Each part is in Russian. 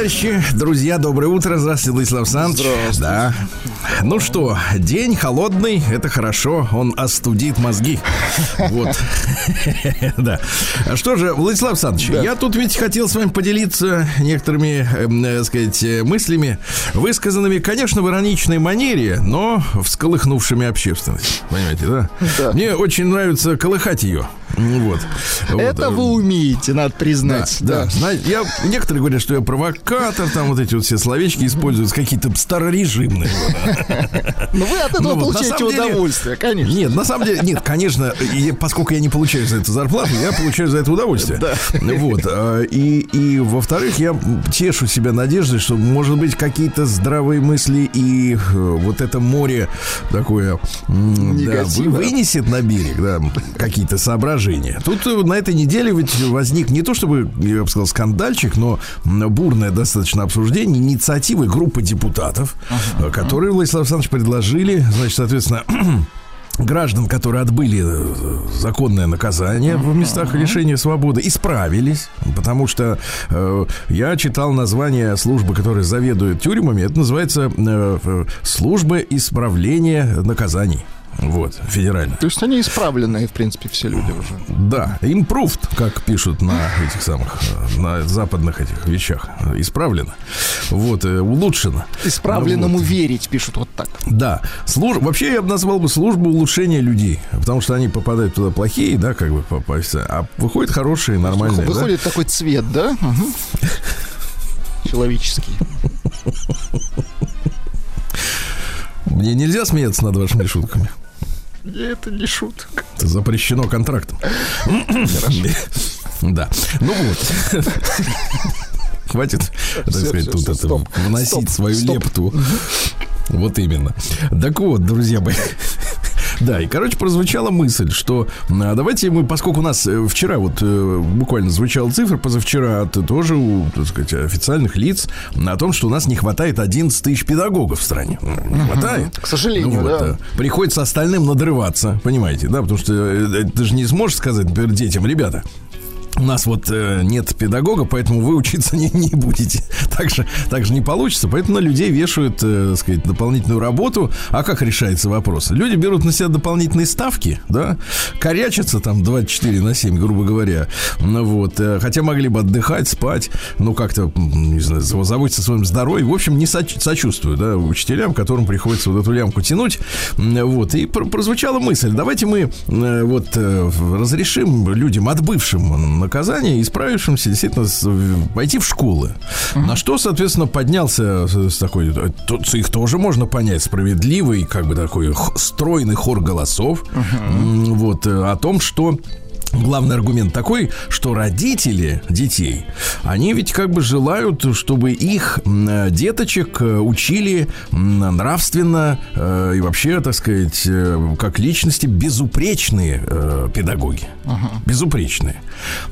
товарищи, друзья, доброе утро. Здравствуйте, Владислав Александрович. Здравствуйте. Да. Ну что, день холодный, это хорошо, он остудит мозги. Вот. Да. Что же, Владислав Александрович, я тут ведь хотел с вами поделиться некоторыми, эм, э, сказать, э, мыслями, высказанными, конечно, в ироничной манере, но всколыхнувшими общественность. Понимаете? Да. Мне очень нравится колыхать ее. Вот. Это Вот, вы э, умеете, надо признать. да, да. Знаете, я, некоторые говорят, что я провокатор, там вот эти вот все словечки используются какие-то старорежимные. Но вы от этого Ну получаете удовольствие, конечно. Нет, на самом деле, нет, конечно, поскольку я не получаю за это зарплату, я получаю за это удовольствие. Да. Вот. а, И, и во-вторых, я тешу себя надеждой, что, может быть, какие-то здравые мысли и э, вот это море такое да, вы- вынесет на берег, да, какие-то соображения. Тут э, на этой неделе ведь возник не то чтобы, я бы сказал, скандальчик, но бурное достаточно обсуждение инициативы группы депутатов, э, которые, Владислав Александрович, предложили, значит, соответственно, граждан, которые отбыли э, законное наказание в местах лишения свободы, исправились, потому что э, я читал название службы, которая заведует тюрьмами, это называется э, служба исправления наказаний. Вот, федерально. То есть они исправленные, в принципе, все люди уже. Да, improved, как пишут на этих самых, э, на западных этих вещах. Исправлено. Вот, э, улучшено. Исправленному вот. верить, пишут вот так. Да, служ... вообще я бы назвал бы службу улучшения людей, потому что они попадают туда плохие, да, как бы по, по- а выходят хорошие, нормальные. да? Выходит такой цвет, да? Человеческий. Мне нельзя смеяться над вашими шутками. Это не шутка. Это запрещено контрактом. Да. Ну вот. Хватит, так сказать, тут это вносить свою лепту. Вот именно. Так вот, друзья мои. Да, и, короче, прозвучала мысль, что а, давайте мы, поскольку у нас э, вчера вот э, буквально звучала цифра, позавчера от тоже у, так сказать, официальных лиц о том, что у нас не хватает 11 тысяч педагогов в стране. Не хватает. К сожалению, Ну вот, да. э, Приходится остальным надрываться, понимаете, да, потому что э, ты же не сможешь сказать, например, детям, ребята, у нас вот э, нет педагога, поэтому вы учиться не, не будете. Так же, так же не получится. Поэтому на людей вешают, э, сказать, дополнительную работу. А как решается вопрос? Люди берут на себя дополнительные ставки, да, корячатся там 24 на 7, грубо говоря. Ну вот, э, хотя могли бы отдыхать, спать, ну как-то, не знаю, заботиться о своем здоровье. В общем, не соч- сочувствую, да, учителям, которым приходится вот эту лямку тянуть. Вот, и пр- прозвучала мысль, давайте мы э, вот э, разрешим людям, отбывшим наказание, исправившимся, действительно, пойти в школы. На что, соответственно, поднялся с- такой, э, тут их тоже можно понять, справедливый, как бы такой стройный хор голосов, М, вот, э, о том, что Главный аргумент такой, что родители детей, они ведь как бы желают, чтобы их э, деточек учили нравственно и вообще, так сказать, как личности безупречные педагоги. Безупречные.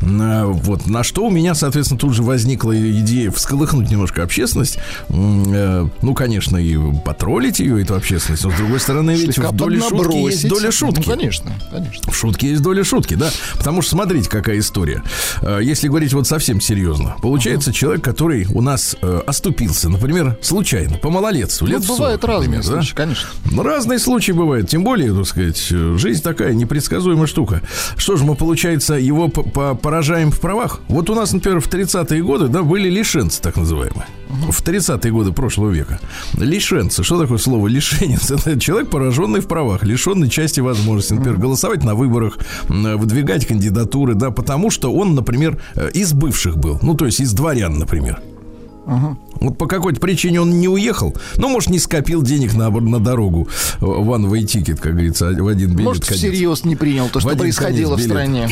Э, Вот на что у меня, соответственно, тут же возникла идея всколыхнуть немножко общественность. Э, Ну, конечно, и потроллить ее, эту общественность. Но, с другой стороны, ведь Слегка в доле шутки есть доля шутки. Ну, конечно, конечно. В шутке есть доля шутки, да. Потому что смотрите, какая история. Э, Если говорить вот совсем серьезно, получается человек, который у нас оступился, например, случайно, по малолетству, Ну, лет в 40, бывают разные например, да? случаи, конечно. Ну, разные случаи бывают. Тем более, так сказать, жизнь такая непредсказуемая штука. Что же мы, получается, его по- поражаем в правах? Вот у нас, например, в 30-е годы, да, были лишенцы, так называемые. В 30-е годы прошлого века. Лишенцы. Что такое слово лишенец? Это человек, пораженный в правах, лишенный части возможностей. Например, голосовать на выборах, выдвигать кандидатуры, да, потому что он, например, э, из бывших был. Ну, то есть из дворян, например. Вот по какой-то причине он не уехал. Ну, может, не скопил денег на, на дорогу. One-way ticket, как говорится, в один билет. Может, конец. всерьез не принял то, что происходило в стране.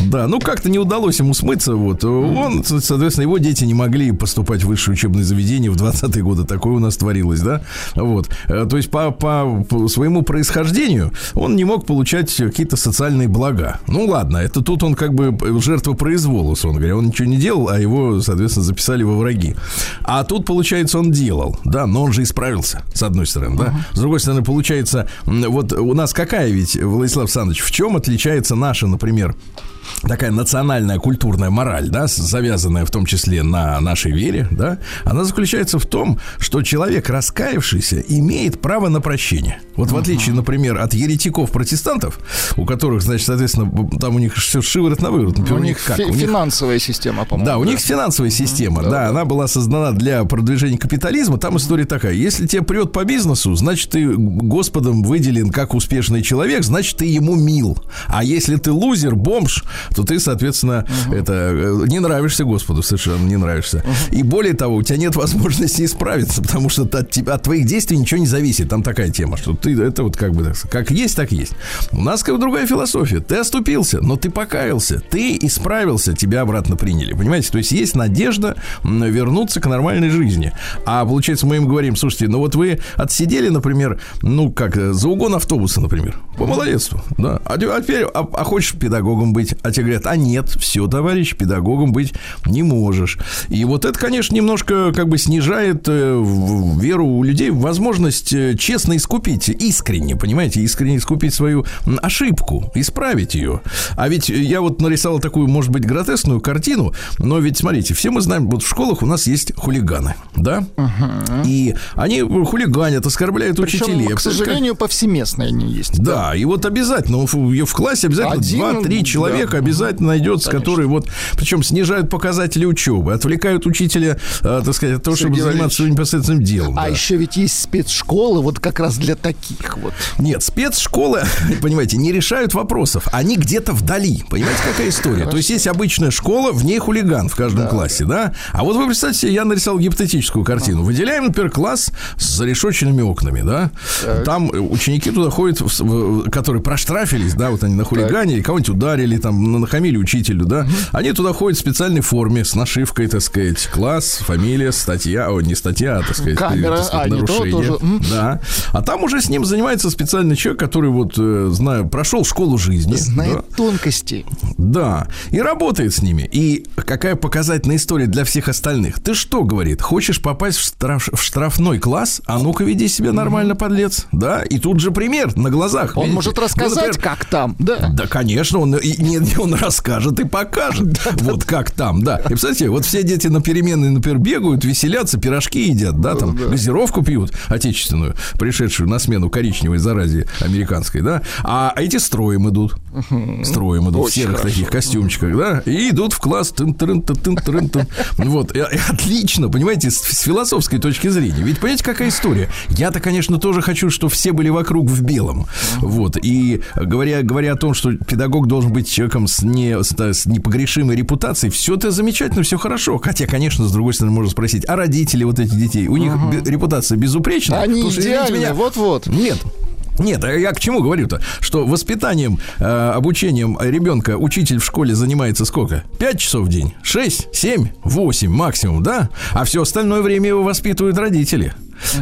Да, ну как-то не удалось ему смыться. Вот. Он, со- соответственно, его дети не могли поступать в высшее учебное заведение в 20-е годы. Такое у нас творилось, да? Вот. Э, То есть по, по- по своему происхождению он не мог получать какие-то социальные блага. Ну ладно, это тут он как бы жертва произвола, условно говоря. Он ничего не делал, а его, соответственно, записали во враги. А тут, получается, он делал, да, но он же исправился, с одной стороны, да. С другой стороны, получается, вот у нас какая ведь, Владислав Александрович, в чем отличается наша, например, такая национальная культурная мораль, да, завязанная в том числе на нашей вере, да, она заключается в том, что человек, раскаявшийся, имеет право на прощение. Вот в отличие, например, от еретиков-протестантов, у которых, значит, соответственно, там у них все шиворот на выворот. Например, у них как? Фи- у них финансовая система, по-моему. Да, у да. них финансовая система, да, да, она была создана для продвижения капитализма. Там история такая: если тебе прет по бизнесу, значит ты Господом выделен как успешный человек, значит ты ему мил. А если ты лузер, бомж, то ты, соответственно, угу. это э, не нравишься Господу, совершенно не нравишься. Угу. И более того, у тебя нет возможности исправиться, потому что от, тебя, от твоих действий ничего не зависит. Там такая тема, что ты это вот как бы как есть, так есть. У нас как бы другая философия. Ты оступился, но ты покаялся, ты исправился, тебя обратно приняли. Понимаете? То есть есть надежда вернуться к нормальной жизни. А получается, мы им говорим, слушайте, ну вот вы отсидели, например, ну как, за угон автобуса, например, по молодецу, да, а, а теперь, а, а хочешь педагогом быть, а тебе говорят, а нет, все, товарищ, педагогом быть не можешь. И вот это, конечно, немножко как бы снижает э, веру у людей в возможность э, честно искупить, искренне, понимаете, искренне искупить свою ошибку, исправить ее. А ведь я вот нарисовал такую, может быть, гротескную картину, но ведь, смотрите, все мы знаем, вот в школах у нас есть хулиганы, да? Угу. И они хулиганят, оскорбляют Причем, учителей. к сожалению, повсеместно они есть. Да, да, и вот обязательно в, в классе обязательно два-три человека обязательно найдется, Конечно. которые вот, причем снижают показатели учебы, отвлекают учителя, э, так сказать, от того, Сергей чтобы заниматься своим непосредственным делом. А да. еще ведь есть спецшколы вот как раз для таких вот. Нет, спецшколы, понимаете, не решают вопросов, они где-то вдали, понимаете, какая история? Хорошо. То есть есть обычная школа, в ней хулиган в каждом да, классе, да. да? А вот вы представьте себе, я нарисовал гипотетическую картину. А. Выделяем, например, класс с зарешоченными окнами, да? Так. Там ученики туда ходят, в, в, которые проштрафились, да, вот они на хулигане, кого-нибудь ударили, там, нахамили учителю, да, они туда ходят в специальной форме с нашивкой, так сказать, класс, фамилия, статья, о, не статья, а, так сказать, Камера, так сказать, а, нарушение. То, тоже. Да. А там уже с ним занимается специальный человек, который вот, э, знаю, прошел школу жизни. Знает да. тонкости. Да. И работает с ними. И какая показательная история для всех остальных. Ты что, говорит, хочешь попасть в, штраф, в штрафной класс? А ну-ка веди себя нормально, подлец. Да. И тут же пример на глазах. Он видите? может рассказать, ну, например, как там. Да. Да, конечно. Он, и, не, он расскажет и покажет. Вот как там, да. И, кстати, вот все дети на переменные, например, бегают, веселятся, пирожки едят, да, там газировку пьют отечественную, пришедшую на смену коричневой заразе американской, да. А эти строем идут. Строем идут в серых таких костюмчиках, да. И идут в класс. Вот. Отлично, понимаете, с философской точки зрения. Ведь понимаете, какая история? Я-то, конечно, тоже хочу, чтобы все были вокруг в белом. Вот. И говоря, говоря о том, что педагог должен быть человеком с, не, с, с непогрешимой репутацией, все это замечательно, все хорошо. Хотя, конечно, с другой стороны, можно спросить, а родители вот этих детей, у них uh репутация безупречна? Они идеальны, вот-вот. Нет, нет, а я к чему говорю-то? Что воспитанием, э, обучением ребенка учитель в школе занимается сколько? Пять часов в день? Шесть? Семь? Восемь максимум, да? А все остальное время его воспитывают родители.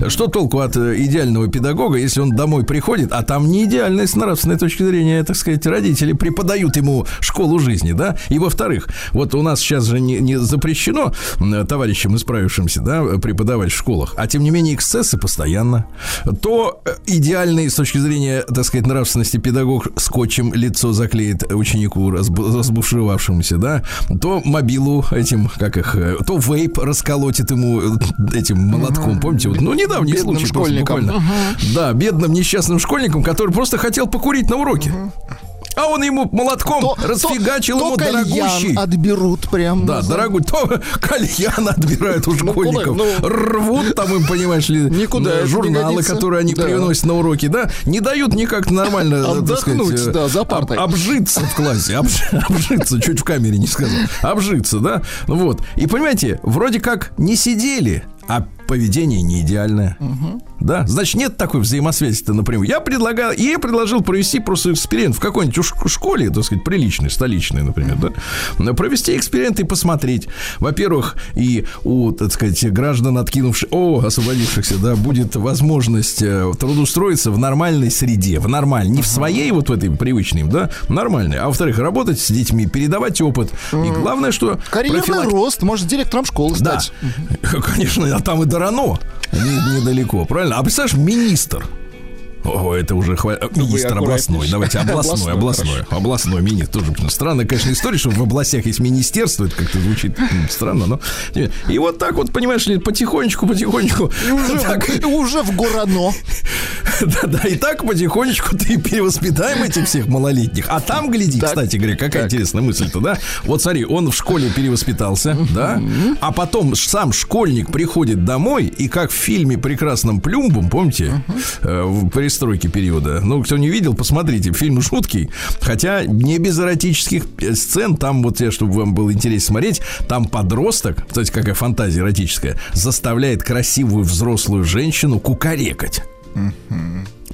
Что толку от э, идеального педагога, если он домой приходит, а там не идеальный с нравственной точки зрения, так сказать, родители преподают ему школу жизни, да? И во-вторых, вот у нас сейчас же не, не запрещено товарищам исправившимся, да, преподавать в школах, а тем не менее эксцессы постоянно. То э, идеальный с точки зрения, так сказать, нравственности педагог скотчем лицо заклеит ученику разбушевавшемуся, да, то мобилу этим, как их, э, то вейп расколотит ему этим молотком, помните, вот ну, недавний бедным случай. Школьником. Угу. Да, бедным несчастным школьником, который просто хотел покурить на уроке. Угу. А он ему молотком то, расфигачил то, ему то дорогущий. отберут прям. Да, дорогой. То кальян отбирают у ну, школьников. Ну, ну, Рвут там им, понимаешь ли, никуда журналы, которые они да. приносят на уроки, да, не дают никак нормально, Отдохнуть, сказать, да, за партой. Об, обжиться в классе, обж, обжиться, чуть в камере не сказал, обжиться, да, вот. И понимаете, вроде как не сидели, а поведение не идеальное. Да, значит, нет такой взаимосвязи-то напрямую. Я предлагаю, я предложил провести просто эксперимент в какой-нибудь школе, так сказать, приличной, столичной, например, да, провести эксперимент и посмотреть. Во-первых, и у, так сказать, граждан, откинувших, о, освободившихся, да, будет возможность э, трудоустроиться в нормальной среде, в нормальной, не в своей вот в этой привычной, да, нормальной, а во-вторых, работать с детьми, передавать опыт. И главное, что Карьерный профилак- рост, может, директором школы да, стать. конечно, а там и Дорано, не- недалеко, правильно? А представляешь, министр. О, это уже хва- министр областной. Давайте областной, Областной, областной, министр. Тоже странная, конечно, история, что в областях есть министерство. Это как-то звучит странно, но и вот так вот, понимаешь ли, потихонечку, потихонечку. Уже, в Горано. да, да, и так потихонечку ты перевоспитаем этих всех малолетних. А там, гляди, кстати говоря, какая интересная мысль-то, да? Вот смотри, он в школе перевоспитался, да? А потом сам школьник приходит домой, и как в фильме «Прекрасном Плюмбом», помните, в перестройке периода, ну, кто не видел, посмотрите, фильм жуткий, хотя не без эротических э, сцен, там вот, чтобы вам было интересно смотреть, там подросток, кстати, какая фантазия эротическая, заставляет красивую взрослую женщину кукарекать.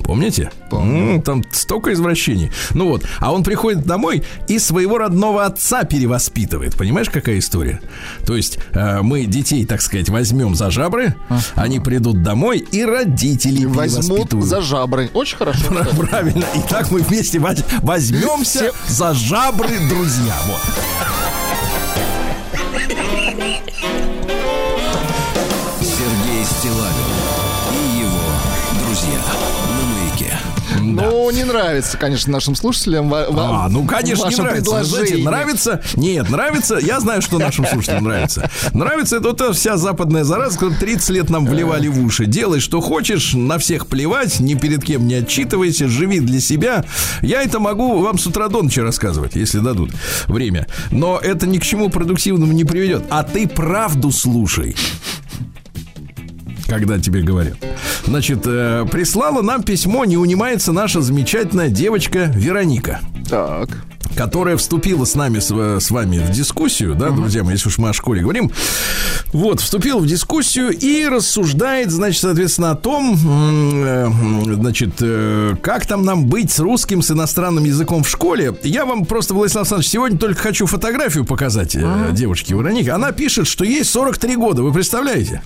Помните? М, Там столько извращений. Ну вот, а он приходит домой и своего родного отца перевоспитывает. Понимаешь, какая история? То есть э, мы детей, так сказать, возьмем за жабры, они придут домой и родителей Возьмут перевоспитывают. за жабры. Очень хорошо. Правильно. И так мы вместе воз- возьмемся за жабры, друзья. Вот. Сергей Стилавин Ну, не нравится, конечно, нашим слушателям. ва- ва- А, ну, конечно, не нравится. Знаете, нравится? Нет, нравится. Я знаю, что нашим слушателям нравится. Нравится это вот вся западная зараза, которую 30 лет нам вливали в уши. Делай, что хочешь, на всех плевать, ни перед кем не отчитывайся, живи для себя. Я это могу вам с утра до ночи рассказывать, если дадут время. Но это ни к чему продуктивному не приведет. А ты правду слушай когда тебе говорят. Значит, э, прислала нам письмо, не унимается наша замечательная девочка Вероника Так. которая вступила с нами, с, э, с вами в дискуссию, да, друзья мои, если уж мы о школе говорим, вот, вступила в дискуссию и рассуждает, значит, соответственно, о том, э, значит, э, как там нам быть с русским, с иностранным языком в школе. Я вам просто, Владислав Александрович, сегодня только хочу фотографию показать э, девушке Веронике. Она пишет, что ей 43 года, вы представляете?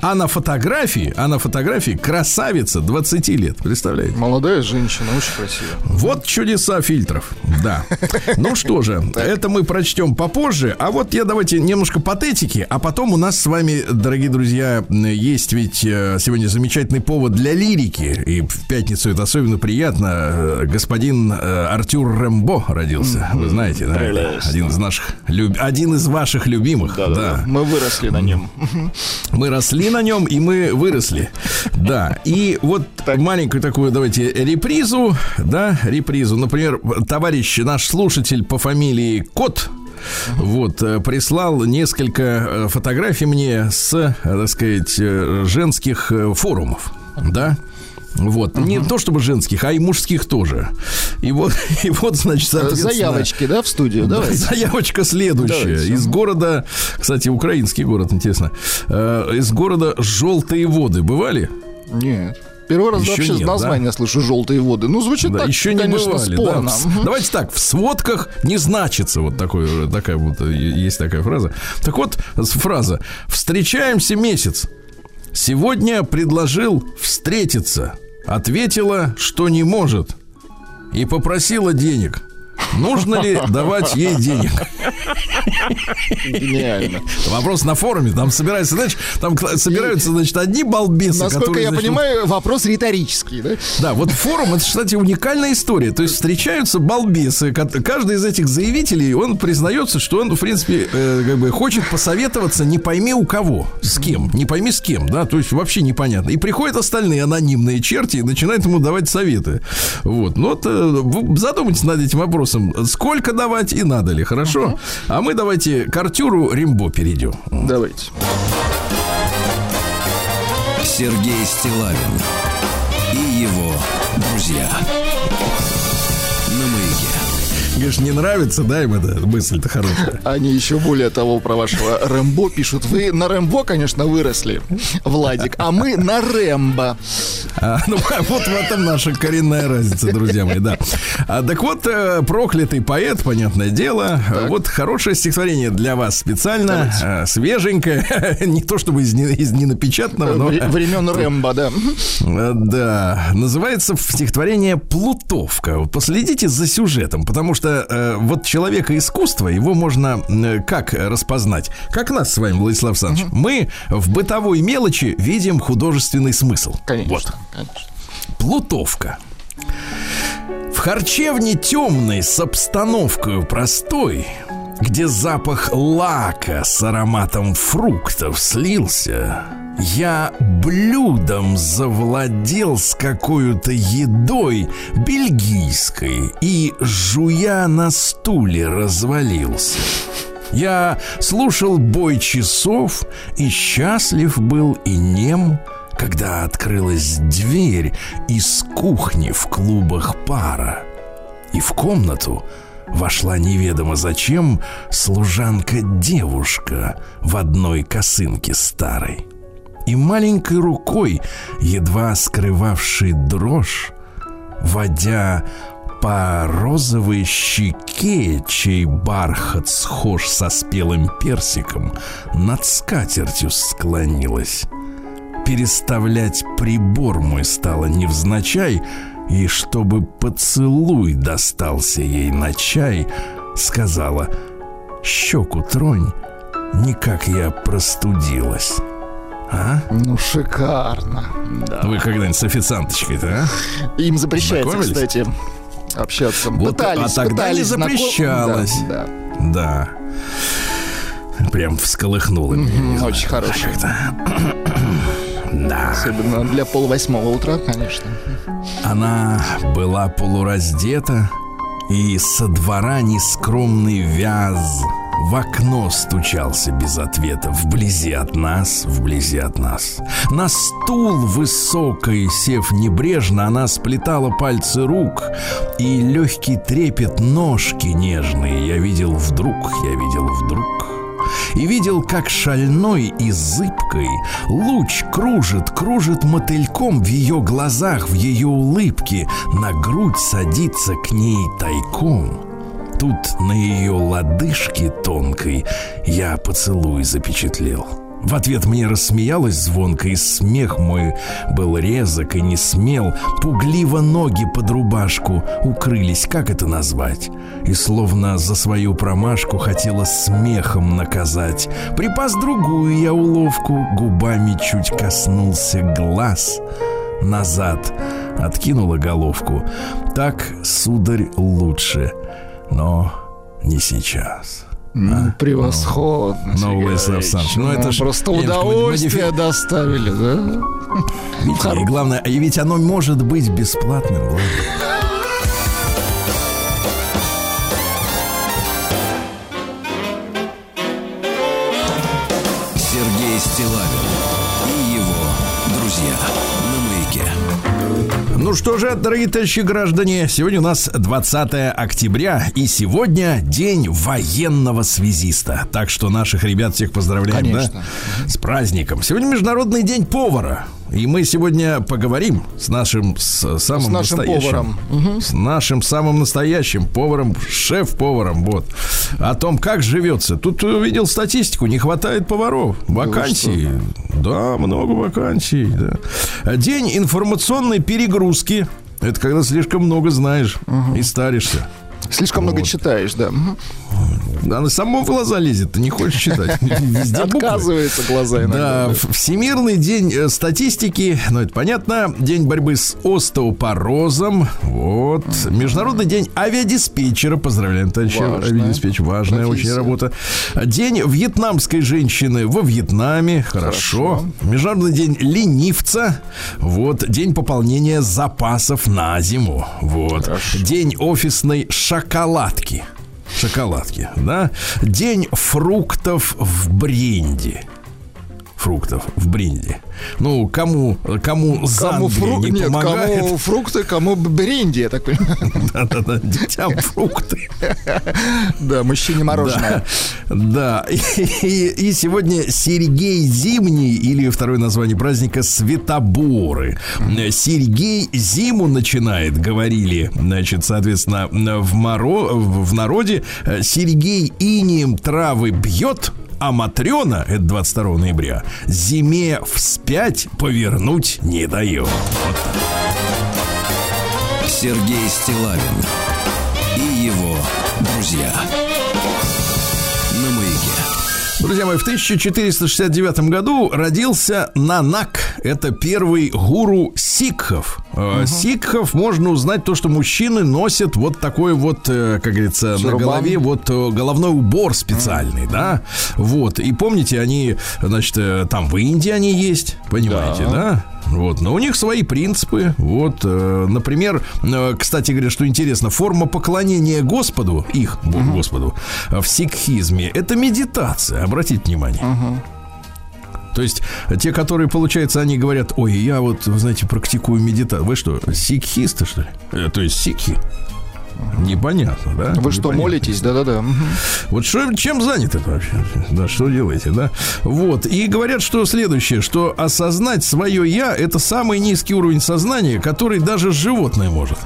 А на фотографии, а на фотографии красавица 20 лет, представляете? Молодая женщина, очень красивая. Вот чудеса фильтров, да. Ну что же, это мы прочтем попозже. А вот я давайте немножко патетики, а потом у нас с вами, дорогие друзья, есть ведь э, сегодня замечательный повод для лирики. И в пятницу это особенно приятно. Э, Господин э, Артюр Рэмбо родился. Вы знаете, да? Один из наших, один из ваших любимых. Да, Мы выросли на нем. мы росли на нем, и мы выросли. Да. И вот маленькую такую, давайте, репризу, да, репризу. Например, товарищ наш слушатель по фамилии Кот, вот, э, прислал несколько э, фотографий мне с, э, так сказать, женских форумов, да. Вот, не то чтобы женских, а и мужских тоже. И вот, и вот, значит, соответственно... Заявочки, да, в студию? Да, Давайте. Заявочка следующая. Давайте. Из города, кстати, украинский город, интересно. Э, из города Желтые воды бывали? Нет. Первый раз Еще вообще нет, название слышу «Желтые воды». Ну, звучит Да, так, еще не конечно, бывали. да. спорно. Мгм. Давайте так, в сводках не значится вот такой, такая вот э, есть такая фраза. Так вот, фраза: встречаемся месяц. Сегодня предложил встретиться. Ответила, что не может. И попросила денег. Нужно ли давать ей денег? Гениально. Вопрос на форуме. Там собираются, знаешь, там собираются, значит, одни балбесы, Насколько которые, я значит, понимаю, вопрос риторический, да? Да, вот форум, это, кстати, уникальная история. То есть встречаются балбесы. Каждый из этих заявителей, он признается, что он, в принципе, э, как бы хочет посоветоваться не пойми у кого, с кем, не пойми с кем, да, то есть вообще непонятно. И приходят остальные анонимные черти и начинают ему давать советы. Вот, ну вот э, задумайтесь над этим вопросом, сколько давать и надо ли, хорошо? А мы давайте к Артюру Римбо перейдем. Давайте. Сергей Стилавин и его друзья Конечно, не нравится, да, им эта мысль-то хорошая. Они еще более того про вашего Рэмбо пишут. Вы на Рэмбо, конечно, выросли, Владик, а мы на Рэмбо. А, ну, вот в этом наша коренная разница, друзья мои, да. А, так вот, э, проклятый поэт, понятное дело. Так. Вот хорошее стихотворение для вас специально, Давайте. свеженькое. Не то чтобы из, из ненапечатанного, но... Времен Рэмбо, да. Да. Называется стихотворение «Плутовка». Последите за сюжетом, потому что э, вот человека искусства, его можно э, как распознать? Как нас с вами, Владислав Александрович. Угу. Мы в бытовой мелочи видим художественный смысл. Конечно, вот. конечно. Плутовка. В харчевне темной с обстановкой простой, где запах лака с ароматом фруктов слился, я блюдом завладел с какой-то едой бельгийской и, жуя на стуле, развалился. Я слушал бой часов и счастлив был и нем, когда открылась дверь из кухни в клубах пара. И в комнату вошла неведомо зачем служанка-девушка в одной косынке старой и маленькой рукой, едва скрывавшей дрожь, водя по розовой щеке, чей бархат схож со спелым персиком, над скатертью склонилась. Переставлять прибор мой стало невзначай, и чтобы поцелуй достался ей на чай, сказала «Щеку тронь, никак я простудилась». А? Ну, шикарно. Да. Вы когда-нибудь с официанточкой-то, а? Им запрещается, кстати, общаться. Вот, пытались, а тогда пытались не запрещалось. Да, да. да. Прям всколыхнуло меня. Очень хороший. Да. Особенно для полвосьмого утра, конечно. Она была полураздета, и со двора нескромный вяз в окно стучался без ответа Вблизи от нас, вблизи от нас. На стул высокой, сев небрежно Она сплетала пальцы рук И легкий трепет ножки нежные Я видел вдруг, я видел вдруг. И видел, как шальной и зыбкой луч кружит, кружит мотыльком в ее глазах, в ее улыбке, на грудь садится к ней тайком. Тут на ее лодыжке тонкой я поцелуй запечатлел. В ответ мне рассмеялась звонко, и смех мой был резок и не смел. Пугливо ноги под рубашку укрылись, как это назвать? И словно за свою промашку хотела смехом наказать. Припас другую я уловку, губами чуть коснулся глаз. Назад откинула головку. Так, сударь, лучше — но не сейчас. а? Превосходно. Но, но Владислав Александрович, ну это же... Просто удовольствие модифи... доставили, да? Видите, и главное, и ведь оно может быть бесплатным. Сергей Стилавин Ну что же, дорогие товарищи граждане, сегодня у нас 20 октября, и сегодня день военного связиста. Так что наших ребят всех поздравляем, Конечно. да? С праздником. Сегодня Международный день повара. И мы сегодня поговорим с нашим с самым с нашим настоящим, поваром. с нашим самым настоящим поваром, шеф-поваром, вот, о том, как живется. Тут увидел статистику, не хватает поваров, вакансий, да, много вакансий. Да. День информационной перегрузки. Это когда слишком много знаешь угу. и старишься. Слишком вот. много читаешь, да. Она само в глаза лезет, ты не хочешь читать. Везде Отказывается глаза иногда. Да, Всемирный день э, статистики, ну это понятно, день борьбы с остеопорозом, вот. Международный день авиадиспетчера, поздравляем, товарищи, авиадиспетчер, важная очень работа. День вьетнамской женщины во Вьетнаме, хорошо. Международный день ленивца, вот. День пополнения запасов на зиму, вот. День офисной шоколадки шоколадки, да? День фруктов в бренде. фруктов в бренде. Ну, кому, кому Кому, фру... не Нет, помогает. кому фрукты, кому бренди, я так понимаю. Да-да-да, детям фрукты. Да, мужчине мороженое. Да, и, сегодня Сергей Зимний, или второе название праздника Светоборы. Сергей зиму начинает, говорили, значит, соответственно, в, моро, в народе. Сергей инием травы бьет, а Матрена, это 22 ноября, зиме вспять повернуть не так. Сергей Стилавин и его друзья. На. Друзья мои, в 1469 году родился Нанак. Это первый гуру сикхов. Э, Сикхов можно узнать то, что мужчины носят вот такой вот, э, как говорится, на Тюрбан. голове вот э, головной убор специальный, да? Вот. И помните, они, значит, там в Индии они есть, понимаете, да? Вот, но у них свои принципы. Вот, э, например, э, кстати говоря, что интересно, форма поклонения Господу, их Богу Господу, э, в сикхизме это медитация. Обратите внимание. То есть те, которые, получается, они говорят, ой, я вот, вы знаете, практикую медитацию. Вы что, сикхисты, что ли? Э, то есть сикхи. Непонятно, да? Вы что, Непонятно. молитесь? Да-да-да. Вот что, чем заняты вообще? Да, что делаете, да? Вот. И говорят, что следующее, что осознать свое я это самый низкий уровень сознания, который даже животное может.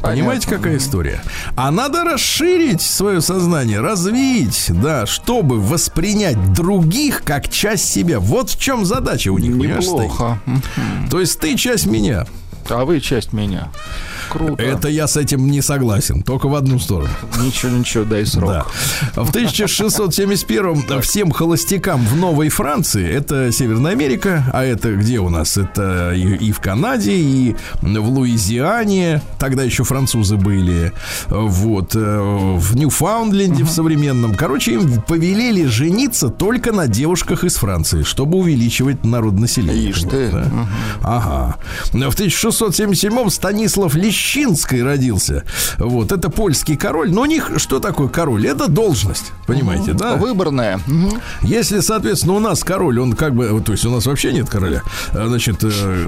Понимаете, какая история? А надо расширить свое сознание, развить, да, чтобы воспринять других как часть себя. Вот в чем задача у них. Неплохо. То есть ты часть меня. А вы часть меня. Круто. Это я с этим не согласен, только в одну сторону. Ничего, ничего, дай срок. Да. В 1671 всем холостякам в Новой Франции, это Северная Америка, а это где у нас? Это и, и в Канаде, и в Луизиане, тогда еще французы были, вот, э, в Ньюфаундленде, в современном. Короче, им повелели жениться только на девушках из Франции, чтобы увеличивать народонаселение. Ишь ты. Да. Ага. В 1677-м Станислав Лещинский родился. Вот, это польский король. Но у них что такое король? Это должность, понимаете, да? Выборная. Мгм. Если, соответственно, у нас король, он как бы, то есть у нас вообще нет короля, А, значит, э,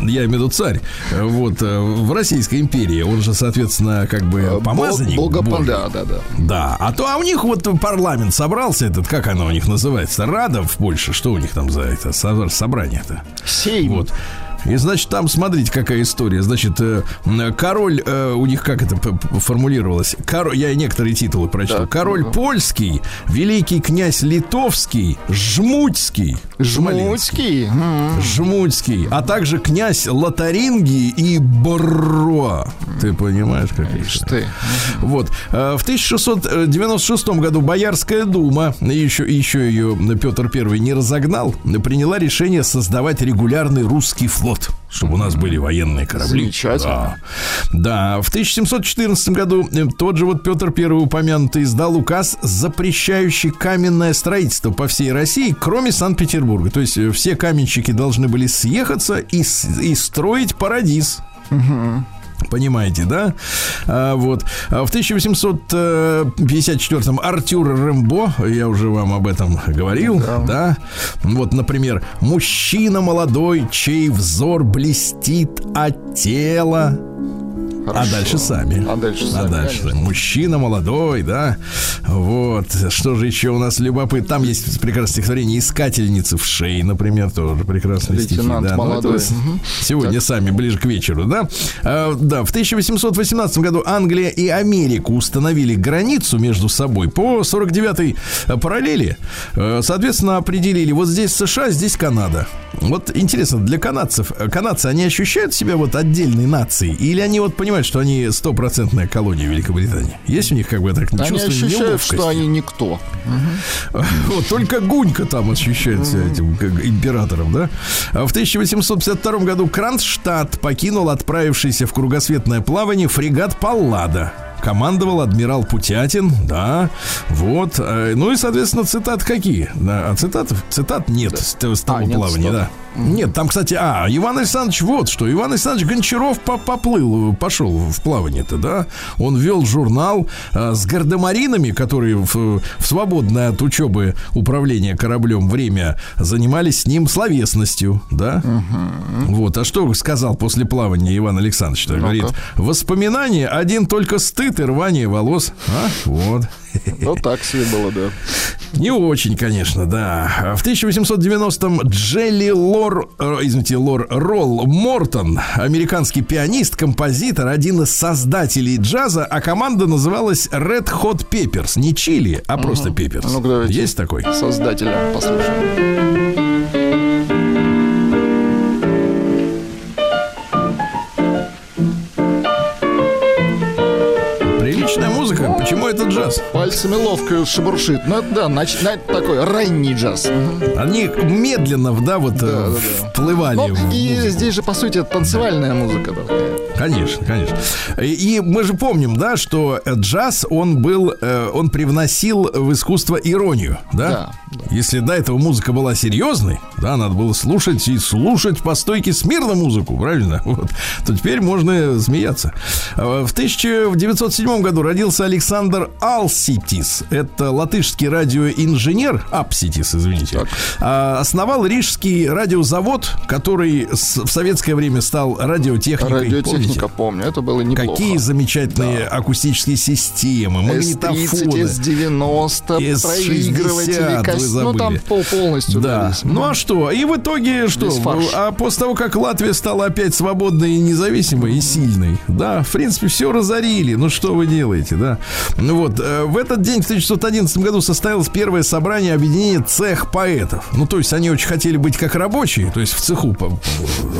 я имею в виду царь, вот, э, в Российской империи, он же, соответственно, как бы помазанник Бог- Бога- Божий. Да, да, да. Да, а то а у них вот парламент собрался, этот, как оно у них называется, Рада в Польше, что у них там за это со- собрание-то? Сейм. Вот. И, значит, там, смотрите, какая история. Значит, э, король, э, у них как это формулировалось? Король, я некоторые титулы прочту. Так, король ну-ка. польский, великий князь литовский, жмутский. Жмутский. Жмутский, а также князь Лотарингии и Бро. Ты понимаешь, как Ишь ты. вот. Э, В 1696 году Боярская дума, еще, еще ее Петр I не разогнал, приняла решение создавать регулярный русский флот, чтобы у нас были военные корабли. Замечательно. Да. Да. В 1714 году э, тот же вот Петр I упомянутый издал указ, запрещающий каменное строительство по всей России, кроме Санкт-Петербурга. То есть э, все каменщики должны были съехаться и, и строить парадиз. Понимаете, да? А, вот. А в 1854-м Артюр Рэмбо, я уже вам об этом говорил, да. Вот, например, мужчина молодой, чей взор блестит от тела. А Хорошо. дальше сами. А дальше А сами, дальше. конечно. Мужчина молодой, да. Вот. Что же еще у нас любопытно? Там есть прекрасное стихотворение «Искательницы в шее», например, тоже прекрасные стихи. Лейтенант да. Ну, молодой. с- Мгм. Сегодня сами, ближе к вечеру, да? А, да, в 1818 году Англия и Америка установили границу между собой по 49-й параллели. Э, Соответственно, определили, вот здесь США, здесь Канада. Вот интересно, для канадцев, э, канадцы, они ощущают себя вот отдельной нацией? Или они вот понимают, что они стопроцентная колония Великобритании? Есть у них как бы так Они чувство ощущают, неловкости? что они никто. Вот только Гунька там ощущает себя этим как императором, да? А в 1852 году Кронштадт покинул отправившийся в кругосветное плавание фрегат Паллада. Командовал адмирал Путятин, да, вот. э, Ну и, соответственно, цитат какие? А цитат, цитат нет с, того А, плавания, да. Нет, там, кстати, а, Иван Александрович вот что. Иван Александрович Гончаров по поплыл, пошел в плавание-то, да? Он вел журнал а, с гардемаринами, которые в, в свободное от учебы управления кораблем время занимались с ним словесностью, да? Угу. Вот, а что сказал после плавания Иван Александрович? Говорит, воспоминания один только стыд и рвание волос. А, вот. Ну, так себе было, да. Не очень, конечно, да. В 1890-м Джелли Лор, э, извините, Лор Ролл Мортон, американский пианист, композитор, один из создателей джаза, а команда называлась Red Hot Peppers. Не чили, а просто Peppers. Ну, Есть такой? Создателя послушаем. Джаз. Пальцами ловко шебуршит. Ну, это, да, нач, на, такой ранний джаз. Они медленно, да, вот да, э, да, вплывали. Ну, и здесь же, по сути, это танцевальная музыка. Да. Конечно, конечно. И мы же помним, да, что джаз, он был, э, он привносил в искусство иронию, да? Да. Если до этого музыка была серьезной, да, надо было слушать и слушать по стойке смирно музыку, правильно? Вот. То теперь можно смеяться. В 1907 году родился Александр Алситис. Это латышский радиоинженер, Апситис, извините. Так. А, основал Рижский радиозавод, который в советское время стал радиотехникой. Радиотехника, помню, это было неплохо. Какие замечательные да. акустические системы, магнитофоны. S30, S90, проигрыватели, вы забыли. Ну, там пол полностью. Да. Ну, а что? И в итоге что? А после того, как Латвия стала опять свободной и независимой и сильной, да, в принципе, все разорили. Ну, что вы делаете, да? Ну, вот. Э, в этот день, в 1911 году, состоялось первое собрание объединения цех поэтов. Ну, то есть, они очень хотели быть как рабочие, то есть, в цеху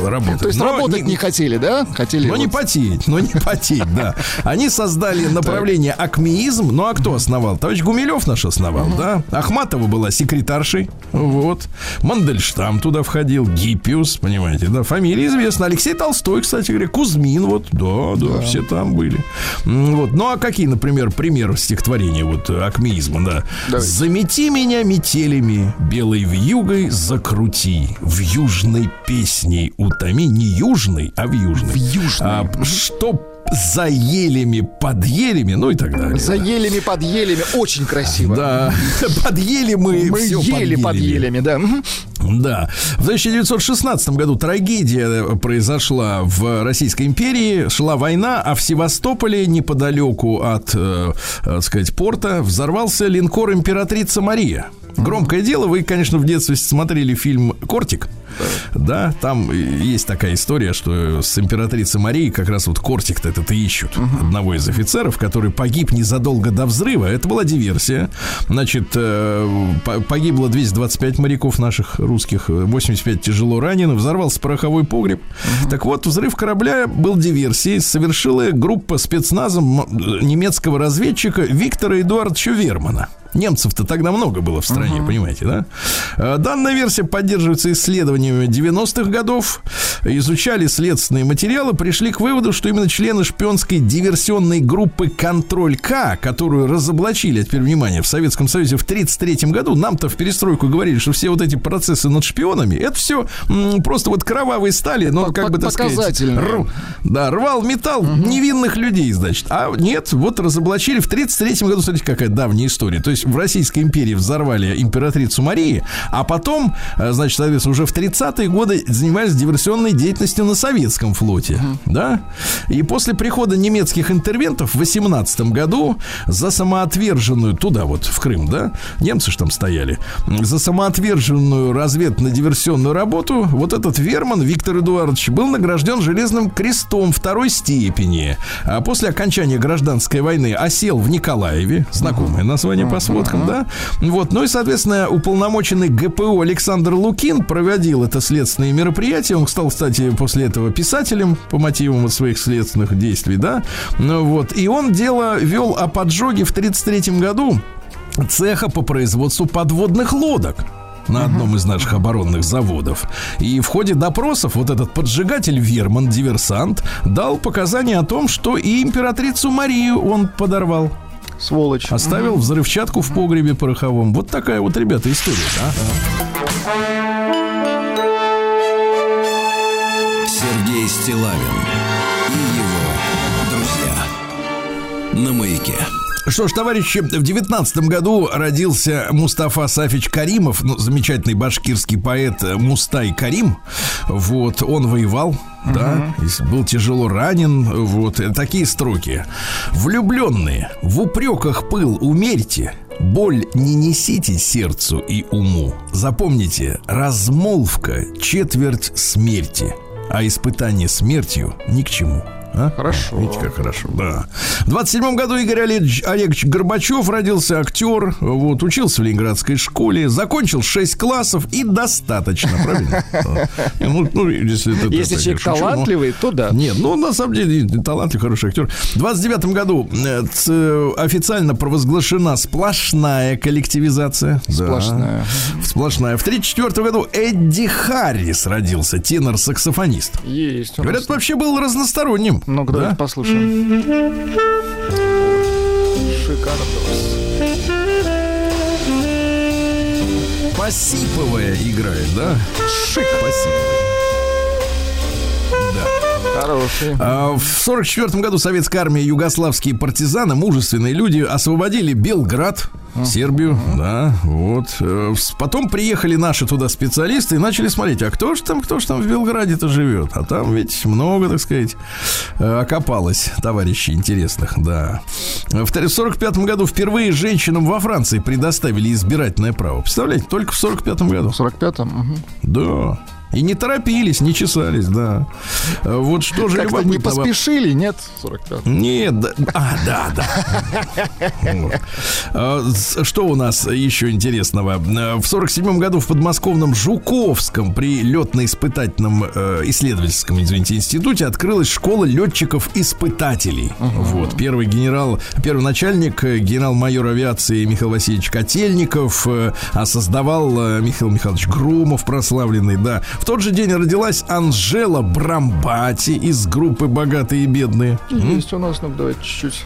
работать. То есть, но работать не, не хотели, да? Хотели но вот... не потеть, но не потеть, да. Они создали направление акмеизм. Ну, а кто основал? Товарищ Гумилев наш основал, да? Ахматова была секретаршей. Вот. Мандельштам туда входил. Гиппиус, понимаете, да. Фамилия известна. Алексей Толстой, кстати говоря. Кузьмин, вот. Да, да, все там были. Вот. Ну, а какие, например, примеры стихотворения вот акмеизма, да? Давайте. Замети меня метелями, белой вьюгой закрути, в южной песней утоми, не южной, а в южной. В южной. А, чтоб за елями, под елями, ну и так далее. За елями, под елями, очень красиво. Да, под ели мы, мы ели под елями, да. Да. В 1916 году трагедия произошла в Российской империи. Шла война, а в Севастополе, неподалеку от, э, так сказать, порта, взорвался линкор «Императрица Мария». Громкое дело. Вы, конечно, в детстве смотрели фильм «Кортик». Да, там есть такая история, что с императрицей Марией как раз вот Кортик-то этот и ищут. Uh-huh. Одного из офицеров, который погиб незадолго до взрыва. Это была диверсия. Значит, э, погибло 225 моряков наших русских, 85 тяжело ранены, взорвался пороховой погреб. Uh-huh. Так вот, взрыв корабля был диверсией. Совершила группа спецназом немецкого разведчика Виктора Эдуардовича Вермана. Немцев-то тогда много было в стране, uh-huh. понимаете, да? Э, данная версия поддерживается исследованиями 90-х годов. Изучали следственные материалы, пришли к выводу, что именно члены шпионской диверсионной группы «Контроль К», которую разоблачили, а теперь внимание, в Советском Союзе в 1933 году, нам-то в перестройку говорили, что все вот эти процессы над шпионами, это все м, просто вот кровавые стали, но как бы, так сказать, рв, да, рвал металл uh-huh. невинных людей, значит. А нет, вот разоблачили в 1933 году, смотрите, какая давняя история. То есть есть в Российской империи взорвали императрицу Марии, а потом, э, значит, соответственно, уже в 30-е годы занимались диверсионной деятельностью на советском флоте, uh-huh. да? И после прихода немецких интервентов в 18 году за самоотверженную, туда вот, в Крым, да, немцы же там стояли, за самоотверженную разведно-диверсионную работу вот этот Верман Виктор Эдуардович был награжден Железным крестом второй степени. А после окончания гражданской войны осел в Николаеве, знакомое название по сводкам, да? Вот, ну и, соответственно, уполномоченный ГПУ Александр Лукин проводил это следственное мероприятие. Он стал, кстати, после этого писателем по мотивам своих следственных действий, да? Ну вот, и он дело вел о поджоге в 1933 году цеха по производству подводных лодок на одном из наших оборонных заводов. И в ходе допросов вот этот поджигатель Верман, диверсант, дал показания о том, что и императрицу Марию он подорвал сволочь. Оставил взрывчатку в погребе пороховом. Вот такая вот, ребята, история. Да? Сергей Стилавин и его друзья на маяке. Что ж, товарищи, в девятнадцатом году родился Мустафа Сафич Каримов, ну, замечательный башкирский поэт Мустай Карим. Вот, он воевал, uh-huh. да, был тяжело ранен. Вот, такие строки. Влюбленные, в упреках пыл умерьте, Боль не несите сердцу и уму. Запомните, размолвка – четверть смерти, а испытание смертью ни к чему. А? Хорошо. Видите, как хорошо, да. В 27 году Игорь Олегович, Олегович Горбачев родился актер, вот, учился в Ленинградской школе, закончил 6 классов и достаточно, правильно? Ну, ну, если если человек талантливый, то да. Нет, ну, на самом деле, талантливый, хороший актер. В 29 году э, официально провозглашена сплошная коллективизация. Сплошная. Сплошная. В 34 году Эдди Харрис родился, тенор-саксофонист. Есть. Говорят, вообще был разносторонним. Ну-ка, да? давайте послушаем. Шикардос. Посиповая играет, да? Шик. Посиповая. Хороший. А, в 1944 году советская армия, югославские партизаны, мужественные люди, освободили Белград, Сербию, да, вот. Э, потом приехали наши туда специалисты и начали смотреть, а кто же там, кто же там в Белграде-то живет? А там ведь много, так сказать, э, окопалось товарищей интересных, да. В 1945 году впервые женщинам во Франции предоставили избирательное право. Представляете, только в 1945 году. В 45-м? Угу. Да. И не торопились, не чесались, да. Вот что же Как-то не поспешили, нет? 45 Нет, да. А, да, да. А, что у нас еще интересного? В 47 году в подмосковном Жуковском при летно-испытательном э, исследовательском, извините, институте открылась школа летчиков-испытателей. Вот. Первый генерал, первый начальник, э, генерал-майор авиации Михаил Васильевич Котельников, э, а создавал Михаил Михайлович Громов, прославленный, да. В тот же день родилась Анжела Брамбати из группы «Богатые и бедные». Есть у нас, ну давайте чуть-чуть.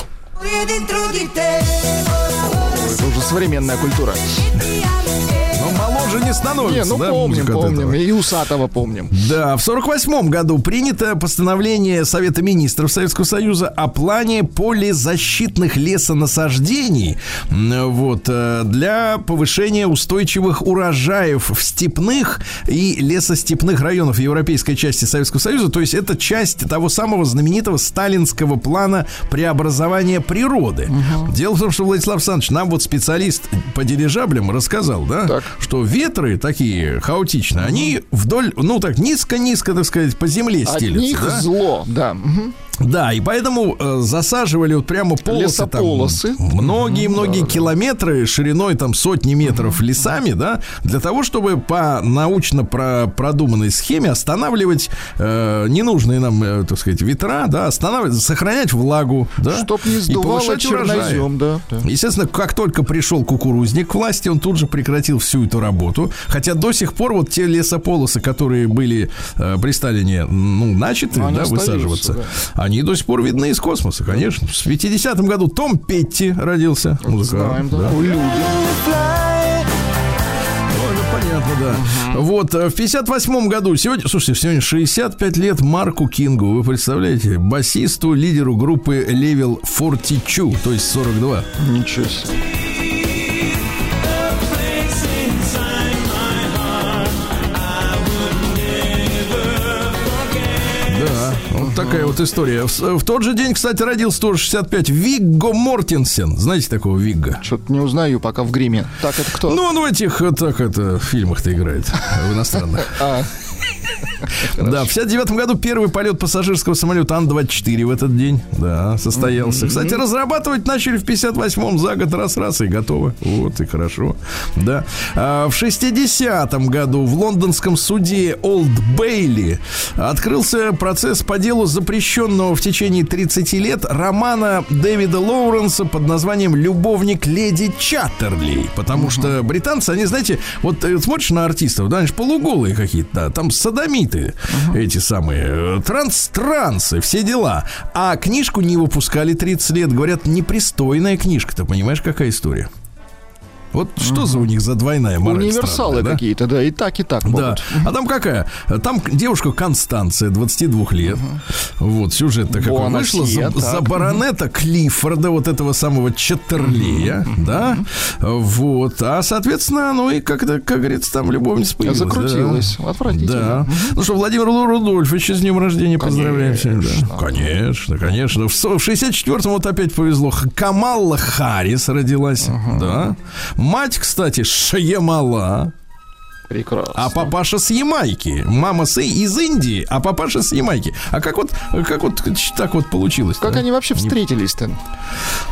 Это уже современная культура уже не становится. Не, ну да, помним, помним. И Усатого помним. Да, в 48 году принято постановление Совета Министров Советского Союза о плане полезащитных лесонасаждений вот, э, для повышения устойчивых урожаев в степных и лесостепных районах европейской части Советского Союза. То есть это часть того самого знаменитого сталинского плана преобразования природы. Угу. Дело в том, что Владислав Александрович нам вот специалист по дирижаблям рассказал, да, так. Что ветры такие хаотичные, они вдоль, ну так низко-низко, так сказать, по земле стелются. От них да? зло, да. Да, и поэтому э, засаживали вот прямо полосы там. Многие-многие километры шириной там сотни метров лесами, да, для того, чтобы по научно про продуманной схеме останавливать э, ненужные нам, э, так сказать, ветра, да, останавливать, сохранять влагу, да, чтоб не сдувало чернозем, да, да. Естественно, как только пришел кукурузник к власти, он тут же прекратил всю эту работу, хотя до сих пор вот те лесополосы, которые были э, при Сталине, ну, начаты, да, высаживаться, да они до сих пор видны из космоса, конечно. В 50-м году Том Петти родился. Музыкант. Знаем, да. да. Люди. Понятно, да. uh Вот, э, в 58 году, сегодня, слушайте, сегодня 65 лет Марку Кингу, вы представляете, басисту, лидеру группы Level 42, то есть 42. Ничего себе. Такая вот история. В, в тот же день, кстати, родился тоже 65 Вигго Мортенсен. Знаете такого Вигга? Что-то не узнаю пока в гриме. Так, это кто? Ну, он в этих, так это, фильмах-то играет. В иностранных. Да, в 59 году первый полет пассажирского самолета Ан-24 в этот день, да, состоялся. Кстати, разрабатывать начали в 58-м за год раз-раз и готово. Вот и хорошо. Да. А в 60-м году в лондонском суде Олд Бейли открылся процесс по делу запрещенного в течение 30 лет романа Дэвида Лоуренса под названием «Любовник леди Чаттерли». Потому что британцы, они, знаете, вот э, смотришь на артистов, да, они же полуголые какие-то, да, там садомиты, uh-huh. эти самые, транс-трансы, все дела. А книжку не выпускали 30 лет. Говорят, непристойная книжка. Ты понимаешь, какая история? Вот что за у них за двойная мораль Универсалы странная, да? какие-то, да, и так, и так Да. могут. А там какая? Там девушка Констанция, 22 лет. Вот, сюжет-то какой Буанасье, вышла. За, так. за баронета Клиффорда, вот этого самого Чаттерлея, да? Вот. А, соответственно, ну и как-то, как говорится, там любовница появилась. да. Закрутилась. Отвратительно. Да. Ну что, Владимир Рудольфович, с днем рождения поздравляем всех. Да. Конечно, конечно. В со- в 64-м вот опять повезло. Камалла Харрис родилась. Да. Мать, кстати, Шаямала. Прекрасно. А папаша с Ямайки. Мама с, из Индии, а папаша с Ямайки. А как вот, как вот так вот получилось? Как они вообще встретились-то?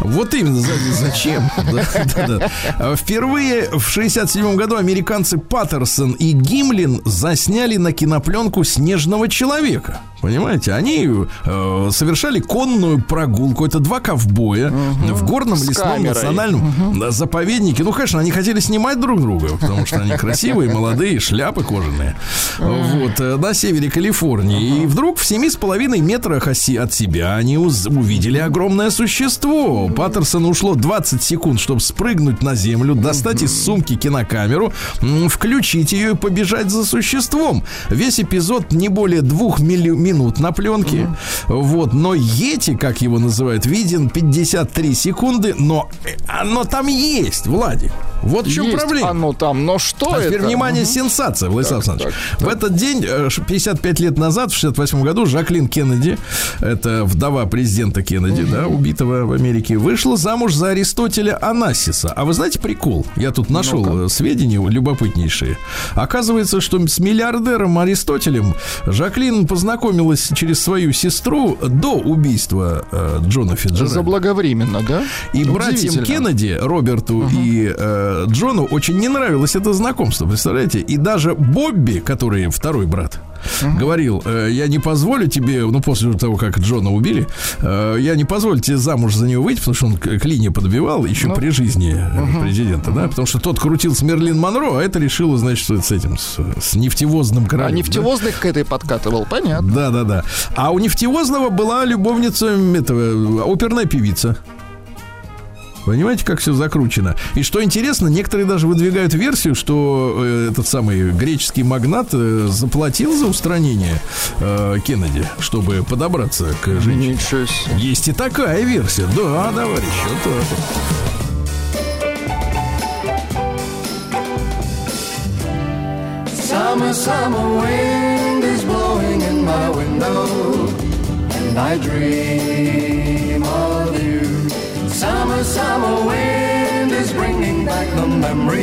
Вот именно, за- зачем? Да, да, да. Впервые в 67 году американцы Паттерсон и Гимлин засняли на кинопленку «Снежного человека». Понимаете, они э, совершали конную прогулку. Это два ковбоя в горном С лесном камерой. национальном да, заповеднике. Ну, конечно, они хотели снимать друг друга, потому что они красивые, молодые, шляпы кожаные. Вот, э, на севере Калифорнии. И вдруг в семи с половиной метрах от себя они увидели огромное существо. Паттерсон ушло 20 секунд, чтобы спрыгнуть на землю, достать из сумки кинокамеру, включить ее и побежать за существом. Весь эпизод не более двух милли- минут на пленке. Вот, но Йети, как его называют, виден 53 секунды, но э, оно там есть, Владик. Вот в чем Есть проблема. оно там, но что А это? теперь внимание, сенсация, Владислав Александрович. В этот день, э, ш- 55 лет назад, в 68 году, Жаклин Кеннеди, это вдова президента Кеннеди, да, убитого в Америке, вышла замуж за Аристотеля Анасиса. А вы знаете прикол? Я тут нашел э, сведения любопытнейшие. Оказывается, что с миллиардером Аристотелем Жаклин познакомилась через свою сестру до убийства э, Джона Фиджеральда. Заблаговременно, да? И братьям Удивительно. Кеннеди, Роберту и э, Джону очень не нравилось это знакомство, представляете? И даже Бобби, который второй брат, говорил, э, я не позволю тебе, ну, после того, как Джона убили, э, я не позволю тебе замуж за него выйти, потому что он к Лине подбивал еще Ну. при жизни э, президента, да, потому что тот крутил с Мерлин Монро, а это решило, значит, что с этим, с, с нефтевозным королем. А да? нефтевозный к этой подкатывал, понятно. Да, да, да. А у нефтевозного была любовница этого, оперная певица. Понимаете, как все закручено? И что интересно, некоторые даже выдвигают версию, что э, этот самый греческий магнат э, заплатил за устранение э, Кеннеди, чтобы подобраться к женщине. Ничего себе. Есть и такая версия. Да, товарищ, вот так вот. Summer, summer wind is blowing in my window, and I dream. Summer, summer wind is bringing back the memory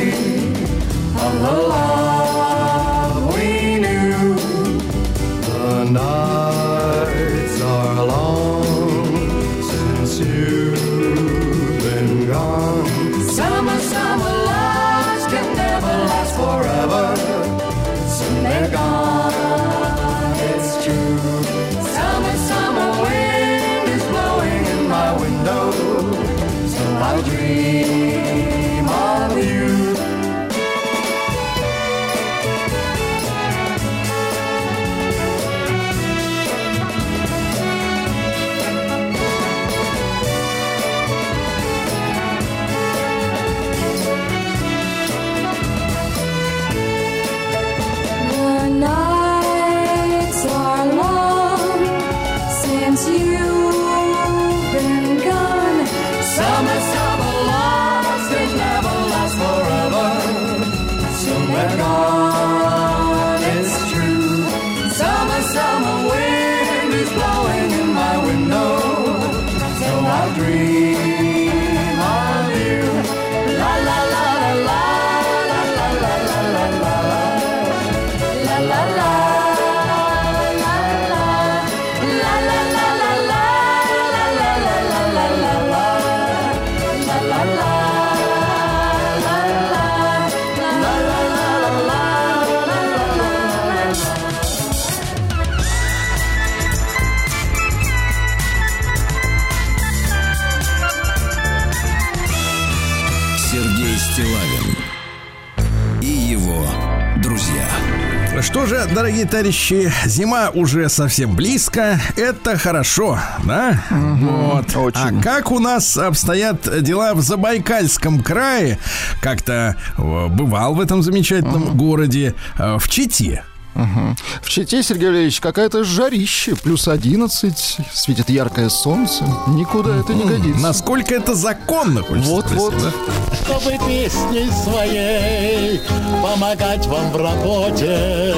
дорогие товарищи, зима уже совсем близко. Это хорошо, да? Вот. очень. А как у нас обстоят дела в Забайкальском крае? Как-то э, бывал в этом замечательном городе э, в Чите. В Чите, Сергей Валерьевич, какая-то жарище. Плюс 11, светит яркое солнце. Никуда это не годится. Насколько это законно, хочется Вот-вот. спросить, да? чтобы песней своей помогать вам в работе,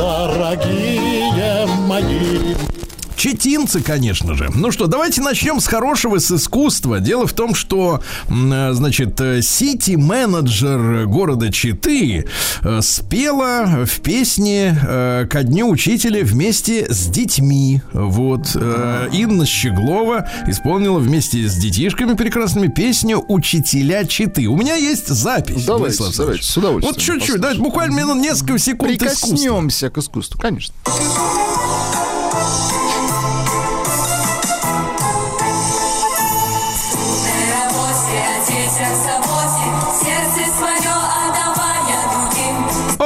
дорогие мои. Читинцы, конечно же. Ну что, давайте начнем с хорошего, с искусства. Дело в том, что, э, значит, э, сити-менеджер города Читы э, спела в песне ко дню учителя вместе с детьми. Вот. Инна Щеглова исполнила вместе с детишками прекрасными песню «Учителя Читы». У меня есть запись. Давайте, Владислав давайте, с удовольствием Вот чуть-чуть, давайте буквально минут несколько секунд искусства. Прикоснемся к искусству, конечно.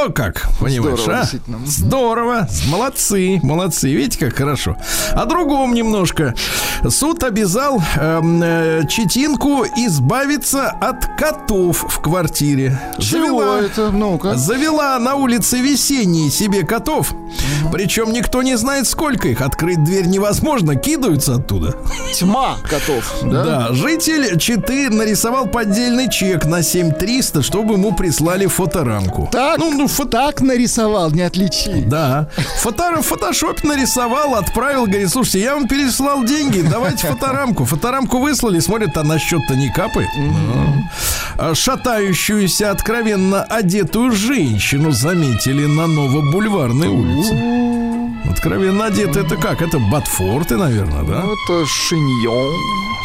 О, как, понимаешь, Здорово, а? Здорово, молодцы, молодцы, видите, как хорошо. О другом немножко. Суд обязал эм, э, Читинку избавиться от котов в квартире. Чего это? Ну-ка. Завела на улице весенние себе котов. Причем никто не знает, сколько их. Открыть дверь невозможно, кидаются оттуда. Тьма котов, да? Да, житель Читы нарисовал поддельный чек на 7300, чтобы ему прислали фоторамку. Так, Ну, ну. Так нарисовал, не отличить. Да. Фото... Фотошоп нарисовал, отправил, говорит, слушайте, я вам переслал деньги, давайте фоторамку. Фоторамку выслали, смотрят, а на счет-то не капает. А Шатающуюся, откровенно одетую женщину заметили на Новобульварной улице. Откровенно одета это как? Это Батфорты, наверное, да? Ну, это шиньон.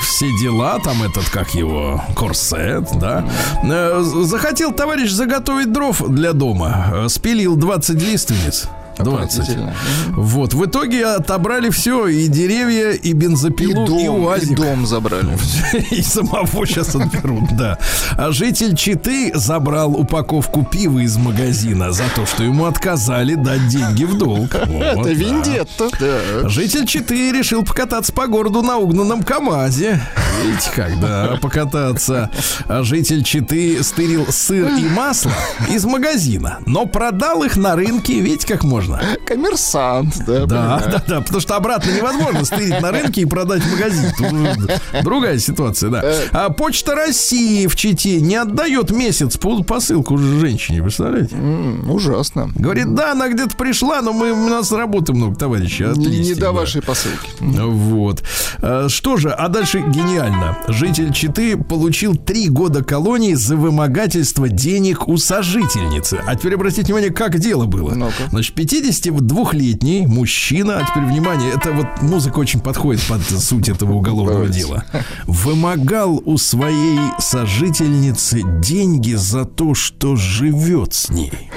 все дела, там этот, как его, корсет, да. Э, Захотел товарищ заготовить дров для дома. Э, Спилил 20 лиственниц. 20. Отвратительно. Вот, в итоге отобрали все, и деревья, и И бензопилу, и, дом, и уазик. дом забрали. И самого сейчас отберут, да. А житель Читы забрал упаковку пива из магазина за то, что ему отказали дать деньги в долг. Вот, Это вендетта. Да. Житель Читы решил покататься по городу на угнанном КАМАЗе. Видите как, да, покататься. А житель Читы стырил сыр и масло из магазина, но продал их на рынке, видите как можно? Коммерсант, да. Да, понимаю. да, да, потому что обратно невозможно стырить на рынке и продать в магазин. Тут другая ситуация, да. А Почта России в Чите не отдает месяц по- посылку женщине, представляете? М, Ужасно. Говорит, да, она где-то пришла, но мы, у нас работы много, товарищи. Не, не отлично, до да. вашей посылки. Вот. А, Что же, а дальше гениально. Житель Читы получил три года колонии за вымогательство денег у сожительницы. А теперь обратите внимание, как дело было. Ну-ка. Значит, 52-летний мужчина, а теперь внимание, это вот музыка очень подходит под суть этого уголовного дела. Вымогал у своей сожительницы деньги за то, что живет с ней.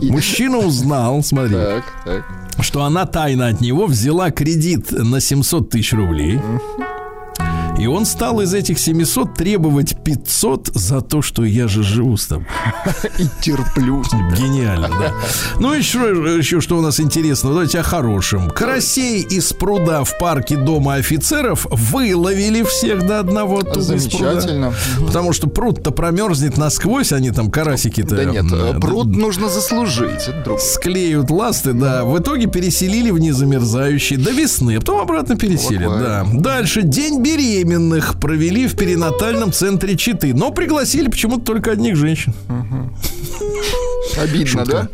Мужчина узнал, смотри, Так, так. что она тайно от него взяла кредит на 700 тысяч рублей. И он стал из этих 700 требовать 500 за то, что я же живу с тобой. И терплю. Гениально, да. Ну, еще, еще что у нас интересно, давайте о хорошем. Карасей из пруда в парке Дома офицеров выловили всех до одного оттуда из пруда. Замечательно. Потому что пруд-то промерзнет насквозь, они там карасики-то... Да нет, э, пруд нужно заслужить. Склеют ласты, да. В итоге переселили в незамерзающий до весны, а потом обратно переселят, да. Дальше день беременных провели в перинатальном центре Читы, но пригласили почему-то только одних женщин. Обидно, да?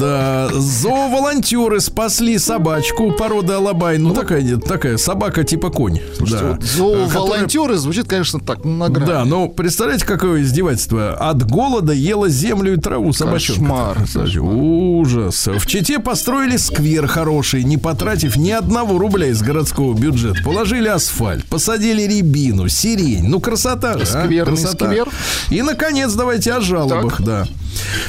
Да, зооволонтеры спасли собачку породы Алабай. Ну, такая, нет, такая собака типа конь. Да. Вот Зооволонтеры звучит, конечно, так, на грани. Да, ну представляете, какое издевательство. От голода ела землю и траву собачонка. Кошмар, Представляете? Ужас. В Чите построили сквер хороший, не потратив ни одного рубля из городского бюджета. Положили асфальт, посадили рябину, сирень. Ну, красота же, а? Скверный Красота. сквер. И, наконец, давайте о жалобах, Так. да.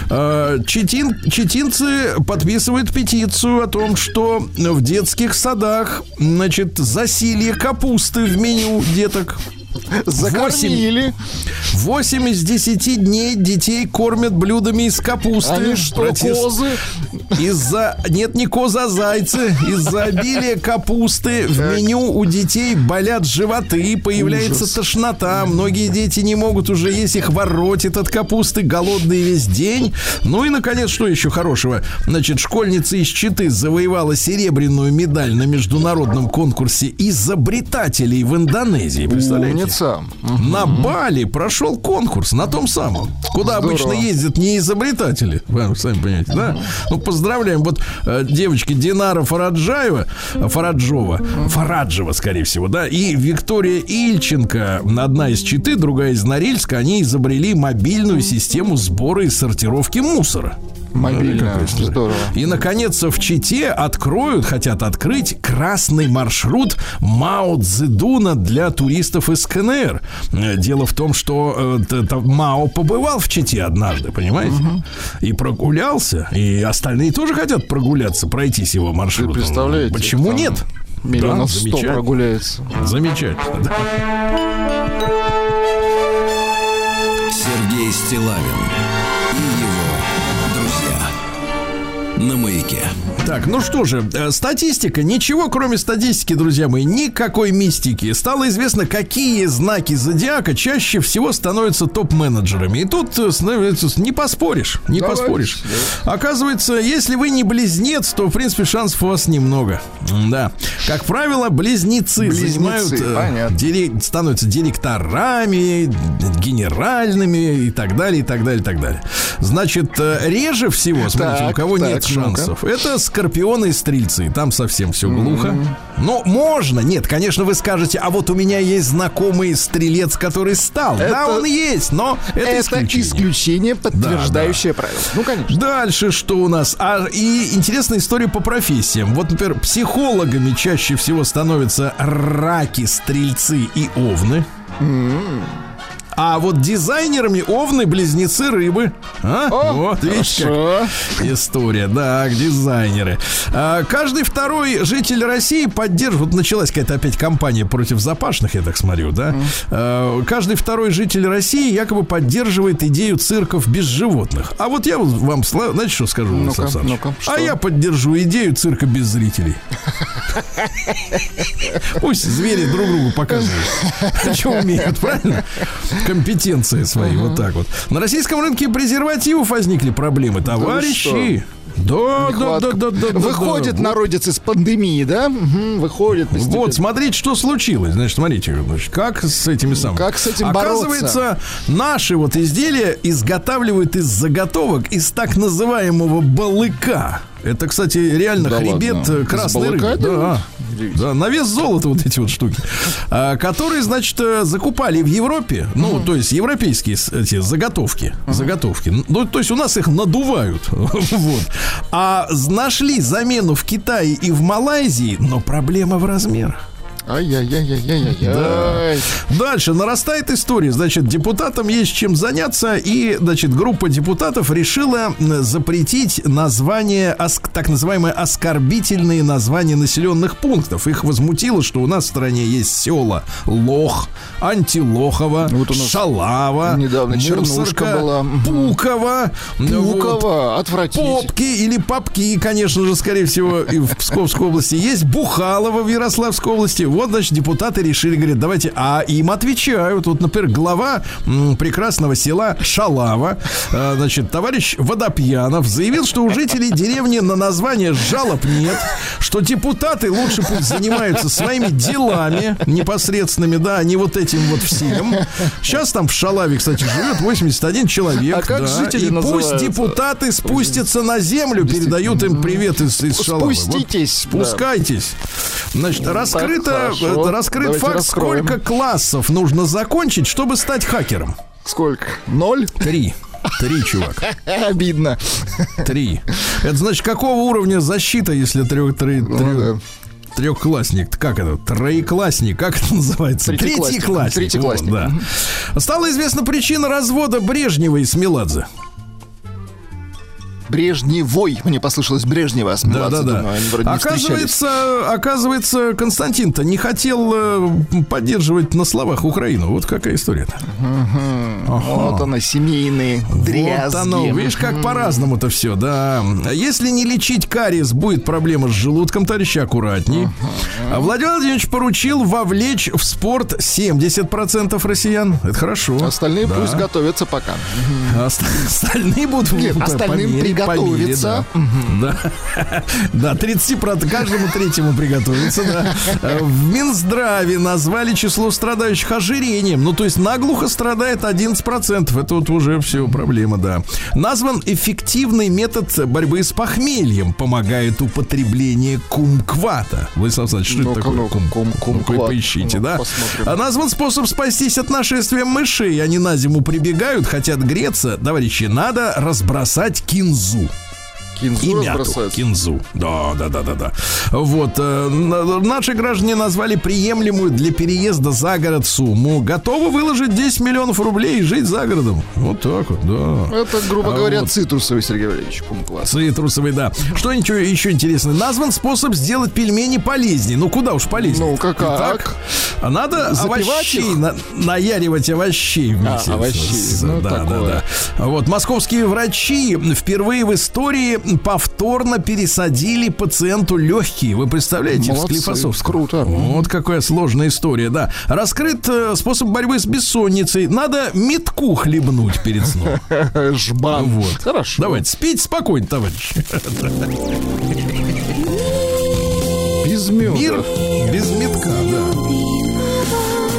А, Читин, читинцы подписывают петицию о том, что в детских садах, значит, засилье капусты в меню деток. Закормили. 8 из 10 дней детей кормят блюдами из капусты. Они что, Протест- козы? Из-за... Нет, не козы, а зайцы. Из-за обилия капусты в меню у детей болят животы, появляется Ужас. тошнота. Многие дети не могут уже есть, их воротит от капусты, голодные весь день. Ну и, наконец, что еще хорошего? Значит, школьница из Читы завоевала серебряную медаль на международном конкурсе изобретателей в Индонезии. Представляете? Умница. На Бали прошел конкурс, на том самом, куда Здорово. обычно ездят не изобретатели, вы сами понимаете, да? Ну, поздравляем, вот э, девочки Динара Фараджаева, э, Фараджова, Фараджева, скорее всего, да, и Виктория Ильченко, одна из Читы, другая из Норильска, они изобрели мобильную систему сбора и сортировки мусора. История. Здорово. И, наконец, в Чите откроют, хотят открыть красный маршрут Мао Цзэдуна для туристов из КНР. Дело в том, что э, т- т- Мао побывал в Чите однажды, понимаете? И прогулялся. И остальные тоже хотят прогуляться, пройтись его маршрутом. представляете, Почему там нет? Миллионов Да, сто замечательно. прогуляется. Замечательно. да. Сергей Стилавин На маяке. Так, ну что же, э, статистика. Ничего, кроме статистики, друзья мои, никакой мистики. Стало известно, какие знаки зодиака чаще всего становятся топ-менеджерами. И тут э, становится, не поспоришь, не Давайте, поспоришь. Оказывается, если вы не близнец, то, в принципе, шансов у вас немного. Да. Как правило, близнецы, Близнецы, занимают, понятно. становятся директорами, генеральными и так далее, и так далее, и так далее. Значит, э, реже всего, смотрите, Так, у кого так, нет. Шансов, это скорпионы и стрельцы. Там совсем все глухо. Но можно. Нет, конечно, вы скажете, а вот у меня есть знакомый стрелец, который стал. Да, Это- он есть, но это, Это исключение. исключение, подтверждающее правило. Ну, конечно. Дальше что у нас? А, и интересная история по профессиям. Вот, например, психологами чаще всего становятся раки, стрельцы и овны. А вот дизайнерами овны, близнецы, рыбы. А? О, вот, как хорошо. История, да, дизайнеры. А, каждый второй житель России поддерживает. Вот началась какая-то опять кампания против запашных, я так смотрю, да. А, каждый второй житель России якобы поддерживает идею цирков без животных. А вот я вам, знаете, что скажу, Владислав Александрович? ну-ка, А я поддержу идею цирка без зрителей. Пусть звери друг другу показывают, что умеют, правильно? Компетенции свои, вот так вот. На российском рынке презервативов возникли проблемы, товарищи. Да, да, да, да, да. Выходит да. народец из пандемии, да? Мгм, Выходит. постепенно. Вот, смотрите, что случилось. Значит, смотрите, значит, как с этими самыми. Как с этим Оказывается, наши вот изделия изготавливают из заготовок из так называемого балыка. Это, кстати, реально Да хребет ладно. э, рыбы. делают? Да. Да, на вес золота вот эти вот штуки. А, которые, значит, э, закупали в Европе. Ну, то есть европейские эти заготовки. Заготовки. Ну, то есть у нас их надувают. Вот. А нашли замену в Китае и в Малайзии, но проблема в размерах. Ай-яй-яй-яй-яй. Дальше нарастает история. Значит, депутатам есть чем заняться, и, значит, группа депутатов решила запретить название, так называемые оскорбительные названия населенных пунктов. Их возмутило, что у нас в стране есть села Лох, Антилохово, Вот у нас Шалава, недавно Чернушка была. Мгм. Пуково, вот. Пуково, отвратительно. Попки или попки, конечно же, скорее всего, и в Псковской области есть. Бухалово в Ярославской области. Вот, значит, депутаты решили, говорят, давайте, а им отвечают. Вот, например, глава м, прекрасного села Шалава, э, значит, товарищ Водопьянов заявил, что у жителей деревни на название жалоб нет, что депутаты лучше пусть занимаются своими делами непосредственными, да, а не вот этим вот всем. Сейчас там в Шалаве, кстати, живет 81 человек. А как да, жители и пусть депутаты спустятся на землю, передают им привет из, из Шалавы. Спуститесь, Вот да. спускайтесь. Значит, раскрыто, хорошо. э, раскрыт Давайте факт, раскроем. сколько классов нужно закончить, чтобы стать хакером. Сколько? Ноль? Три. Три, чувак. Обидно. Три. Это значит, какого уровня защита, если трех, три, Ну трех- да. Трехклассник, как это? Троеклассник, как это называется? Третьеклассник. Третьеклассник. Третьеклассник. Вот, да. Стала известна причина развода Брежнева и Смеладзе. Брежневой. Мне послышалось Брежнева. Да, да, да. думаю. Оказывается, оказывается, Константин-то не хотел э, поддерживать на словах Украину. Вот какая история-то. Вот она, семейные дрязги. Вот оно, видишь, как по-разному-то все, да. Если не лечить кариес, будет проблема с желудком, товарищи, аккуратней. А Владимир Владимирович поручил вовлечь в спорт 70% россиян. Это хорошо. Остальные Да. пусть готовятся пока. Ост- Остальные будут Нет, остальным по мере- по да. Да, да 30% каждому третьему приготовиться, да. В Минздраве назвали число страдающих ожирением. Ну, то есть наглухо страдает 11%. Это вот уже все проблема, да. Назван эффективный метод борьбы с похмельем. Помогает употребление кумквата. Владислав Александрович, что это такое? ну-ка, кум- Ну-ка, кумкват. поищите, да. А назван способ спастись от нашествия мышей. Они на зиму прибегают, хотят греться. Товарищи, надо разбросать кинзу. Azul. Кинзу И мяту. Кинзу. Да, да, да, да, да. Вот. э, на- наши граждане назвали приемлемую для переезда за город сумму. Готовы выложить 10 миллионов рублей и жить за городом. Вот так вот, да. Это, грубо А говоря, вот. цитрусовый, Сергей Валерьевич, кумкват. Цитрусовый, да. Что ничего еще интересное? Назван способ сделать пельмени полезнее. Ну, куда уж полезнее. Ну-ка, как? Итак, а надо Запивать овощей, их? на- наяривать овощей вместе. А, овощей. с- Ну, да, да, такое. да. Вот, московские врачи впервые в истории повторно пересадили пациенту легкие. Вы представляете, в Молодцы, Склифосовском? круто. Вот какая сложная история, да. Раскрыт э, способ борьбы с бессонницей. Надо метку хлебнуть перед сном. Жбан. Вот. Хорошо. Давайте, спите спокойно, товарищи. Без меда. Мир без метка, да.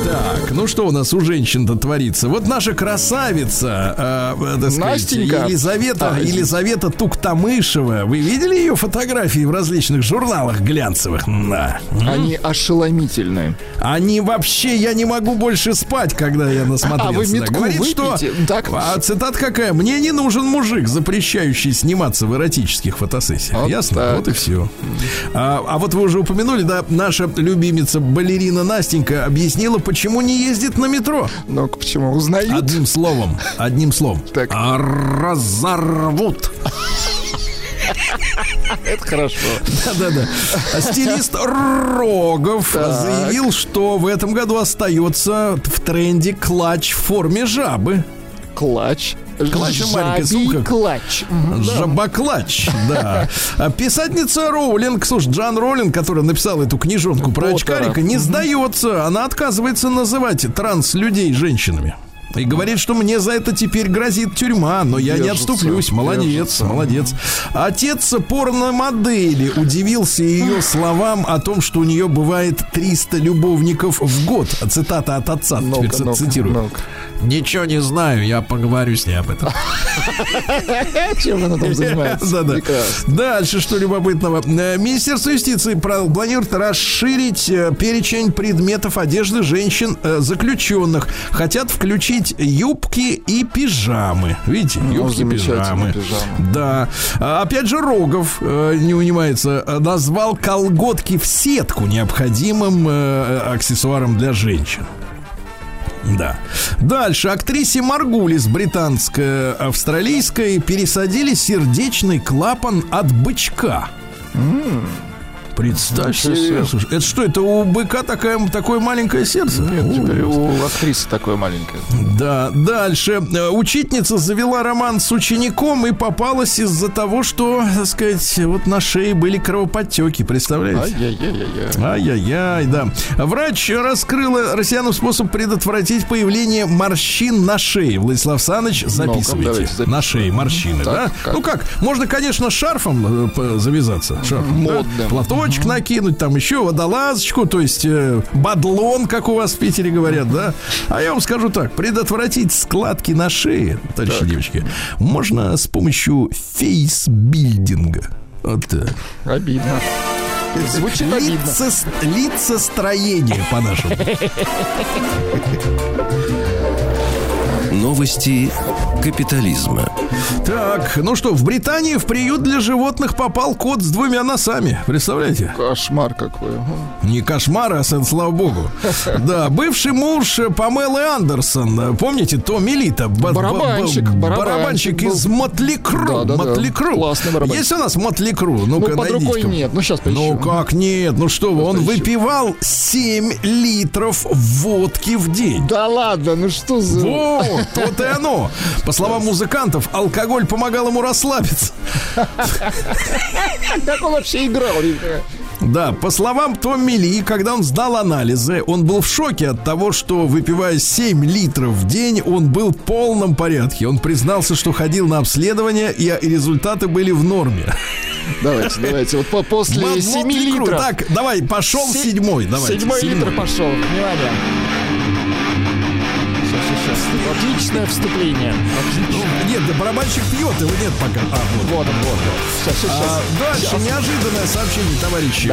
Так, ну что у нас у женщин-то творится? Вот наша красавица, э, э, так сказать. Елизавета, А, Елизавета Туктамышева. Вы видели ее фотографии в различных журналах глянцевых? Да. Они ошеломительные. Они вообще, я не могу больше спать, когда я насмотрелся. А вы да. метку Говорит, что, выпейте. Так. а цитата какая? Мне не нужен мужик, запрещающий сниматься в эротических фотосессиях. Вот Ясно? так. Вот и все. А, а вот вы уже упомянули, да, наша любимица балерина Настенька объяснила, почему не ездит на метро. Ну, почему? Узнают? Одним словом, одним словом. Так. А, Разорвут. Это хорошо. Да-да-да. Стилист Рогов заявил, что в этом году остается в тренде клатч в форме жабы. Клач. Клатч, маленькая сумка. клатч. Мгм. Жабоклач, да. Писательница Роулинг, слушай, Джан Роулинг, которая написала эту книжонку про очкарика, не сдается. Она отказывается называть транс-людей женщинами. И говорит, что мне за это теперь грозит тюрьма, но я не Держится, отступлюсь. Молодец, держится. молодец. Отец порномодели удивился ее словам о том, что у нее бывает 300 любовников в год. Цитата от отца, теперь Ну-ка, ну-ка, цитирую. ну-ка. Ничего не знаю, я поговорю с ней об этом. Чем она там занимается? Да-да. Прекрасно. Дальше, что любопытного. Э, Министерство юстиции планирует расширить э, перечень предметов одежды женщин э, заключенных. Хотят включить юбки и пижамы. Видите, Ну, юбки и замечательно, пижамы. пижамы. Да. А, Опять же, Рогов э, не унимается. э, Назвал колготки в сетку необходимым э, аксессуаром для женщин. Да. Дальше. Актрисе Маргулис, британско-австралийской, пересадили сердечный клапан от бычка. Представь себе. Слушай, это что, это у быка такая, такое маленькое сердце? Нет, теперь у актрисы такое маленькое. да, дальше. Э, Учительница завела роман с учеником и попалась из-за того, что, так сказать, вот на шее были кровоподтеки, представляете? Ай-яй-яй-яй. Ай-яй-яй, да. Врач раскрыла россиянам способ предотвратить появление морщин на шее. Владислав Саныч, записывайте. записываем. на шее морщины, Так, да? как? Ну как, можно, конечно, шарфом э, завязаться. Шарфом, да? Модным. Платочек накинуть, там еще водолазочку, то есть э, бадлон, как у вас в Питере говорят, да? А я вам скажу так, предотвратить складки на шее, товарищи девочки, можно с помощью фейсбилдинга. Вот так. Обидно. Звучит обидно. Лицес- лицестроение по-нашему. Новости капитализма. Так, ну что, в Британии в приют для животных попал кот с двумя носами. Представляете? Кошмар какой. Не кошмар, а с- слава богу. Да, бывший муж Памелы Андерсон, помните, Томми Лита? Барабанщик, барабанщик из Мотли Кру. Да-да-да, Мотли Кру. классный барабанщик. Есть у нас Мотли Кру? Ну, Ну-ка, под рукой нет. Ну, сейчас поищу. Ну как нет? Ну что вы, он выпивал 7 литров водки в день. Да ладно, ну что за... Вот, вот и оно. По словам музыкантов, алкоголь помогал ему расслабиться. Как он вообще играл? Да, по словам Томми Ли, когда он сдал анализы, он был в шоке от того, что выпивая 7 литров в день, он был в полном порядке. Он признался, что ходил на обследование, и результаты были в норме. Давайте, давайте. Вот по- после Вот 7 ли круто. литров. Так, давай, пошел Се- седьмой. Давайте, Седьмой литр пошел. Внимание. Сейчас, сейчас, сейчас. Отличное вступление. Отлично. Нет, да барабанщик пьет, его нет пока. А, вот. Вот он, вот, вот. Сейчас, сейчас, А, сейчас. дальше неожиданное сообщение, товарищи.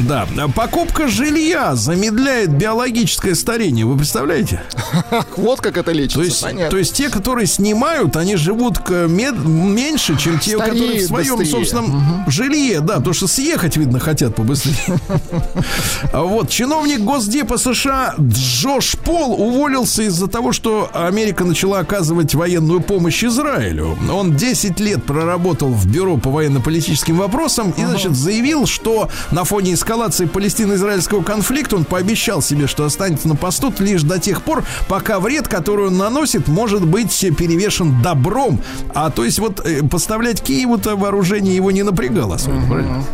Да. Да. Покупка жилья замедляет биологическое старение. Вы представляете? Вот как это лечится. То есть, Понятно. то есть те, которые снимают, они живут к мед- меньше, чем те, Стареют которые в своем быстрее. собственном жилье. Да, потому что съехать, видно, хотят побыстрее. А Вот, чиновник Госдепа США Джош Пол уволился из-за того, что Америка начала оказывать военную помощь Израилю. Он 10 лет проработал в бюро по военно-политическим вопросам и, значит, заявил, что на фоне эскалации палестино-израильского конфликта он пообещал себе, что останется на посту лишь до тех пор, пока вред, который он наносит, может быть перевешен добром. А то есть вот э, поставлять Киеву-то вооружение его не напрягало особенно, правильно?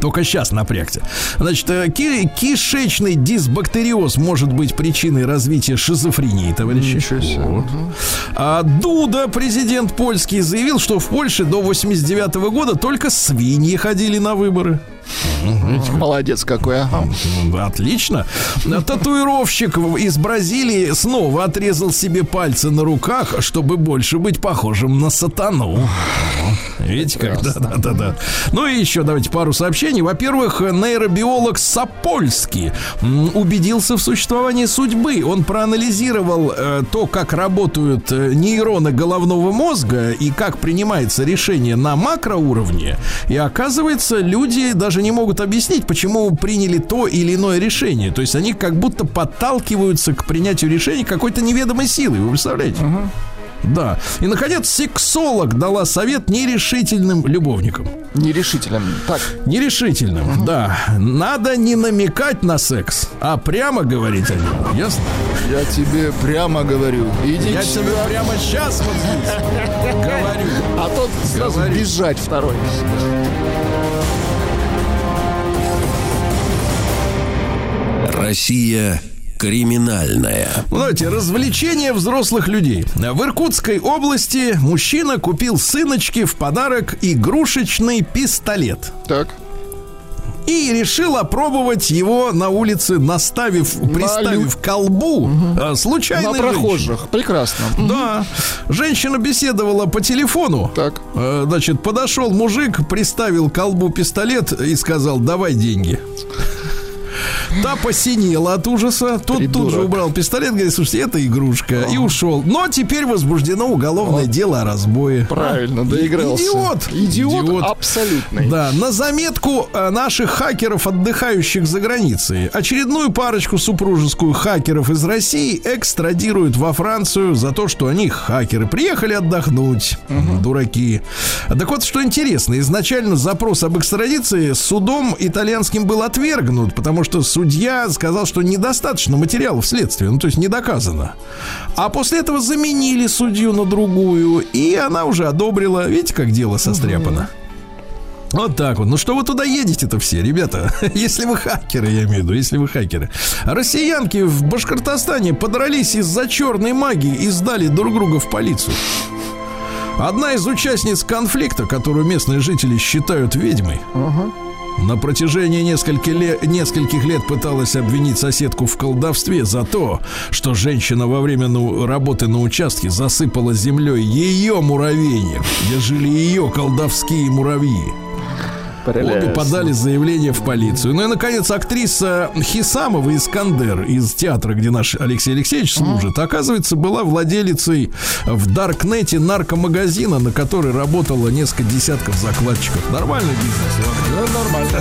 Только сейчас напрягся. Значит, э, ки- кишечный дисбактериоз может быть причиной развития шизофрении, товарищи. Ничего себе. Вот. А Дуда, президент польский, заявил, что в Польше до 89 года только свиньи ходили на выборы. Молодец какой, ага. Ну, Отлично. Татуировщик из Бразилии снова отрезал себе пальцы на руках, чтобы больше быть похожим на сатану. Видите как? Да, да, да, да. Ну и еще давайте пару сообщений. Во-первых, нейробиолог Сапольский убедился в существовании судьбы. Он проанализировал э, то, как работают э, нейроны головного мозга и как принимается решение на макроуровне. И оказывается, люди даже не могут объяснить, почему приняли то или иное решение. То есть они как будто подталкиваются к принятию решений какой-то неведомой силой. Вы представляете? Да. И, наконец, сексолог дала совет нерешительным любовникам. Нерешителен. Так, Нерешительным, да. Надо не намекать на секс, а прямо говорить о нем. Ясно? я тебе прямо говорю. Иди Я к тебе прямо сейчас вот здесь говорю. А тот сразу Говорю. бежать второй. Россия криминальная. Ну, давайте, развлечения взрослых людей. В Иркутской области мужчина купил сыночке в подарок игрушечный пистолет. Так. И решил опробовать его на улице, наставив, приставив к колбу э, случайной На женщине. прохожих. Прекрасно. Да. Женщина беседовала по телефону. Так. Э, Значит, подошел мужик, приставил колбу пистолет и сказал, давай деньги. Та посинела от ужаса. Тот тут Придурок. же убрал пистолет, говорит, слушайте, это игрушка. И ушел. Но теперь возбуждено уголовное дело о разбое. Правильно, доигрался. Идиот. Идиот, Идиот. абсолютный. Да, на заметку э, наших хакеров, отдыхающих за границей. Очередную парочку супружескую хакеров из России экстрадируют во Францию за то, что они хакеры. Приехали отдохнуть, дураки. Так вот, что интересно, изначально запрос об экстрадиции судом итальянским был отвергнут, потому что судья сказал, что недостаточно материалов следствия, ну то есть не доказано. А после этого заменили судью на другую, и она уже одобрила. Видите, как дело состряпано? Вот так вот. Ну что вы туда едете-то все, ребята? Если вы хакеры, я имею в виду, если вы хакеры. Россиянки в Башкортостане подрались из-за черной магии и сдали друг друга в полицию. Одна из участниц конфликта, которую местные жители считают ведьмой, на протяжении нескольких лет, нескольких лет пыталась обвинить соседку в колдовстве за то, что женщина во время работы на участке засыпала землей ее муравейник, где жили ее колдовские муравьи. Обе Прелестно. подали заявление в полицию. Ну и, наконец, актриса Хисамова Искандер из театра, где наш Алексей Алексеевич служит, оказывается, была владелицей в Даркнете наркомагазина, на который работало несколько десятков закладчиков. Нормальный бизнес. ладно? Ну, нормально.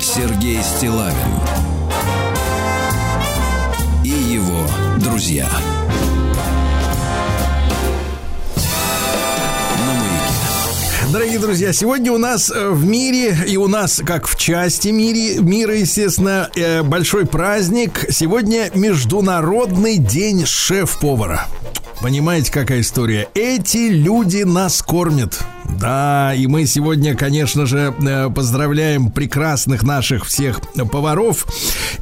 Сергей Стилавин и его друзья. Дорогие друзья, сегодня у нас э, в мире и у нас, как в части мире, мира, естественно, э, большой праздник. Сегодня Международный день шеф-повара. Понимаете, какая история? Эти люди нас кормят. Да, и мы сегодня, конечно же, э, поздравляем прекрасных наших всех поваров.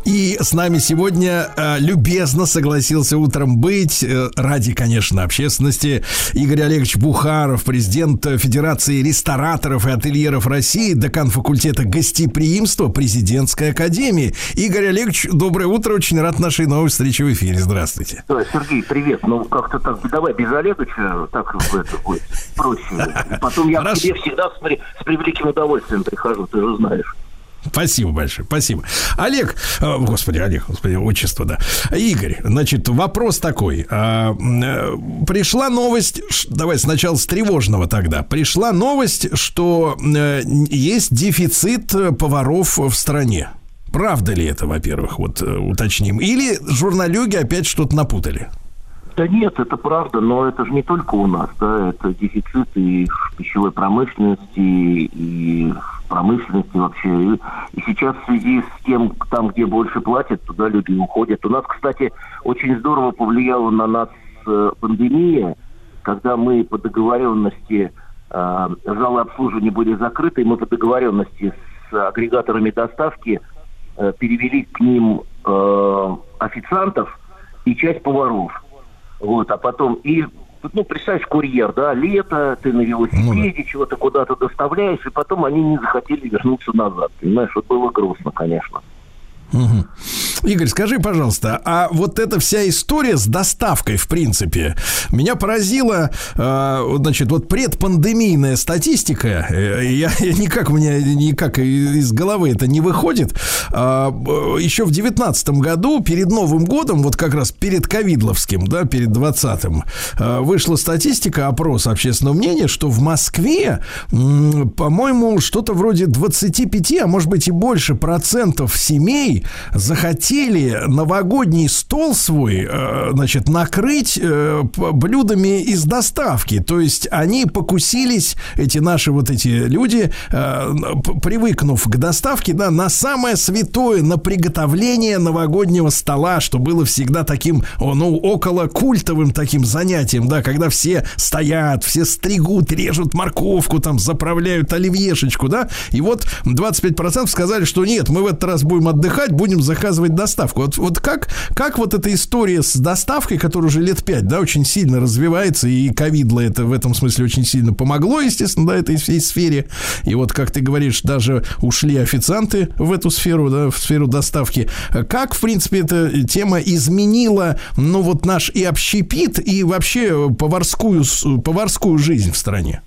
И с нами сегодня э, любезно согласился утром быть, э, ради, конечно, общественности, Игорь Олегович Бухаров, президент Федерации рестораторов и ательеров России, декан факультета гостеприимства Президентской академии. Игорь Олегович, доброе утро, очень рад нашей новой встрече в эфире. Здравствуйте. Сергей, привет. Ну, как-то так, давай без Олеговича, так это будет проще. Потом я Хорошо. к тебе всегда с, с превеликим удовольствием прихожу, ты же знаешь. Спасибо большое, спасибо. Олег, э, господи, Олег, господи, отчество, да. Игорь, значит, вопрос такой. А, э, пришла новость, давай сначала с тревожного тогда. Пришла новость, что э, есть дефицит э, поваров в стране. Правда ли это, во-первых, вот э, уточним? Или журналюги опять что-то напутали? Да нет, это правда, но это же не только у нас, да, это дефицит и в пищевой промышленности, и в промышленности вообще. И, и сейчас в связи с тем, там, где больше платят, туда люди уходят. У нас, кстати, очень здорово повлияла на нас э, пандемия, когда мы по договоренности э, залы обслуживания были закрыты, и мы по договоренности с агрегаторами доставки э, перевели к ним э, официантов и часть поваров. Вот, а потом и ну, представь, курьер, да, лето, ты на велосипеде, чего-то куда-то доставляешь, и потом они не захотели вернуться назад. Понимаешь, вот было грустно, конечно. Мгм. Игорь, скажи, пожалуйста, а вот эта вся история с доставкой, в принципе, меня поразила, э, значит, вот предпандемийная статистика, э, я, я никак у меня никак из головы это не выходит. А, э, еще в девятнадцатом году, перед Новым годом, вот как раз перед ковидловским, да, перед двадцатым, э, вышла статистика, опрос общественного мнения, что в Москве, по-моему, что-то вроде 25, а может быть и больше процентов семей захотели новогодний стол свой, э, значит, накрыть э, блюдами из доставки. То есть они покусились, эти наши вот эти люди, э, привыкнув к доставке, да, на самое святое, на приготовление новогоднего стола, что было всегда таким, ну, около культовым таким занятием, да, когда все стоят, все стригут, режут морковку, там, заправляют оливьешечку, да, и вот 25% сказали, что нет, мы в этот раз будем отдыхать, будем заказывать доставку. Вот, вот как, как вот эта история с доставкой, которая уже лет 5, да, очень сильно развивается, и ковидло это в этом смысле очень сильно помогло, естественно, да, этой всей сфере. И вот, как ты говоришь, даже ушли официанты в эту сферу, да, в сферу доставки. Как, в принципе, эта тема изменила, ну, вот наш и общепит, и вообще поварскую, поварскую жизнь в стране?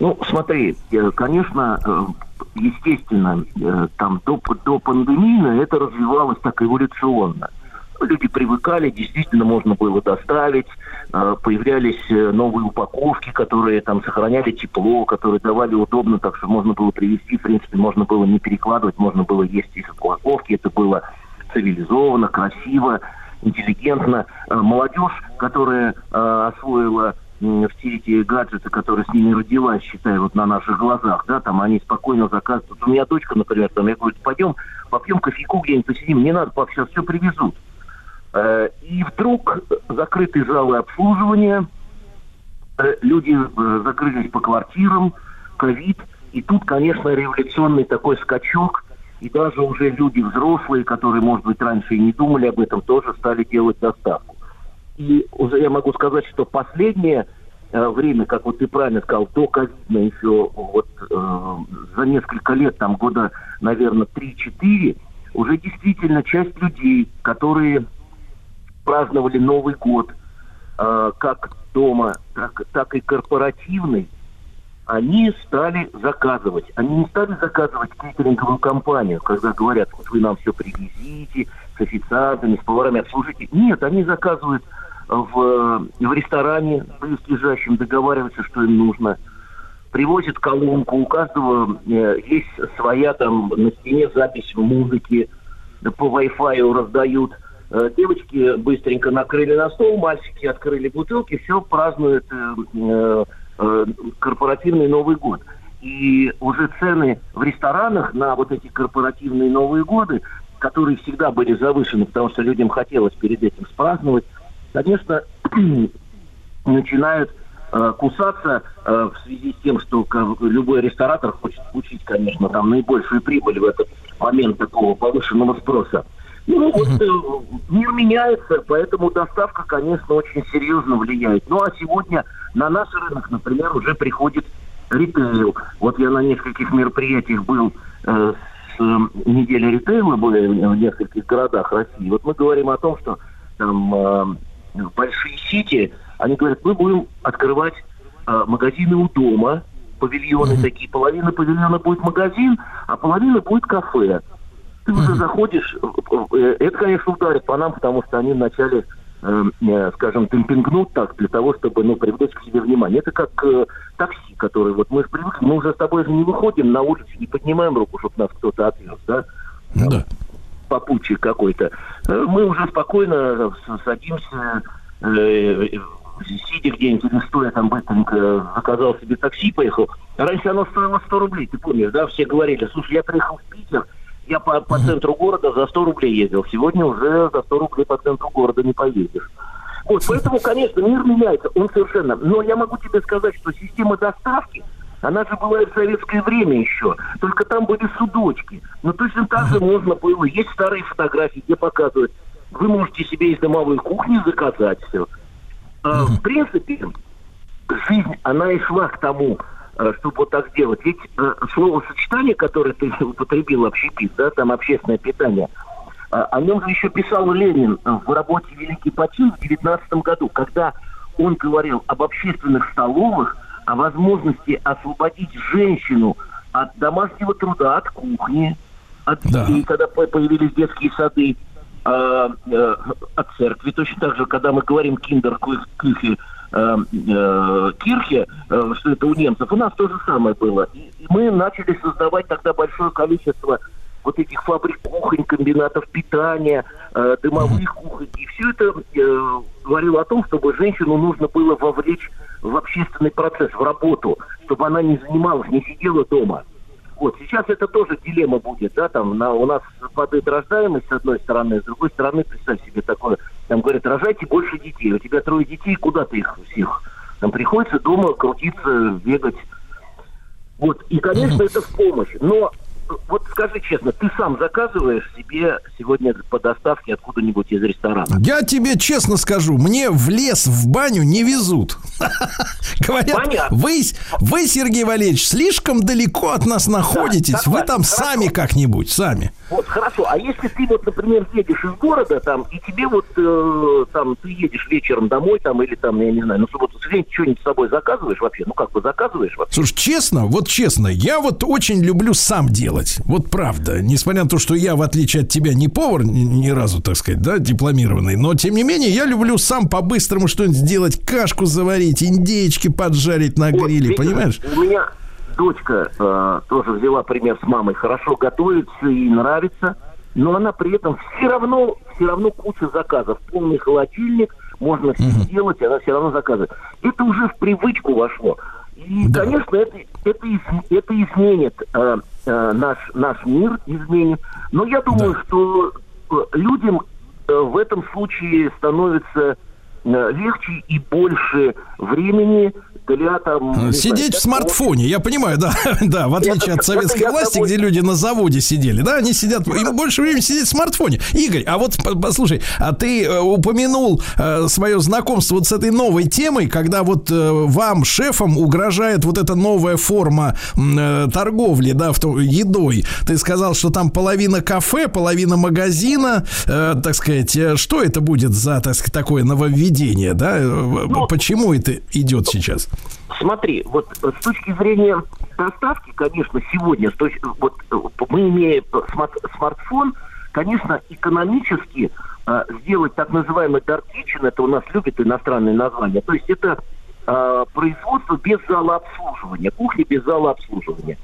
Ну, смотри, э, конечно, э, естественно, э, там до, до пандемии это развивалось так эволюционно. Люди привыкали, действительно можно было доставить, э, появлялись э, новые упаковки, которые там сохраняли тепло, которые давали удобно, так что можно было привезти, в принципе, можно было не перекладывать, можно было есть из упаковки, это было цивилизованно, красиво, интеллигентно. Молодежь, которая освоила все эти гаджеты, которые с ними родилась, считай, вот на наших глазах, да, там они спокойно заказывают. Вот у меня дочка, например, там, я говорю, пойдем попьем кофейку где-нибудь посидим, не надо, пап, сейчас все привезут. Э, И вдруг закрытые залы обслуживания, э, люди э, закрылись по квартирам, ковид, и тут, конечно, революционный такой скачок, и даже уже люди взрослые, которые, может быть, раньше и не думали об этом, тоже стали делать доставку. И уже я могу сказать, что последнее э, время, как вот ты правильно сказал, до ковидно еще вот э, за несколько лет, там года, наверное, 3-4, уже действительно часть людей, которые праздновали Новый год, э, как дома, так, так и корпоративный, они стали заказывать. Они не стали заказывать кейтеринговую компанию, когда говорят, вот вы нам все привезите, с официантами, с поварами обслужите. Нет, они заказывают в, в ресторане близлежащем, договариваются, что им нужно. Привозят колонку, у каждого э, есть своя там на стене запись музыки, по Wi-Fi раздают. Э, Девочки быстренько накрыли на стол, мальчики открыли бутылки, все празднуют э, э, э, корпоративный Новый год. И уже цены в ресторанах на вот эти корпоративные Новые годы, которые всегда были завышены, потому что людям хотелось перед этим спраздновать, конечно, начинают э, кусаться э, в связи с тем, что любой ресторатор хочет получить, конечно, там наибольшую прибыль в этот момент такого повышенного спроса. Ну, вот э, мир меняется, поэтому доставка, конечно, очень серьезно влияет. Ну, а сегодня на наш рынок, например, уже приходит ритейл. Вот я на нескольких мероприятиях был э, с э, недели ритейла, были в нескольких городах России. Вот мы говорим о том, что там э, большие сети, они говорят, мы будем открывать э, магазины у дома, павильоны такие, половина павильона будет магазин, а половина будет кафе. Ты уже заходишь, э, э, это, конечно, ударит по нам, потому что они вначале, э, э, скажем, демпингнут так, для того, чтобы, ну, привлечь к себе внимание. Это как э, такси, который, вот мы же привыкли, мы уже с тобой же не выходим на улицу, не поднимаем руку, чтобы нас кто-то отвез, да? Ну Да. Попутчик какой-то. Э, Мы уже спокойно садимся, э, сидя где-нибудь или стоя там быстренько, заказал себе такси, поехал. Раньше оно стоило 100 рублей, ты помнишь, да? Все говорили, слушай, я приехал в Питер, я по, по центру города за 100 рублей ездил. Сегодня уже за 100 рублей по центру города не поедешь. Вот, поэтому, конечно, мир меняется, он совершенно... Но я могу тебе сказать, что система доставки, она же была и в советское время еще. Только там были судочки. Но точно так же можно было. Есть старые фотографии, где показывают. Вы можете себе из домовой кухни заказать все. В принципе, жизнь, она и шла к тому, э, чтобы вот так делать. Ведь э, словосочетание, которое ты употребил, общепит, да, там общественное питание, а, о нем же еще писал Ленин в работе «Великий почин» в 19 году, когда он говорил об общественных столовых, о возможности освободить женщину от домашнего труда, от кухни, от Да. детей, когда по- появились детские сады, э, э, от церкви. Точно так же, когда мы говорим киндер кюхе, э, э, кирхе, э, что это у немцев, у нас то же самое было. И мы начали создавать тогда большое количество вот этих фабрик кухонь, комбинатов питания, э, дымовых кухонь. И все это э, говорило о том, чтобы женщину нужно было вовлечь в общественный процесс, в работу, чтобы она не занималась, не сидела дома. Вот, сейчас это тоже дилемма будет, да, там на, у нас падает рождаемость с одной стороны, с другой стороны, представь себе такое, там говорят, рожайте больше детей, у тебя трое детей, куда ты их всех? Там приходится дома крутиться, бегать. Вот, и, конечно, это в помощь, но вот скажи честно, ты сам заказываешь себе сегодня по доставке откуда-нибудь из ресторана? Я тебе честно скажу, мне в лес, в баню не везут. Говорят, вы, вы, Сергей Валерьевич, слишком далеко от нас находитесь. Вы там сами как-нибудь, сами. Вот, хорошо. А если ты вот, например, едешь из города, там, и тебе вот, э, там, ты едешь вечером домой, там, или там, я не знаю, ну, субботу, что-нибудь с собой заказываешь вообще? Ну, как бы заказываешь вообще? Слушай, честно, вот честно, я вот очень люблю сам делать. Вот правда. Несмотря на то, что я, в отличие от тебя, не повар ни, ни разу, так сказать, да, дипломированный, но тем не менее я люблю сам по-быстрому что-нибудь сделать, кашку заварить, индейчики поджарить на Вот, гриле, понимаешь? У меня дочка э, тоже взяла пример с мамой, хорошо готовит, все ей нравится, но она при этом все равно, все равно куча заказов, полный холодильник, можно все сделать, она все равно заказывает. Это уже в привычку вошло. И, Да. конечно, это, это, из- это изменит э, э, наш, наш мир, изменит. Но я думаю, что э, людям э, в этом случае становится легче и больше времени не Сидеть знаю, в смартфоне, я понимаю, да, да, в отличие Это- от советской власти, тобой- где люди на заводе сидели, да, они сидят, им больше времени сидеть в смартфоне. Игорь, а вот по- послушай, а ты э, упомянул э, свое знакомство вот с этой новой темой, когда вот э, вам, шефам, угрожает вот эта новая форма э, торговли, да, в то- едой. Ты сказал, что там половина кафе, половина магазина, э, так сказать, что это будет за, так такое нововведение, да? Ну, Почему это идет сейчас? Смотри, вот с точки зрения доставки, конечно, сегодня, с точ- вот э, мы имеем э, смарт- смартфон, конечно, экономически э, сделать так называемый dark kitchen, это у нас любят иностранные названия, то есть это э, производство без зала обслуживания, кухня без зала обслуживания.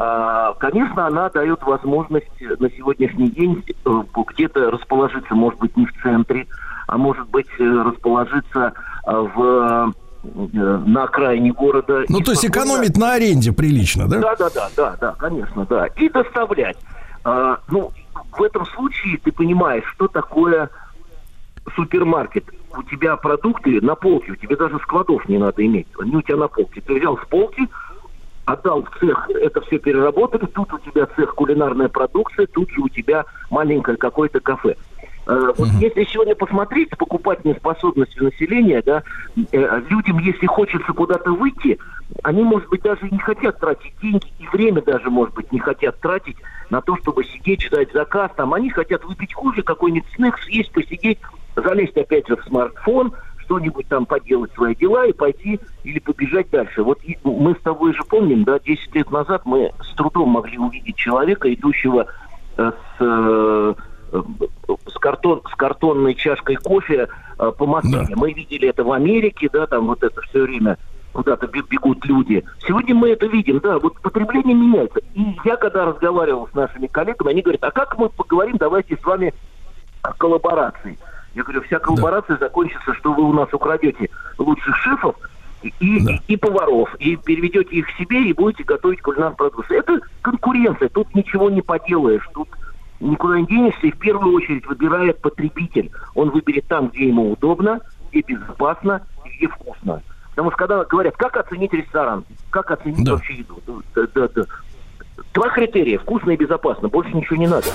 А, конечно, она дает возможность э, на сегодняшний день э, где-то расположиться, может быть, не в центре, а может быть, расположиться э, в на окраине города. Ну, то есть спокойно- экономить на аренде прилично, да? Да, да, да, да, да, конечно, да. И доставлять. А, ну, в этом случае ты понимаешь, что такое супермаркет. У тебя продукты на полке, у тебя даже складов не надо иметь. Они у тебя на полке. Ты взял с полки, отдал в цех, это все переработали, тут у тебя цех кулинарная продукция, тут же у тебя маленькое какое-то кафе. Э, Вот если сегодня посмотреть с покупательной способностью населения, да, э, людям, если хочется куда-то выйти, они, может быть, даже не хотят тратить деньги, и время даже, может быть, не хотят тратить на то, чтобы сидеть, ждать заказ. Там они хотят выпить кофе, какой-нибудь снэк, съесть, посидеть, залезть опять же в смартфон, что-нибудь там поделать свои дела и пойти или побежать дальше. Вот и мы с тобой же помним, да, 10 лет назад мы с трудом могли увидеть человека, идущего э, с, с, картон, с картонной чашкой кофе э, по Москве. Да. Мы видели это в Америке, да, там вот это все время куда-то бе- бегут люди. Сегодня мы это видим, да, вот потребление меняется. И я, когда разговаривал с нашими коллегами, они говорят, а как мы поговорим, давайте с вами о коллаборации. Я говорю, вся коллаборация закончится, что вы у нас украдете лучших шефов и, Да. и поваров, и переведете их к себе, и будете готовить кулинарную продукцию. Это конкуренция, тут ничего не поделаешь, тут никуда не денешься, и в первую очередь выбирает потребитель. Он выберет там, где ему удобно, где безопасно, где вкусно. Потому что когда говорят, как оценить ресторан, как оценить Да. вообще еду, да, да, да. Два критерия, вкусно и безопасно, больше ничего не надо.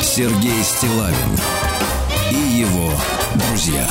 Сергей Стилавин и его друзья.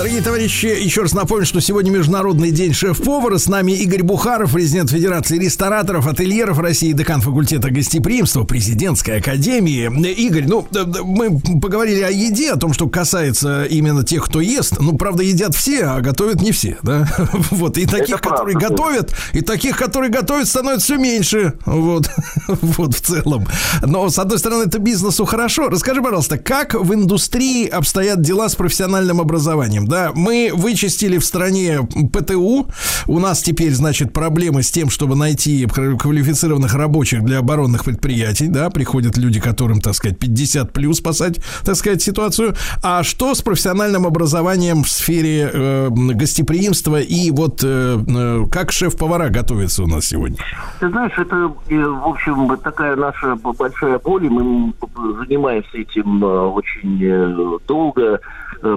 Дорогие товарищи, еще раз напомню, что сегодня Международный день шеф-повара. С нами Игорь Бухаров, президент Федерации рестораторов, ательеров России, декан факультета гостеприимства, президентской академии. Игорь, ну, мы поговорили о еде, о том, что касается именно тех, кто ест. Ну, правда, едят все, а готовят не все, да? Вот, и таких, правда, которые да. готовят, и таких, которые готовят, становится все меньше. Вот, вот в целом. Но, с одной стороны, это бизнесу хорошо. Расскажи, пожалуйста, как в индустрии обстоят дела с профессиональным образованием? Да, мы вычистили в стране ПТУ. У нас теперь, значит, проблемы с тем, чтобы найти квалифицированных рабочих для оборонных предприятий. Да, приходят люди, которым, так сказать, 50 плюс спасать, так сказать, ситуацию. А что с профессиональным образованием в сфере э, гостеприимства и вот э, э, как шеф-повара готовится у нас сегодня? Ты знаешь, это, э, в общем, такая наша большая боль, мы занимаемся этим э, очень долго,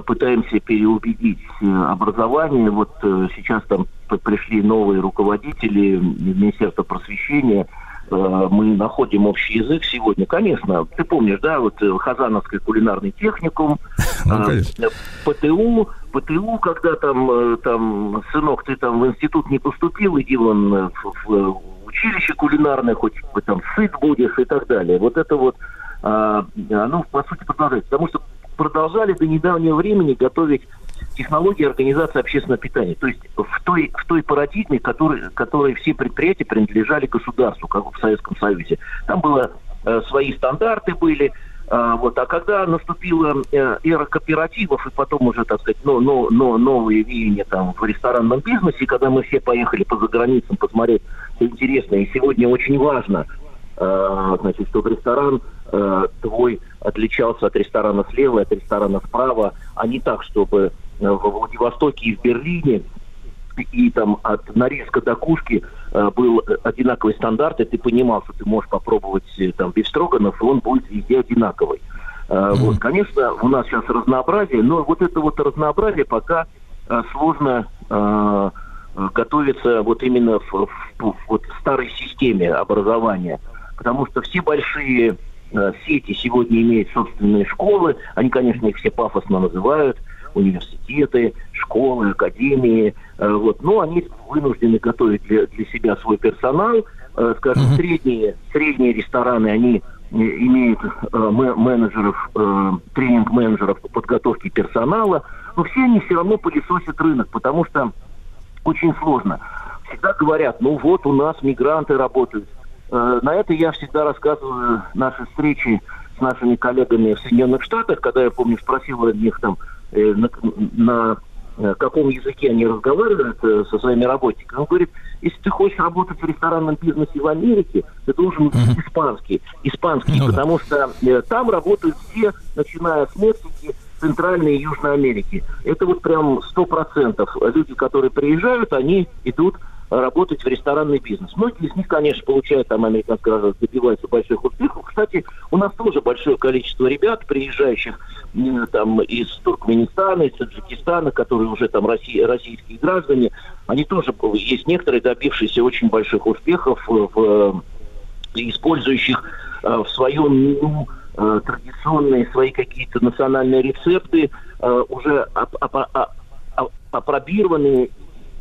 пытаемся переубедить э, образование. Вот э, сейчас там пришли новые руководители Министерства просвещения, Э, мы находим общий язык сегодня. Конечно, ты помнишь, да, вот э, Хазановский кулинарный техникум, Ну, э, конечно. ПТУ, ПТУ, когда там, э, там, сынок, ты там в институт не поступил, иди вон э, в, в училище кулинарное, хоть бы там сыт будешь и так далее. Вот это вот, а, оно, по сути, продолжается. Потому что продолжали до недавнего времени готовить технологии организации общественного питания. То есть в той, в той парадигме, которой, которой все предприятия принадлежали государству, как в Советском Союзе. Там было э, свои стандарты были, а, вот, а когда наступила э, эра кооперативов и потом уже, так сказать, но, но, но, новые веяния там в ресторанном бизнесе, когда мы все поехали по заграницам посмотреть все интересное, и сегодня очень важно, э, значит, чтобы ресторан э, твой отличался от ресторана слева, от ресторана справа, а не так, чтобы э, в Владивостоке и в Берлине и там от нарезка до кушки э, был одинаковый стандарт, и ты понимал, что ты можешь попробовать э, там бифстроганов, и он будет везде одинаковый. Э, Вот, конечно, у нас сейчас разнообразие, но вот это вот разнообразие пока э, сложно э, э, готовиться вот именно в, в- в вот старой системе образования. Потому что все большие э, сети сегодня имеют собственные школы. Они, конечно, их все пафосно называют. Университеты, школы, академии. Э, вот. Но они вынуждены готовить для, для себя свой персонал. Э, скажем, средние, средние рестораны, они э, имеют э, менеджеров, э, тренинг-менеджеров по подготовке персонала. Но все они все равно пылесосят рынок, потому что очень сложно. Всегда говорят, ну вот у нас мигранты работают. Э, На это я всегда рассказываю наши встречи с нашими коллегами в Соединенных Штатах, когда я помню спросил у них там э, на, на, э, каком языке они разговаривают со своими работниками. Он говорит, если ты хочешь работать в ресторанном бизнесе в Америке, ты должен учить испанский. Испанский, Ну да. потому что э, там работают все, начиная с Мексики, Центральной и Южной Америки. Это вот прям сто процентов. Люди, которые приезжают, они идут работать в ресторанный бизнес. Многие из них, конечно, получают там американское гражданство, добиваются больших успехов. Кстати, у нас тоже большое количество ребят, приезжающих там из Туркменистана, из Таджикистана, которые уже там росси- российские граждане. Они тоже, есть некоторые, добившиеся очень больших успехов в, использующих э, в своем меню э, традиционные свои какие-то национальные рецепты, э, уже оп-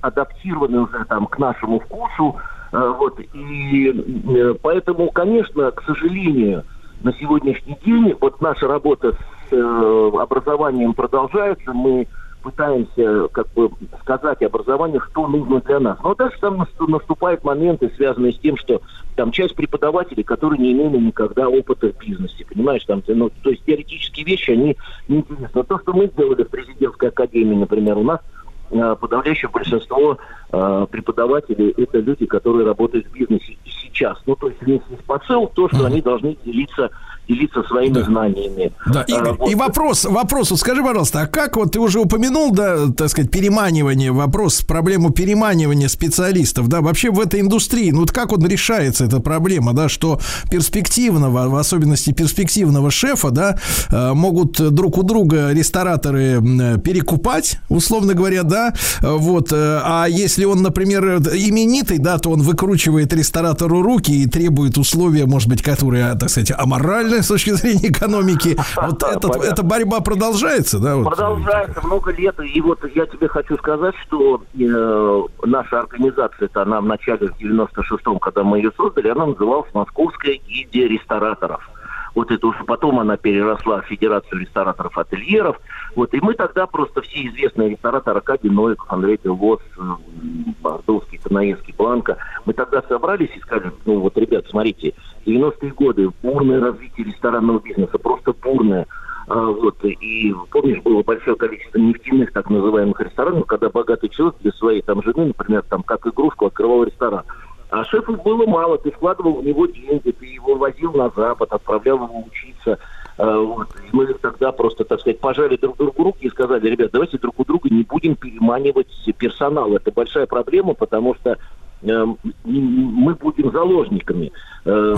адаптированы уже там к нашему вкусу. Э, вот, и э, поэтому, конечно, к сожалению, на сегодняшний день вот наша работа с э, образованием продолжается. Мы пытаемся как бы сказать образованию, что нужно для нас. Но дальше там нас- наступают моменты, связанные с тем, что там часть преподавателей, которые не имели никогда опыта в бизнесе, понимаешь, там, ну, то есть теоретические вещи, они неинтересны. То, что мы сделали в президентской академии, например, у нас подавляющее большинство э, преподавателей это люди, которые работают в бизнесе и сейчас. Ну, то есть есть посыл, то, что они должны делиться, делиться своими Да. знаниями. Да, Игорь, А, вот. и вопрос, вопрос, вот скажи, пожалуйста, а как вот ты уже упомянул, да, так сказать, переманивание, вопрос, проблему переманивания специалистов, да, вообще в этой индустрии, ну вот как вот решается эта проблема, да, что перспективного, в особенности перспективного шефа, да, э, могут друг у друга рестораторы перекупать, условно говоря, да, вот, э, а если он, например, именитый, да, то он выкручивает ресторатору руки и требует условия, может быть, которые, так сказать, аморальны с точки зрения экономики. Вот этот- эта борьба продолжается, да? вот? Продолжается много лет. И вот я тебе хочу сказать, что э, наша организация, это она в начале, в 96-м, когда мы ее создали, она называлась Московская гильдия рестораторов. Вот это уже потом она переросла в Федерацию рестораторов ательеров. Вот, и мы тогда просто все известные рестораторы Аркадий Новиков, Андрей Белвоз, э, Бордовский, Танаевский, Бланка, мы тогда собрались и сказали, ну вот, ребят, смотрите, 90-е годы, бурное развитие ресторанного бизнеса, просто бурное. А, вот, и помнишь, было большое количество нефтяных так называемых ресторанов, когда богатый человек для своей там жены, например, там как игрушку открывал ресторан. А шефу было мало, ты вкладывал в него деньги, ты его возил на Запад, отправлял его учиться. А, вот. И мы тогда просто, так сказать, пожали друг другу руки и сказали, ребят, давайте друг у друга не будем переманивать персонал. Это большая проблема, потому что э, мы будем заложниками. Э,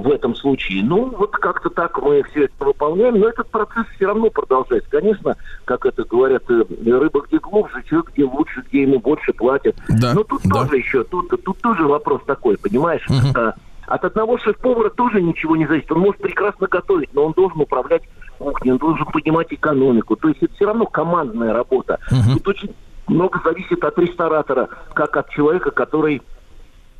в этом случае. Ну, вот как-то так мы все это выполняем, но этот процесс все равно продолжается. Конечно, как это говорят, э, рыба где глубже, человек где лучше, где ему больше платят. Да, Но тут да. тоже еще, тут, тут тоже вопрос такой, понимаешь? А, От одного шеф-повара тоже ничего не зависит. Он может прекрасно готовить, но он должен управлять кухней, он должен понимать экономику. То есть это все равно командная работа. Тут очень много зависит от ресторатора, как от человека, который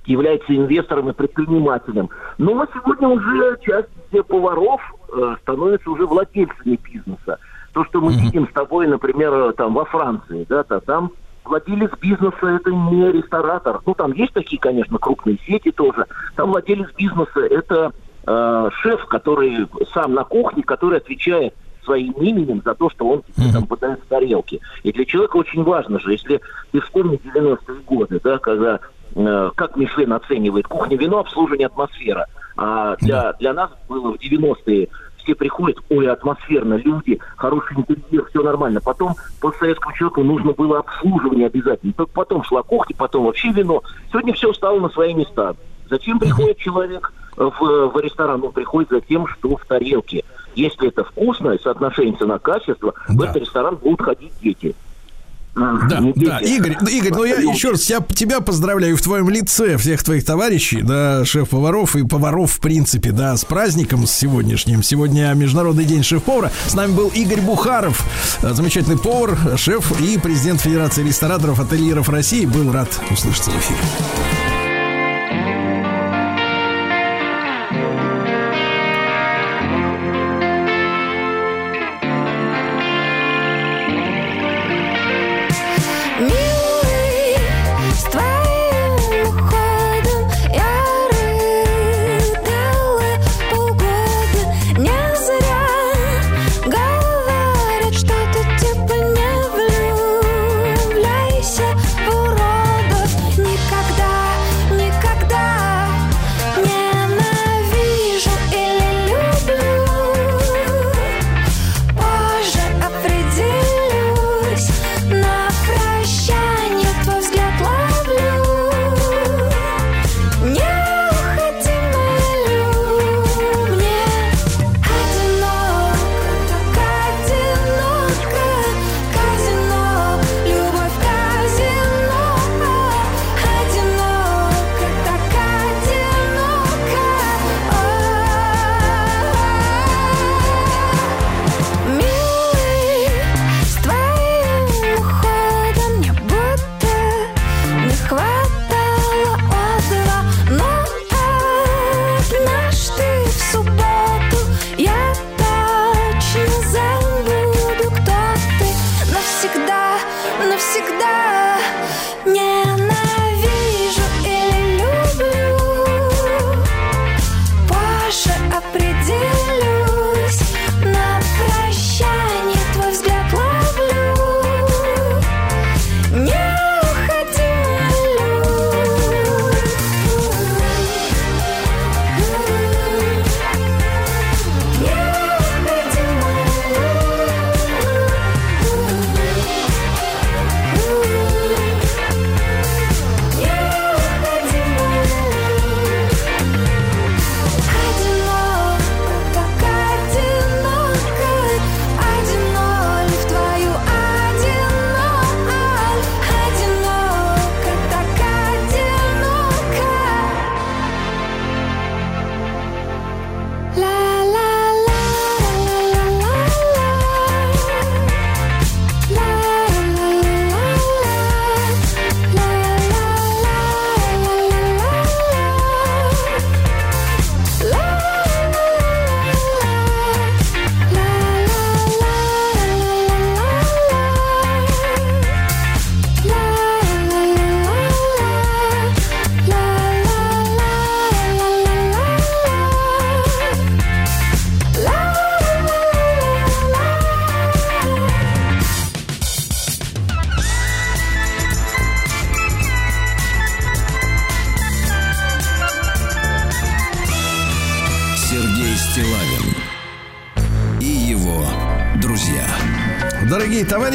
является инвестором и предпринимателем. Но сегодня уже часть поваров э, становятся уже владельцами бизнеса. То, что мы видим с тобой, например, э, там во Франции, да, то там владелец бизнеса это не ресторатор. Ну, там есть такие, конечно, крупные сети тоже. Там владелец бизнеса это э, шеф, который сам на кухне, который отвечает своим именем за то, что он тебе там подает в тарелки. И для человека очень важно же, если ты вспомнишь 90-е годы, да, когда как Мишлен оценивает кухня, вино, обслуживание, атмосфера. А для, для нас было в 90-е все приходят, ой, атмосферно, люди, хороший интерьер, все нормально. Потом постсоветскому человеку нужно было обслуживание обязательно. Только потом шла кухня, потом вообще вино. Сегодня все стало на свои места. Зачем приходит человек в, в ресторан? Он приходит за тем, что в тарелке. Если это вкусное соотношение цена-качество, в Да. этот ресторан будут ходить дети. Да, да, Игорь, а Игорь, ну я еще раз тебя, тебя поздравляю в твоем лице, всех твоих товарищей, да, шеф-поваров и поваров в принципе, да, с праздником с сегодняшним. Сегодня Международный день шеф-повара. С нами был Игорь Бухаров, э, замечательный повар, шеф и президент Федерации рестораторов, ательеров России. Был рад услышаться в эфире.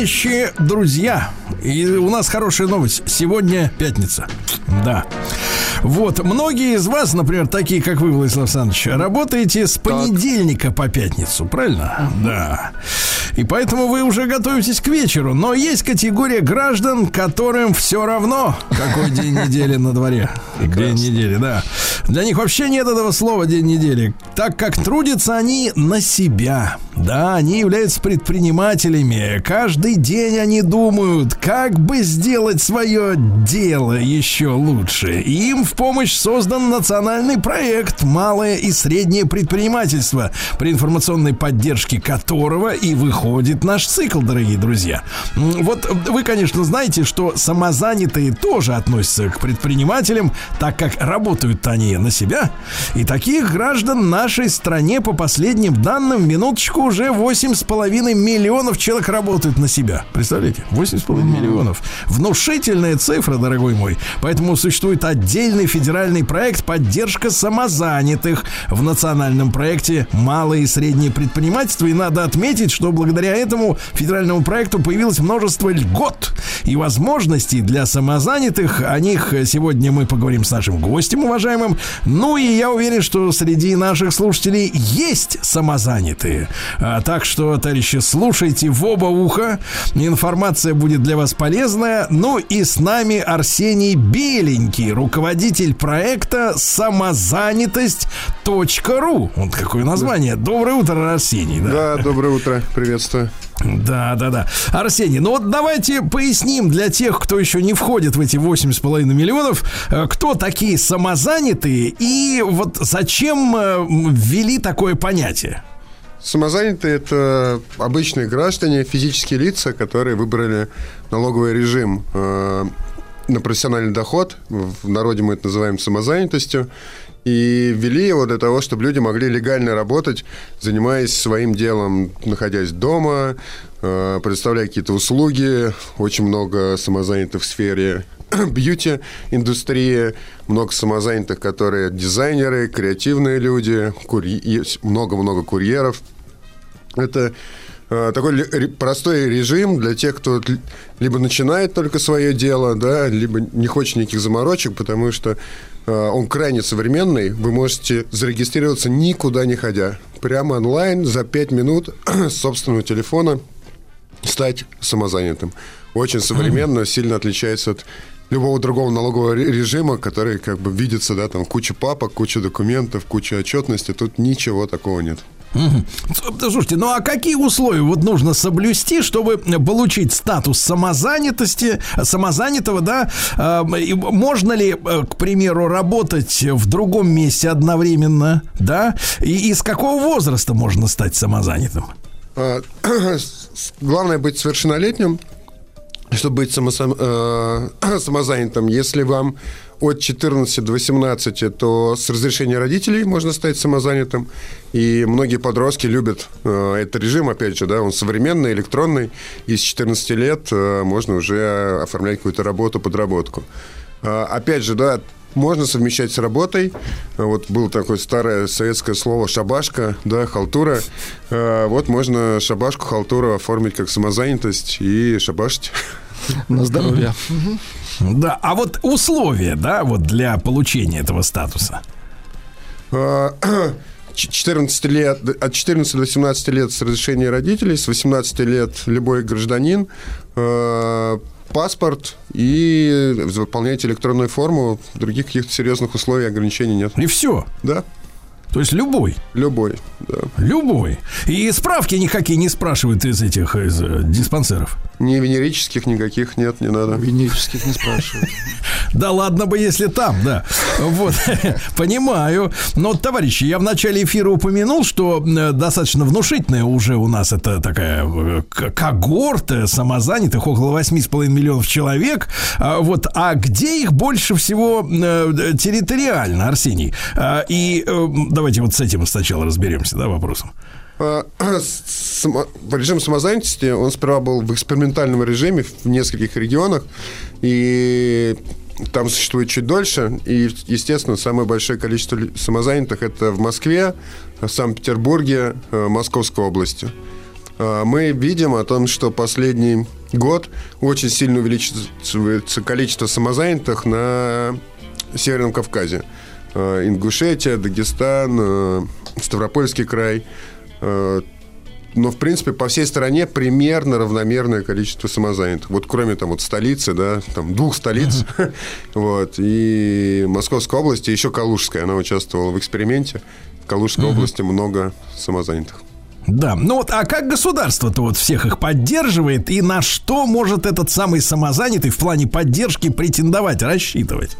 Товарищи, друзья, и у нас хорошая новость. Сегодня пятница. Да. Вот, многие из вас, например, такие, как вы, Владислав Александрович, работаете с понедельника по пятницу, правильно? Да. И поэтому вы уже готовитесь к вечеру. Но есть категория граждан, которым все равно, какой день недели на дворе. День недели, да. Для них вообще нет этого слова день недели, так как трудятся они на себя. Да, они являются предпринимателями. Каждый день они думают, как бы сделать свое дело еще лучше. Им в помощь создан национальный проект «Малое и среднее предпринимательство», при информационной поддержке которого и выходит наш цикл, дорогие друзья. Вот вы, конечно, знаете, что самозанятые тоже относятся к предпринимателям, так как работают они на себя. И таких граждан нашей стране, по последним данным, минуточку уже 8,5 миллионов человек работают на себя. Представляете? 8,5 миллионов. Внушительная цифра, дорогой мой. Поэтому существует отдельный федеральный проект «Поддержка самозанятых» в национальном проекте «Малое и среднее предпринимательство». И надо отметить, что благодаря этому федеральному проекту появилось множество льгот и возможностей для самозанятых. О них сегодня мы поговорим с нашим гостем, уважаемым. Ну и я уверен, что среди наших слушателей есть самозанятые. А, так что, товарищи, слушайте в оба уха. Информация будет для вас полезная. Ну и с нами Арсений Беленький, руководитель проекта самозанятость.ру. Вот какое название. Доброе утро, Арсений. Да, доброе утро. Приветствую. Да, да, да. Арсений, ну вот давайте поясним для тех, кто еще не входит в эти 8,5 миллионов, э, кто такие самозанятые и вот зачем э, ввели такое понятие? Самозанятые – это обычные граждане, физические лица, которые выбрали налоговый режим э, на профессиональный доход. В народе мы это называем самозанятостью. И ввели его для того, чтобы люди могли легально работать, занимаясь своим делом, находясь дома, э, предоставляя какие-то услуги. Очень много самозанятых в сфере бьюти-индустрии, много самозанятых, которые дизайнеры, креативные люди, курье- есть много-много курьеров. Это э, такой простой режим для тех, кто либо начинает только свое дело, да, либо не хочет никаких заморочек, потому что он крайне современный. Вы можете зарегистрироваться никуда не ходя. Прямо онлайн за 5 минут с собственного телефона стать самозанятым. Очень современно, сильно отличается от любого другого налогового ре- режима, который как бы видится, да, там куча папок, куча документов, куча отчетности. Тут ничего такого нет. С- Слушайте, ну а какие условия вот нужно соблюсти, чтобы получить статус самозанятости, самозанятого, да? А, Можно ли, э, к примеру, работать в другом месте одновременно, да? И из какого возраста можно стать самозанятым? А, с- Главное быть совершеннолетним, чтобы быть э, самозанятым. Если вам от 14 до 18, то с разрешения родителей можно стать самозанятым. И многие подростки любят э, этот режим, опять же, да, он современный, электронный. И с 14 лет э, можно уже оформлять какую-то работу, подработку. А, Опять же, да, можно совмещать с работой. А Вот было такое старое советское слово «шабашка», да, халтура. А, Вот можно шабашку, халтуру оформить как самозанятость и шабашить. На здоровье. Да, а вот условия, да, вот для получения этого статуса. А, ч- 14 лет, от 14 до 17 лет с разрешения родителей, с 18 лет любой гражданин, а, паспорт и заполняете электронную форму. Других каких-то серьезных условий ограничений нет. И все. Да, То есть любой. любой, да. Любой. И справки никакие не спрашивают из этих из э, диспансеров. Ни венерических никаких нет, не надо. Венерических не спрашивают. Да ладно бы, если там, да. Вот, понимаю. Но, товарищи, я в начале эфира упомянул, что э, достаточно внушительная уже у нас это такая э, когорта самозанятых, около 8,5 миллионов человек. А, Вот, а где их больше всего э, территориально, Арсений? А, И давайте вот с этим сначала разберемся, да, вопросом. Режим самозанятости, он сперва был в экспериментальном режиме в нескольких регионах, и там существует чуть дольше, и, естественно, самое большое количество самозанятых это в Москве, Санкт-Петербурге, э, Московской области. А, Мы видим о том, что последний год очень сильно увеличивается количество самозанятых на Северном Кавказе. Э, Ингушетия, Дагестан, э, Ставропольский край. Э, Но, в принципе, по всей стране примерно равномерное количество самозанятых. Вот кроме там вот столицы, да, там двух столиц, вот, и Московской области, еще Калужская, она участвовала в эксперименте. В Калужской области много самозанятых. Да, ну вот, а как государство-то вот всех их поддерживает и на что может этот самый самозанятый в плане поддержки претендовать, рассчитывать?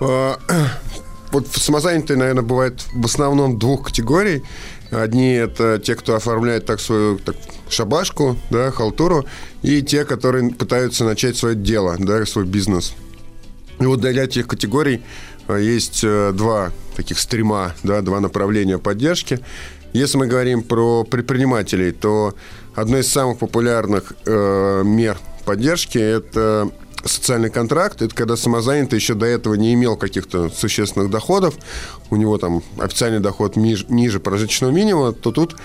А, Вот самозанятые, наверное, бывают в основном двух категорий. Одни это те, кто оформляет так свою так, шабашку, да, халтуру, и те, которые пытаются начать свое дело, да, свой бизнес. И вот для этих категорий а, есть э, два таких стрима, да, два направления поддержки. Если мы говорим про предпринимателей, то одно из самых популярных э, мер поддержки – это социальный контракт. Это когда самозанятый еще до этого не имел каких-то существенных доходов. У него там официальный доход миж- ниже прожиточного минимума, то тут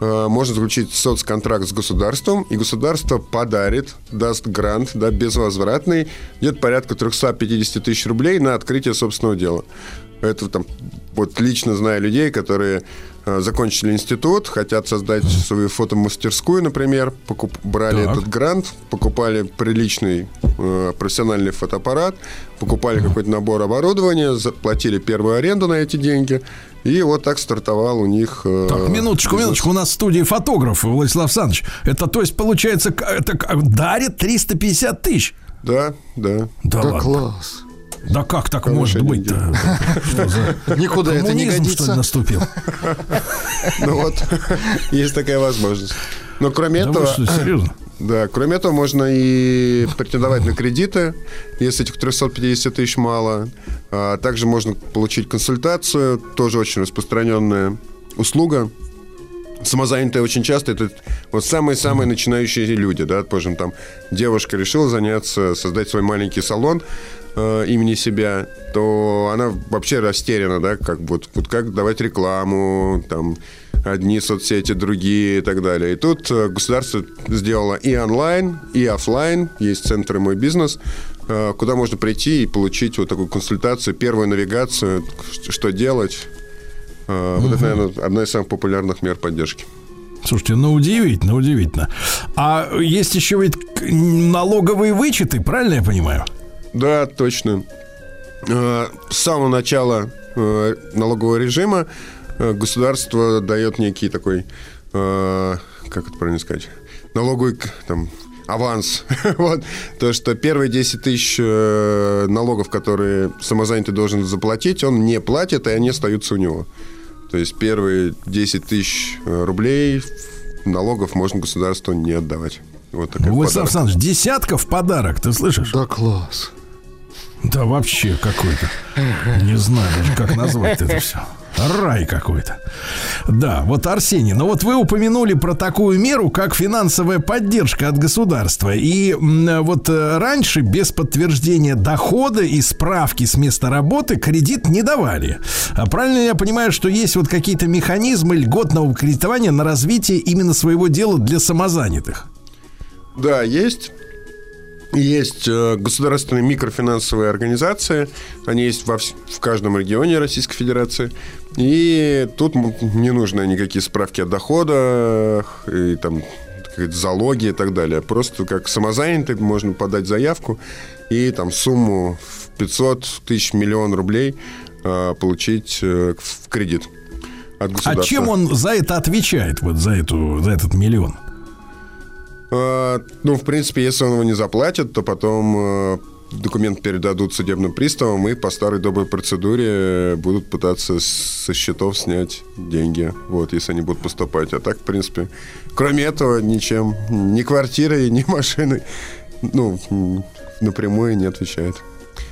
э, можно заключить соцконтракт с государством, и государство подарит, даст грант, да, безвозвратный, где-то порядка 350 тысяч рублей на открытие собственного дела. Это там, вот лично знаю людей, которые закончили институт, хотят создать свою фотомастерскую, например, покуп- брали Так. этот грант, покупали приличный э, профессиональный фотоаппарат, покупали какой-то набор оборудования, заплатили первую аренду на эти деньги, и вот так стартовал у них... э, Так, минуточку, бизнес. минуточку. У нас в студии фотограф Владислав Александрович. Это, то есть, получается, это к- дарит 350 тысяч. Да, да. Да Да ладно. класс. Да как так Хорошие может быть-то? Что за Никуда это не коммунизм, что ли, годится. наступил? Ну вот, есть такая возможность. Но кроме этого... серьезно? Да, кроме этого, можно и претендовать на кредиты, если этих 350 тысяч мало. А также можно получить консультацию, тоже очень распространенная услуга. Самозанятые очень часто это вот самые-самые начинающие люди, да, скажем, там девушка решила заняться, создать свой маленький салон э, имени себя, то она вообще растеряна, да, как вот, вот как давать рекламу, там, одни соцсети, другие и так далее. И тут э, государство сделало и онлайн, и оффлайн, есть центры «Мой бизнес», э, куда можно прийти и получить вот такую консультацию, первую навигацию, что делать. Вот это, наверное, одна из самых популярных мер поддержки. Слушайте, ну удивительно, удивительно. А есть еще ведь налоговые вычеты, правильно я понимаю? Да, точно. Э, С самого начала э, налогового режима э, государство дает некий такой, как это правильно сказать, налоговый там, аванс. вот. То, что первые 10 тысяч налогов, которые самозанятый должен заплатить, он не платит, и они остаются у него. То есть первые 10 тысяч рублей налогов можно государству не отдавать. Вот такой Владислав подарок. Александрович, десятка в подарок, ты слышишь? Да класс. Да вообще какой-то. Не знаю даже, как назвать это все. Рай какой-то. Да, вот Арсений, ну вот вы упомянули про такую меру, как финансовая поддержка от государства. И вот э, раньше без подтверждения дохода и справки с места работы кредит не давали. А правильно я понимаю, что есть вот какие-то механизмы льготного кредитования на развитие именно своего дела для самозанятых? Да, есть. Есть э, государственные микрофинансовые организации. Они есть во в каждом регионе Российской Федерации. И тут не нужно никакие справки о доходах, и там залоги и так далее. Просто как самозанятый можно подать заявку и там сумму в 500 тысяч миллион рублей э, получить э, в кредит от А государства. чем он за это отвечает, вот за, эту, за этот миллион? А, Ну, в принципе, если он его не заплатит, то потом э, документ передадут судебным приставам и по старой доброй процедуре будут пытаться со счетов снять деньги, вот, если они будут поступать. А так, в принципе, кроме этого, ничем, ни квартирой, ни машиной, ну, напрямую не отвечает.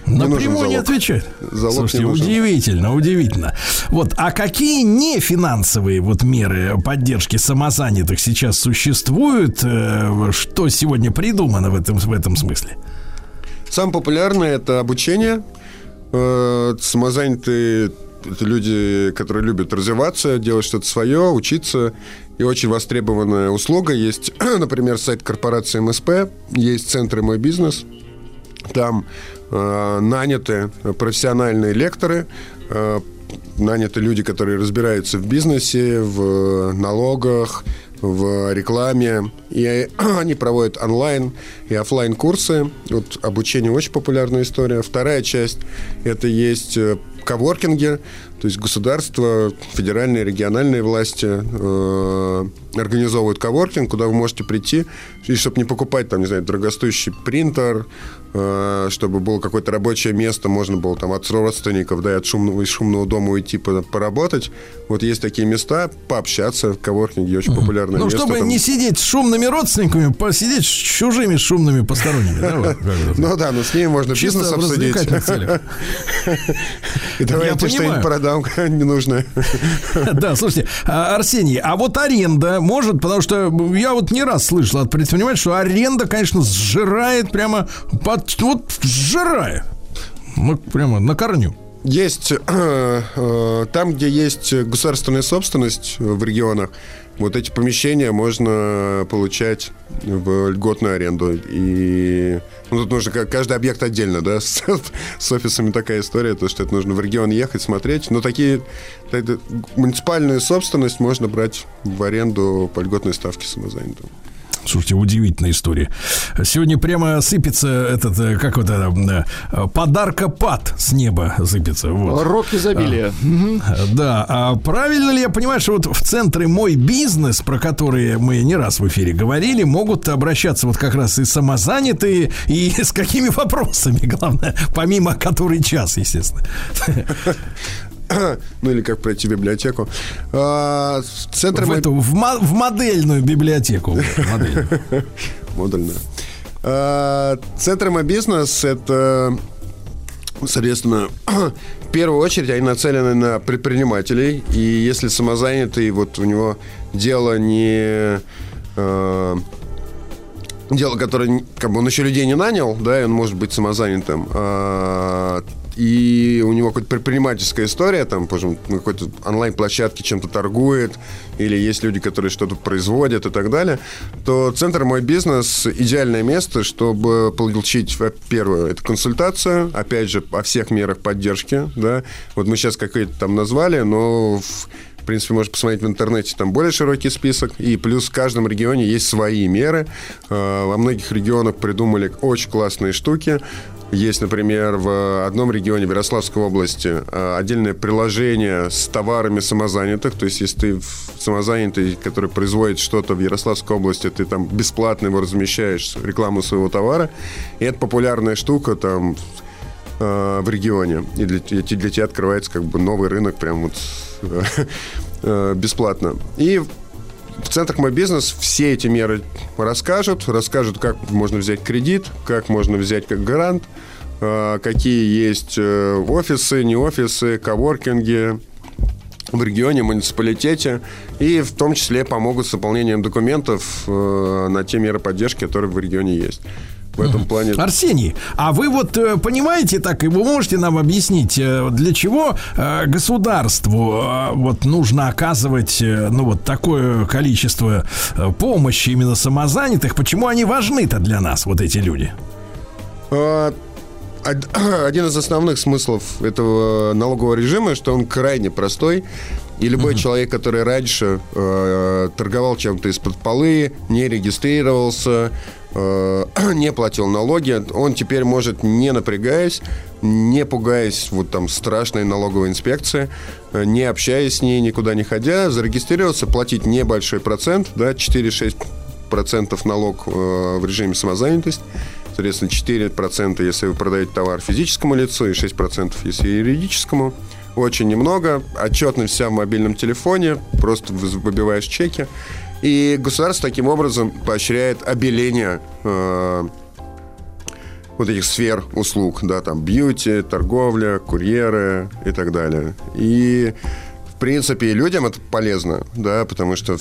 Напрямую не отвечает. Залог Слушайте, не нужен. удивительно, удивительно. Вот, а какие не финансовые вот меры поддержки самозанятых сейчас существуют? Э, Что сегодня придумано в этом, в этом смысле? Самое популярное это обучение. Э, Самозанятые это люди, которые любят развиваться, делать что-то свое, учиться. И очень востребованная услуга. Есть, например, сайт корпорации МСП, есть центры «Мой бизнес». Там наняты профессиональные лекторы, э, наняты люди, которые разбираются в бизнесе, в налогах, в рекламе. И они проводят онлайн и оффлайн курсы. Вот обучение очень популярная история. Вторая часть это есть э, коворкинги, то есть государство, федеральные, региональные власти э, организовывают коворкинг, куда вы можете прийти, и чтобы не покупать там, не знаю, дорогостоящий принтер, э, чтобы было какое-то рабочее место, можно было там от родственников, да, и от шумного, из шумного дома уйти по- поработать. Вот есть такие места, пообщаться, коворкинги очень популярное Ну, место. чтобы там. не сидеть с шумным умными родственниками посидеть с чужими шумными посторонними. Ну да, но с ними можно бизнес обсудить. И давайте понимаю. что-нибудь продам ненужное. Да, слушайте, а, Арсений, а вот аренда может, потому что я вот не раз слышал от предпринимателей, что аренда, конечно, сжирает прямо, под, вот сжирает. Ну, прямо на корню. Есть э, э, там, где есть государственная собственность в регионах, вот эти помещения можно получать в льготную аренду. И ну, тут нужно каждый объект отдельно, да, с, с офисами такая история, то что это нужно в регион ехать, смотреть. Но такие муниципальную собственность можно брать в аренду по льготной ставке самозанятым. Слушайте, удивительная история. Сегодня прямо сыпется этот, э, как вот это, э, подаркопад с неба сыпется. Вот. Рок изобилия. Мгм. Да, а правильно ли я понимаю, что вот в центре «Мой бизнес», про которые мы не раз в эфире говорили, могут обращаться вот как раз и самозанятые, и с какими вопросами, главное, помимо который час, естественно. Ну или как пройти в библиотеку. А, Центр В, эту, в, мо- в модельную библиотеку. Модульно. А, Центр бизнес это, соответственно, в первую очередь они нацелены на предпринимателей. И если самозанятый, вот у него дело не э, дело, которое как бы он еще людей не нанял, да, и он может быть самозанятым. а, и у него какая-то предпринимательская история, там, скажем, на какой-то онлайн-площадке чем-то торгует, или есть люди, которые что-то производят и так далее, то центр «Мой бизнес» – идеальное место, чтобы получить, во- первое, это консультацию, опять же, о всех мерах поддержки, да. Вот мы сейчас какие-то там назвали, но в в принципе, можно посмотреть в интернете, там более широкий список. И плюс в каждом регионе есть свои меры. Э, Во многих регионах придумали очень классные штуки. Есть, например, в одном регионе, Ярославской области, э, отдельное приложение с товарами самозанятых. То есть, если ты самозанятый, который производит что-то в Ярославской области, ты там бесплатно его размещаешь, рекламу своего товара. И это популярная штука там э, в регионе. И для, те- для тебя открывается как бы новый рынок прям вот э, бесплатно. И в центрах «Мой бизнес» все эти меры расскажут. Расскажут, как можно взять кредит, как можно взять как гарант, э, какие есть э, офисы, не офисы, коворкинги в регионе, муниципалитете. И в том числе помогут с заполнением документов э, на те меры поддержки, которые в регионе есть. В этом плане... Арсений, а вы вот э, понимаете так, и вы можете нам объяснить, э, для чего э, государству вот нужно оказывать, ну вот такое количество помощи именно самозанятых, почему они важны-то для нас, вот эти люди? А, од- Один из основных смыслов этого налогового режима, что он крайне простой. И любой человек, который раньше э, торговал чем-то из-под полы, не регистрировался, не платил налоги, он теперь может, не напрягаясь, не пугаясь вот там страшной налоговой инспекции, э, не общаясь с ней, никуда не ходя, зарегистрироваться, платить небольшой процент, да, 4-6 процентов налог э, в режиме самозанятости. Соответственно, 4% если вы продаете товар физическому лицу и 6% если юридическому. Очень немного. Отчетность вся в мобильном телефоне. Просто вы- выбиваешь чеки. И государство таким образом поощряет обеление э, вот этих сфер услуг, да, там бьюти, торговля, курьеры и так далее. И в принципе, людям это полезно, да, потому что,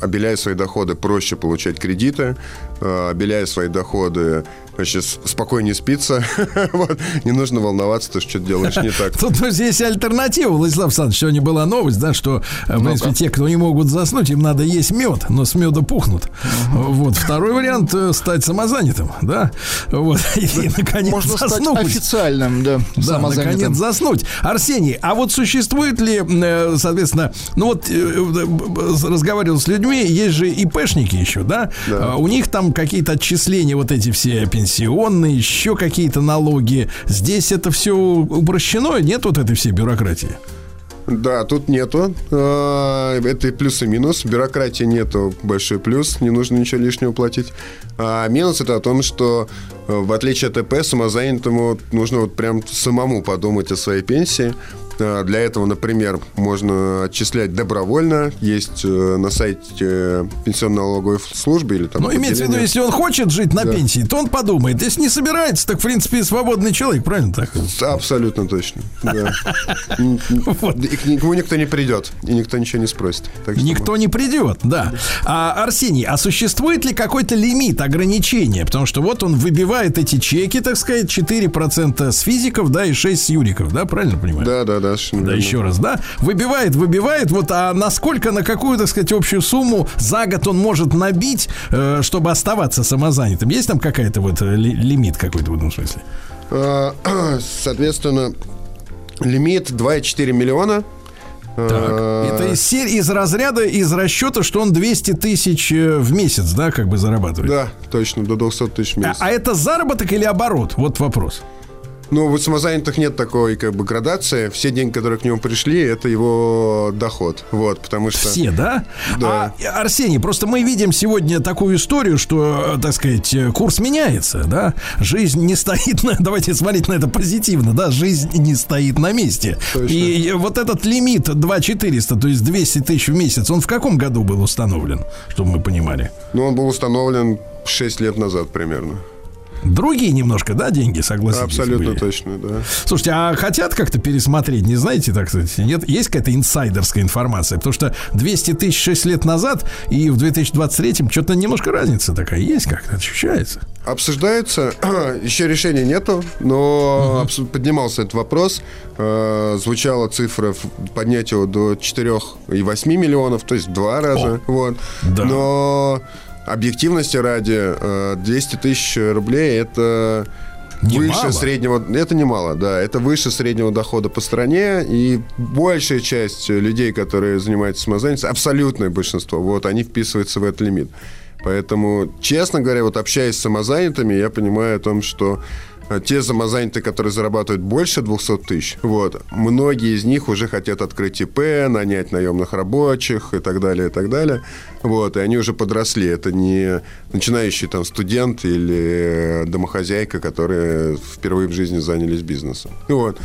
обеляя свои доходы, проще получать кредиты, э, обеляя свои доходы, значит, спокойнее спится, вот, не нужно волноваться, то, что что-то делаешь не так. Тут ну, здесь альтернатива, Владислав Александрович, сегодня была новость, да, что, э, в принципе, те, кто не могут заснуть, им надо есть мед, но с меда пухнут. Вот. Второй вариант э, стать самозанятым, да. Вот. И, наконец, Можно стать заснуть. официальным, да, Да, наконец заснуть. Арсений, а вот существует ли, э, соответственно, ну вот разговаривал с людьми, есть же ИПшники еще, да? А У них там какие-то отчисления, вот эти все пенсионные, еще какие-то налоги. Здесь это все упрощено, нет вот этой всей бюрократии? Да, тут нету. э, Это и плюс и минус. Бюрократии нету, большой плюс. Не нужно ничего лишнего платить. А минус это о том, что э, в отличие от ТП, самозанятому нужно вот прям самому подумать о своей пенсии. А, Для этого, например, можно отчислять добровольно. Есть э, на сайте э, пенсионно-налоговой службы или там... Ну, имеется в виду, если он хочет жить на Да. пенсии, то он подумает. Если не собирается, так, в принципе, свободный человек, правильно так? Абсолютно точно. И к никому никто не придет, и никто ничего не спросит. Никто не придет, да. А, Арсений, а существует ли какой-то лимит, ограничения? Потому что вот он выбивает эти чеки, так сказать, 4% с физиков, да, и 6 с юриков, да, правильно понимаю? Да, да, да. Совершенно Да, еще раз, да? Выбивает, выбивает. Вот, а насколько, на какую, так сказать, общую сумму за год он может набить, э, чтобы оставаться самозанятым? Есть там какая-то вот э, ли- лимит какой-то в этом смысле? А, Соответственно, лимит 2,4 миллиона. Так, А, это из, серии, из разряда, из расчета, что он 200 тысяч э, в месяц, да, как бы зарабатывает. Да, точно, до 200 тысяч в А, месяц. а это заработок или оборот? Вот вопрос. Ну, вот самозанятых нет такой как бы градации. Все деньги, которые к нему пришли, это его доход. Вот, потому что... Все, да? Да. А, Арсений, просто мы видим сегодня такую историю, что, э, так сказать, э, курс меняется, да? Жизнь не стоит на... Давайте смотреть на это позитивно, да? Жизнь не стоит на месте. Точно. И вот этот лимит 2400, то есть 200 тысяч в месяц, он в каком году был установлен, чтобы мы понимали? Ну, он был установлен 6 лет назад примерно. Другие немножко, да, деньги, согласитесь? Абсолютно были? точно, да. Слушайте, а хотят как-то пересмотреть, не знаете, так сказать? Нет, есть какая-то инсайдерская информация? Потому что 200 тысяч 6 лет назад и в 2023 что-то немножко разница такая есть как-то, ощущается. Обсуждается, еще решения нету, но абс- поднимался этот вопрос. Э, звучала цифра его до 4,8 миллионов, то есть в два раза. Вот. Да. Но объективности ради э, 200 тысяч рублей это Немало. выше среднего, это немало, да, это выше среднего дохода по стране, и большая часть людей, которые занимаются самозанятостью, абсолютное большинство, вот, они вписываются в этот лимит. Поэтому, честно говоря, вот общаясь с самозанятыми, я понимаю о том, что э, те самозанятые, которые зарабатывают больше 200 тысяч, вот, многие из них уже хотят открыть ИП, нанять наемных рабочих и так далее, и так далее. Вот, и они уже подросли. Это не начинающий там студент или домохозяйка, которые впервые в жизни занялись бизнесом. Вот.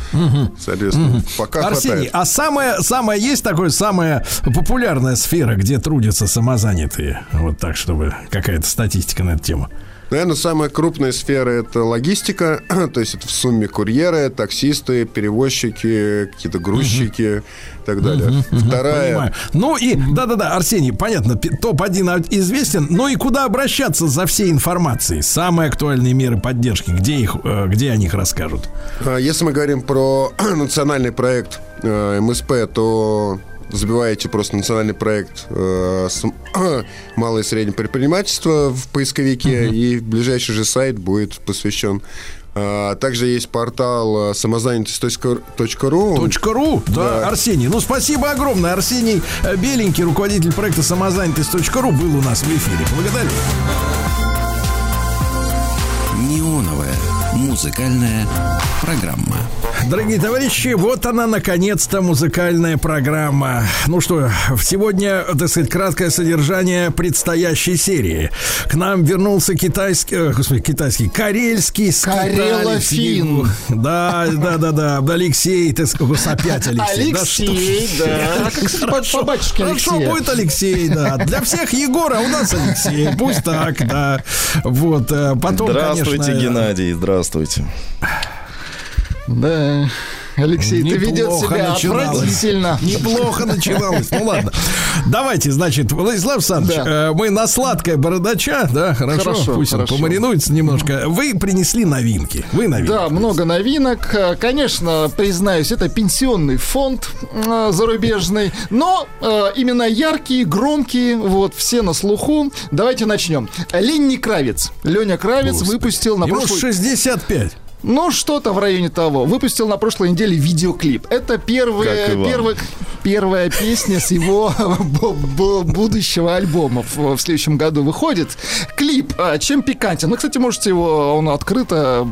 Соответственно, пока Арсений, хватает. а самая, самая есть такое, самая популярная сфера, где трудятся самозанятые? Вот так, чтобы какая-то статистика на эту тему. Наверное, самая крупная сфера это логистика, то есть это в сумме курьеры, таксисты, перевозчики, какие-то грузчики и так далее. Вторая, Понимаю. Ну и, да-да-да, Арсений, понятно, пи- топ-1 известен, но и куда обращаться за всей информацией? Самые актуальные меры поддержки, где, их, э, где о них расскажут? А, Если мы говорим про национальный проект э, МСП, то забиваете просто национальный проект э, с- малое и среднее предпринимательство в поисковике, и ближайший же сайт будет посвящен. А, Также есть портал э, самозанятость.ру. .ру, да, Да. Арсений. Ну, спасибо огромное. Арсений э, Беленький, руководитель проекта самозанятость.ру, был у нас в эфире. Благодарю. Неоновая музыкальная программа. Дорогие товарищи, вот она, наконец-то, музыкальная программа. Ну что, сегодня, так сказать, краткое содержание предстоящей серии. К нам вернулся китайский, э, господи, китайский, карельский скиталец. Карелофин. Да, да, да, да, Алексей, ты опять Алексей. Алексей, да. Хорошо, Алексея. будет Алексей, да. Для всех Егор, а у нас Алексей. Пусть так, да. Вот, э, потом, Здравствуйте, конечно, Геннадий, здравствуйте. Да. Алексей, ты ведет Неплохо себя начиналось. отвратительно. Неплохо начиналось. Ну ладно. Давайте, значит, Владислав Александрович, Да. э, мы на сладкое бородача, да, хорошо, Хорошо, пусть он хорошо. помаринуется немножко. Вы принесли новинки. Вы новинки. Да, много новинок. Э, Конечно, признаюсь, это пенсионный фонд э, зарубежный, но э, именно яркие, громкие, вот, все на слуху. Давайте начнем. Ленни Кравец. Леня Кравец Господи. выпустил на Ему прошлой... 65. Ну, что-то в районе того. Выпустил на прошлой неделе видеоклип. Это вам. первый, первая песня с его бу- бу- будущего альбома в, в следующем году выходит. Клип а, чем пикантен. Ну, кстати, можете его, он открыто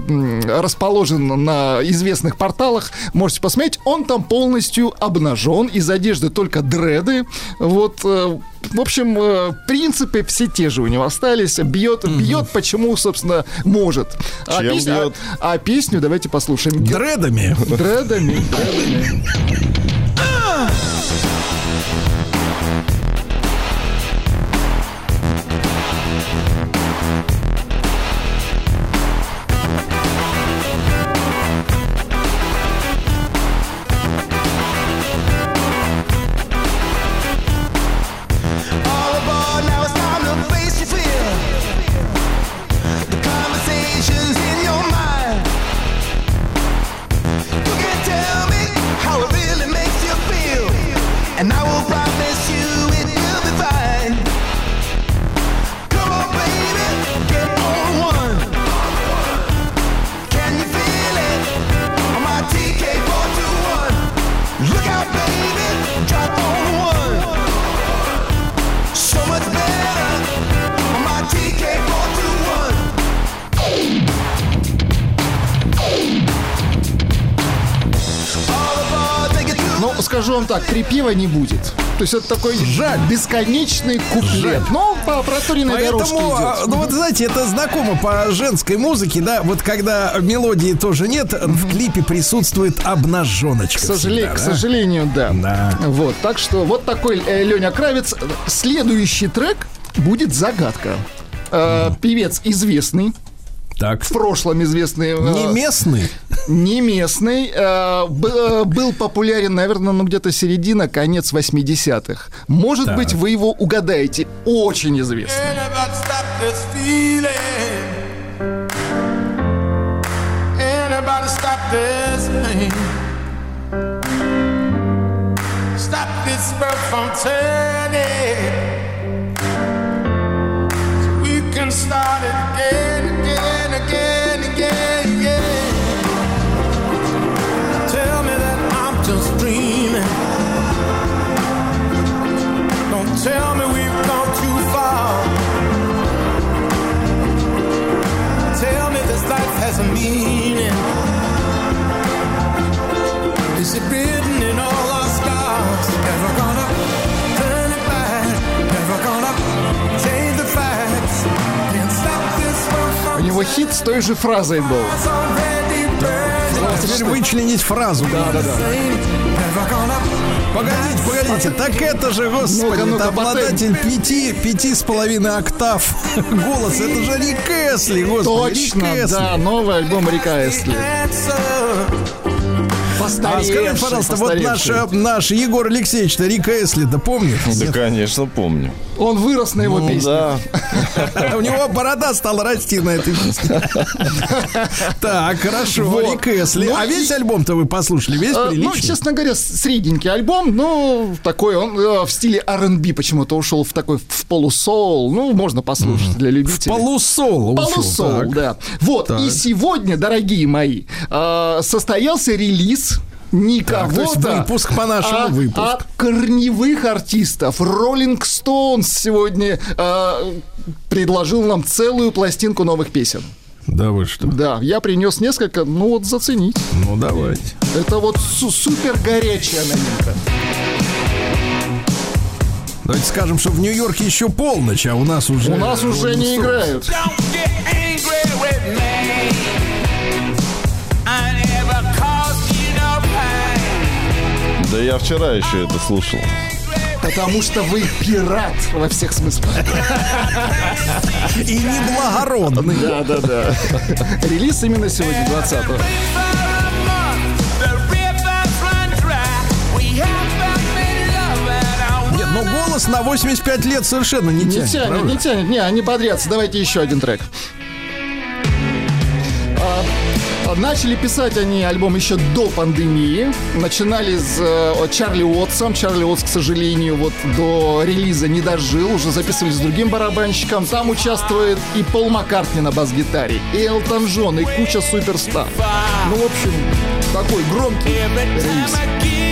расположен на известных порталах. Можете посмотреть. Он там полностью обнажен. Из одежды только дреды. Вот, э, в общем, э, принципы все те же у него остались. Бьет, бьет, почему, собственно, может. А, Чем песня- бьет? а- а песню давайте послушаем. Дредами. Дредами, дредами. Так, припева не будет. То есть это такой Жаль. бесконечный куплет. Но по проторенной дорожке Поэтому, а, идет. ну вот знаете, это знакомо по женской музыке, да, вот когда мелодии тоже нет, в клипе присутствует обнаженочка. К, сожалению, к всегда, да? сожалению, да. Да. Вот, так что вот такой э, Леня Кравец. Следующий трек будет загадка. Э, певец известный, Так, в прошлом известный. э, не местный. Не местный. э, б- э, был популярен, наверное, ну где-то середина, конец 80-х. Может Так. быть, вы его угадаете. Очень известный. Stop this birth from turning. So we can start again, tell me we've gone too far. Tell me this life has a meaning. Is it written in all our stars? Never gonna turn it back. Never gonna change the facts. Can't stop this from У него хит с той же фразой был. Burned. Теперь вычленить фразу. Да, да, gonna Погодите, погодите, так это же, господи, ну-ка, это обладатель пяти, пяти с половиной октав голос. Это же Рик Эсли, господи, Точно, Рик Эсли. да, новый альбом Рика Эсли. А скажи, пожалуйста, вот наш, э, наш Егор Алексеевич-то Рика Эсли-то помнит? Да, конечно, помню. Он вырос на его Ну песне. да. У него борода стала расти на этой песне. Так, хорошо. Рик Эсли. Ну А весь альбом-то вы послушали? Весь Э, Ну, приличный? честно говоря, средненький альбом, но такой он э, в стиле R&B почему-то ушел в такой в полусоул. Ну, можно послушать для любителей. Полусол. Полусол, да. Вот, и сегодня, дорогие мои, состоялся релиз не Так, то есть кого-то, выпуск по-нашему, а, выпуск. а корневых артистов. Роллинг Стоунс сегодня э, предложил нам целую пластинку новых песен. Да вы что? Да, я принес несколько, ну вот заценить. Ну, давайте. Это вот су- супер горячая новинка. Давайте скажем, что в Нью-Йорке еще полночь, а у нас уже... У нас уже не играют. Don't get angry with me. Да я вчера еще это слушал. Потому что вы пират во всех смыслах. И неблагородный. Да, да, да. Релиз именно сегодня, 20-го. The rivers run dry. We have been loving our Нет, но голос на 85 лет совершенно не Не тянет. тянет, правда? не тянет. Не, они бодрятся. Давайте еще один трек. А, Начали писать они альбом еще до пандемии. Начинали с э, Чарли Уотсом. Чарли Уотс, к сожалению, вот до релиза не дожил. Уже записывали с другим барабанщиком. Там участвует и Пол Маккартни на бас-гитаре, и Элтон Джон, и куча суперстар. Ну, в общем, такой громкий релиз.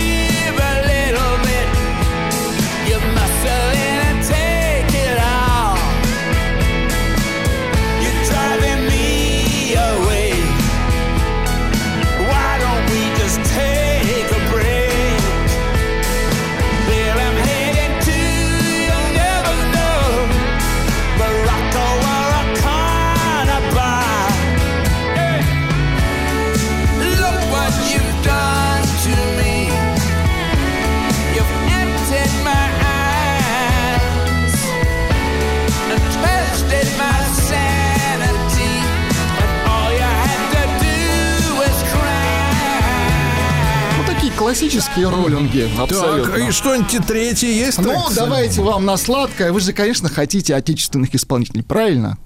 Классические роллинги. Абсолютно. Так, и что-нибудь третье есть? Ну, так, давайте вам на сладкое. Вы же, конечно, хотите отечественных исполнителей, правильно?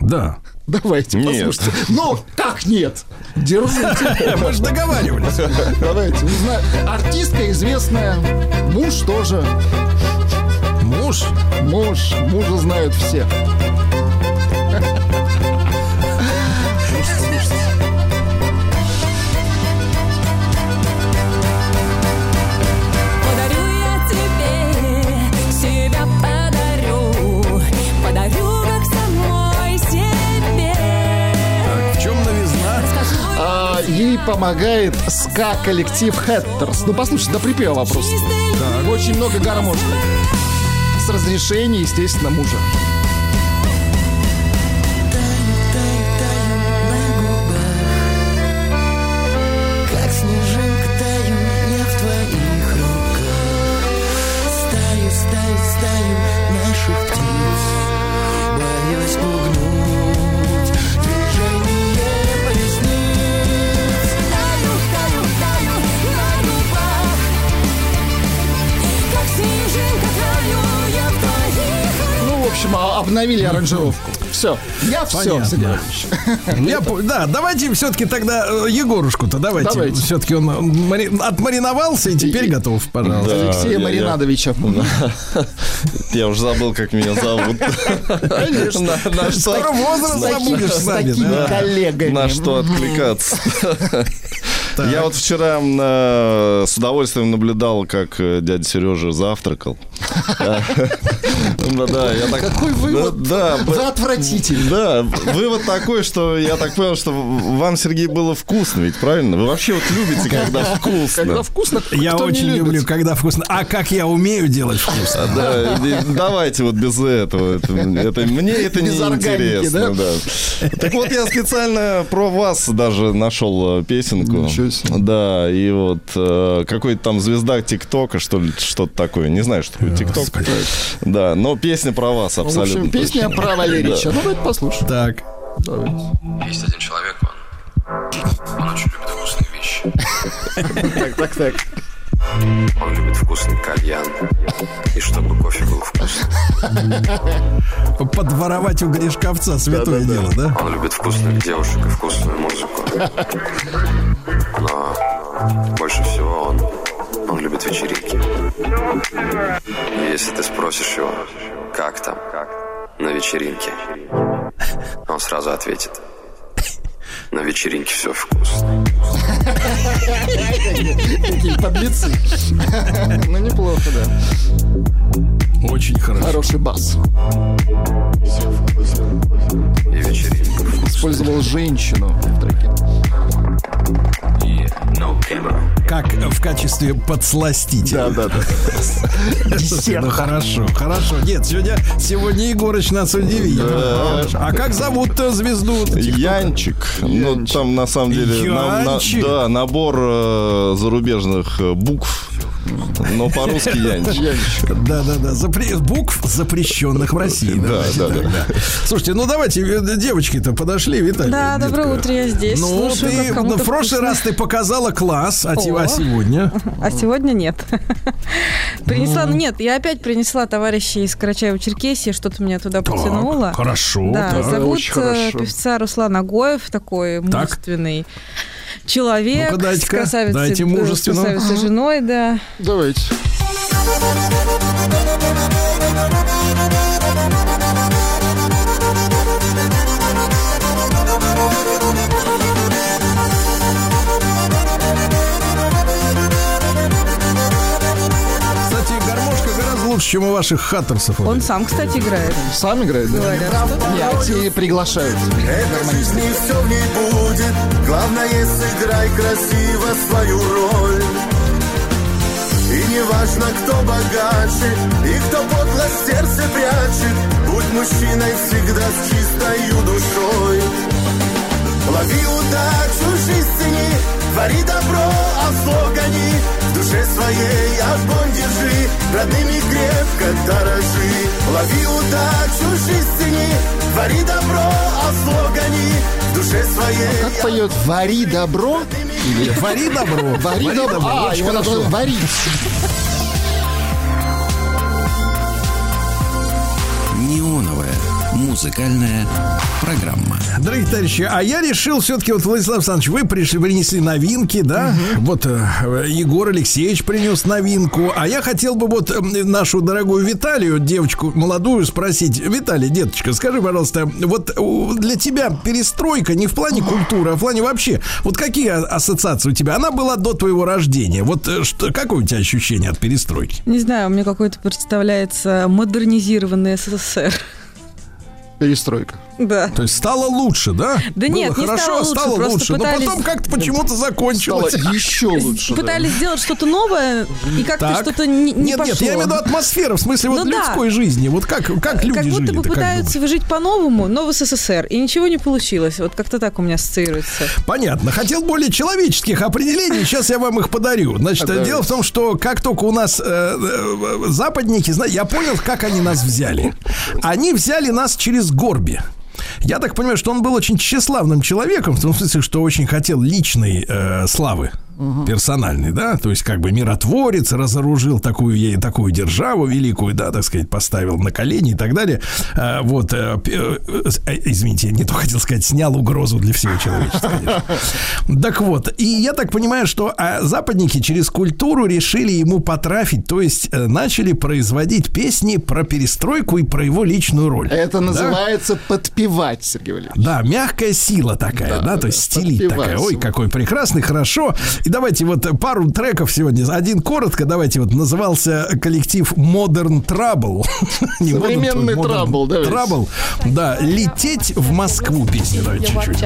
Да. Давайте, Нет. послушайте. Ну, как нет? Держите. Мы же договаривались. Давайте, узнаю. Артистка известная, муж тоже. Муж? Муж, мужа знают все. Ей помогает ска-коллектив Хэттерс. Ну, послушай, до припева вопрос. Так, очень много гармошек. С разрешения, естественно, мужа. Обновили аранжировку. Все. Я все. Я, да, давайте все-таки тогда э, Егорушку-то давайте. Давайте. Все-таки он мари- отмариновался и теперь готов, пожалуйста. Алексея я- Маринадовича. Я уже забыл, как меня зовут. Конечно. На- На что Скоро возраст забудешь с такими да. коллегами. на что откликаться. Я вот вчера э, с удовольствием наблюдал, как э, дядя Сережа завтракал. Ну да, я так... Какой вывод? Да, Вы отвратительный. да, вывод такой, что я так понял, что вам, Сергей, было вкусно, ведь правильно? Вы вообще вот любите, когда вкусно. Когда вкусно, Я очень люблю, когда вкусно. А как я умею делать вкусно? Да, давайте вот без этого. Это, мне это не интересно. Да? Так вот, я специально про вас даже нашел э, песенку. Ничего себе. Да, и вот э, какой-то там звезда ТикТока, что ли, что-то такое. Не знаю, что такое ТикТок. Да, но песня про вас Ну, В абсолютно. общем, песня точно. про Валерича. Ну, давайте послушаем. Так. Есть один человек, он, он очень любит вкусные вещи. Так, так, так. Он любит вкусный кальян. И чтобы кофе был вкусный. Подворовать у Гришковца святое дело, да? Он любит вкусных девушек и вкусную музыку. Но больше всего он, он любит вечеринки. И если ты спросишь его, как там, на вечеринке, он сразу ответит, на вечеринке все вкусно. Какие подлецы. Ну, неплохо, да. Очень хорошо. Хороший бас. И вечеринка. Использовал женщину в треке. Как в качестве подсластителя. Да, да, да. Ну хорошо, хорошо. Нет, сегодня, сегодня Егорыч нас удивил. Хорошо. А как зовут-то звезду? Янчик. Ну, там на самом деле на- на- Янчик? да, набор э, зарубежных э, букв. Но по-русски Янчик. Да, да, да. Запре- Букв запрещенных в России. Да, да, да. Слушайте, ну давайте, э, девочки-то подошли, Виталий. Да, детка. доброе утро, я здесь. Ну, Слушаю, ты в прошлый вкусно. раз ты показала класс, а, а О. сегодня? А сегодня нет. Принесла, ну нет, я опять принесла товарищей из Карачаева-Черкесии, что-то меня туда потянуло. хорошо, Да, зовут э, певца Руслан Агоев, такой Так. мужественный человек Ну-ка, с дайте-ка, красавицей, дайте э, с мужественного. красавицей женой, да. Давайте. Чем у ваших хаттерсов. Он сам, кстати, играет. Сам играет? да? Говорят, Нет, те приглашают. Гармонисты. Не все в ней будет Главное, сыграй красиво свою роль И не важно, кто богаче И кто подло сердце прячет Будь мужчиной всегда с чистою душой Лови удачу, жизнь цени Твори добро, а зло гони В душе своей огонь держи Родными крепко дорожи Лови удачу, жизнь цени Твори добро, а зло гони В душе своей Как поет «Вари добро»? Или Вари добро. Вари добро. А, очень его надо варить. Неоновая музыкальная программа. Дорогие товарищи, а я решил все-таки, вот, Владислав Александрович, вы пришли, принесли новинки, да? Вот э, Егор Алексеевич принес новинку, а я хотел бы вот э, нашу дорогую Виталию, девочку молодую, спросить. Виталий, деточка, скажи, пожалуйста, вот э, для тебя перестройка не в плане культуры, а в плане вообще, вот какие а- ассоциации у тебя? Она была до твоего рождения. Вот что, какое у тебя ощущение от перестройки? Не знаю, мне какой-то представляется модернизированный СССР. Перестройка. Да. То есть стало лучше, да? Да Было нет, не хорошо, стало а лучше, стало лучше. пытались- Но потом как-то почему-то закончилось. Стало еще лучше. да. Пытались сделать что-то новое, и как-то Так. что-то не, не нет, пошло. нет, я имею в виду атмосферу, в смысле вот Ну да. людской жизни. Вот как, как люди как будто жили бы пытаются жить по-новому, но в СССР, и ничего не получилось. Вот как-то так у меня ассоциируется. Понятно. Хотел более человеческих определений, сейчас я вам их подарю. Значит, Давайте. дело в том, что как только у нас э, э, западники, я понял, как они нас взяли. Они взяли нас через Горби. Я так понимаю, что он был очень тщеславным человеком, в том смысле, что очень хотел личной э, славы. Персональный, да, то есть как бы миротворец разоружил такую ей такую державу великую, да, так сказать, поставил на колени и так далее. А, вот, э, п- э, э, извините, не то хотел сказать, снял угрозу для всего человечества. конечно. Так вот, и я так понимаю, что а, западники через культуру решили ему потрафить, то есть э, начали производить песни про перестройку и про его личную роль. Это Да? называется подпевать, Сергей Валерьевич. Да, мягкая сила такая, да, то есть стилит подпевать такая. Ой, какой прекрасный, хорошо. И давайте вот пару треков сегодня. Один коротко, давайте вот назывался коллектив Modern Trouble. Современный Trouble, давайте. Trouble. Да, лететь в Москву песня, давайте чуть-чуть.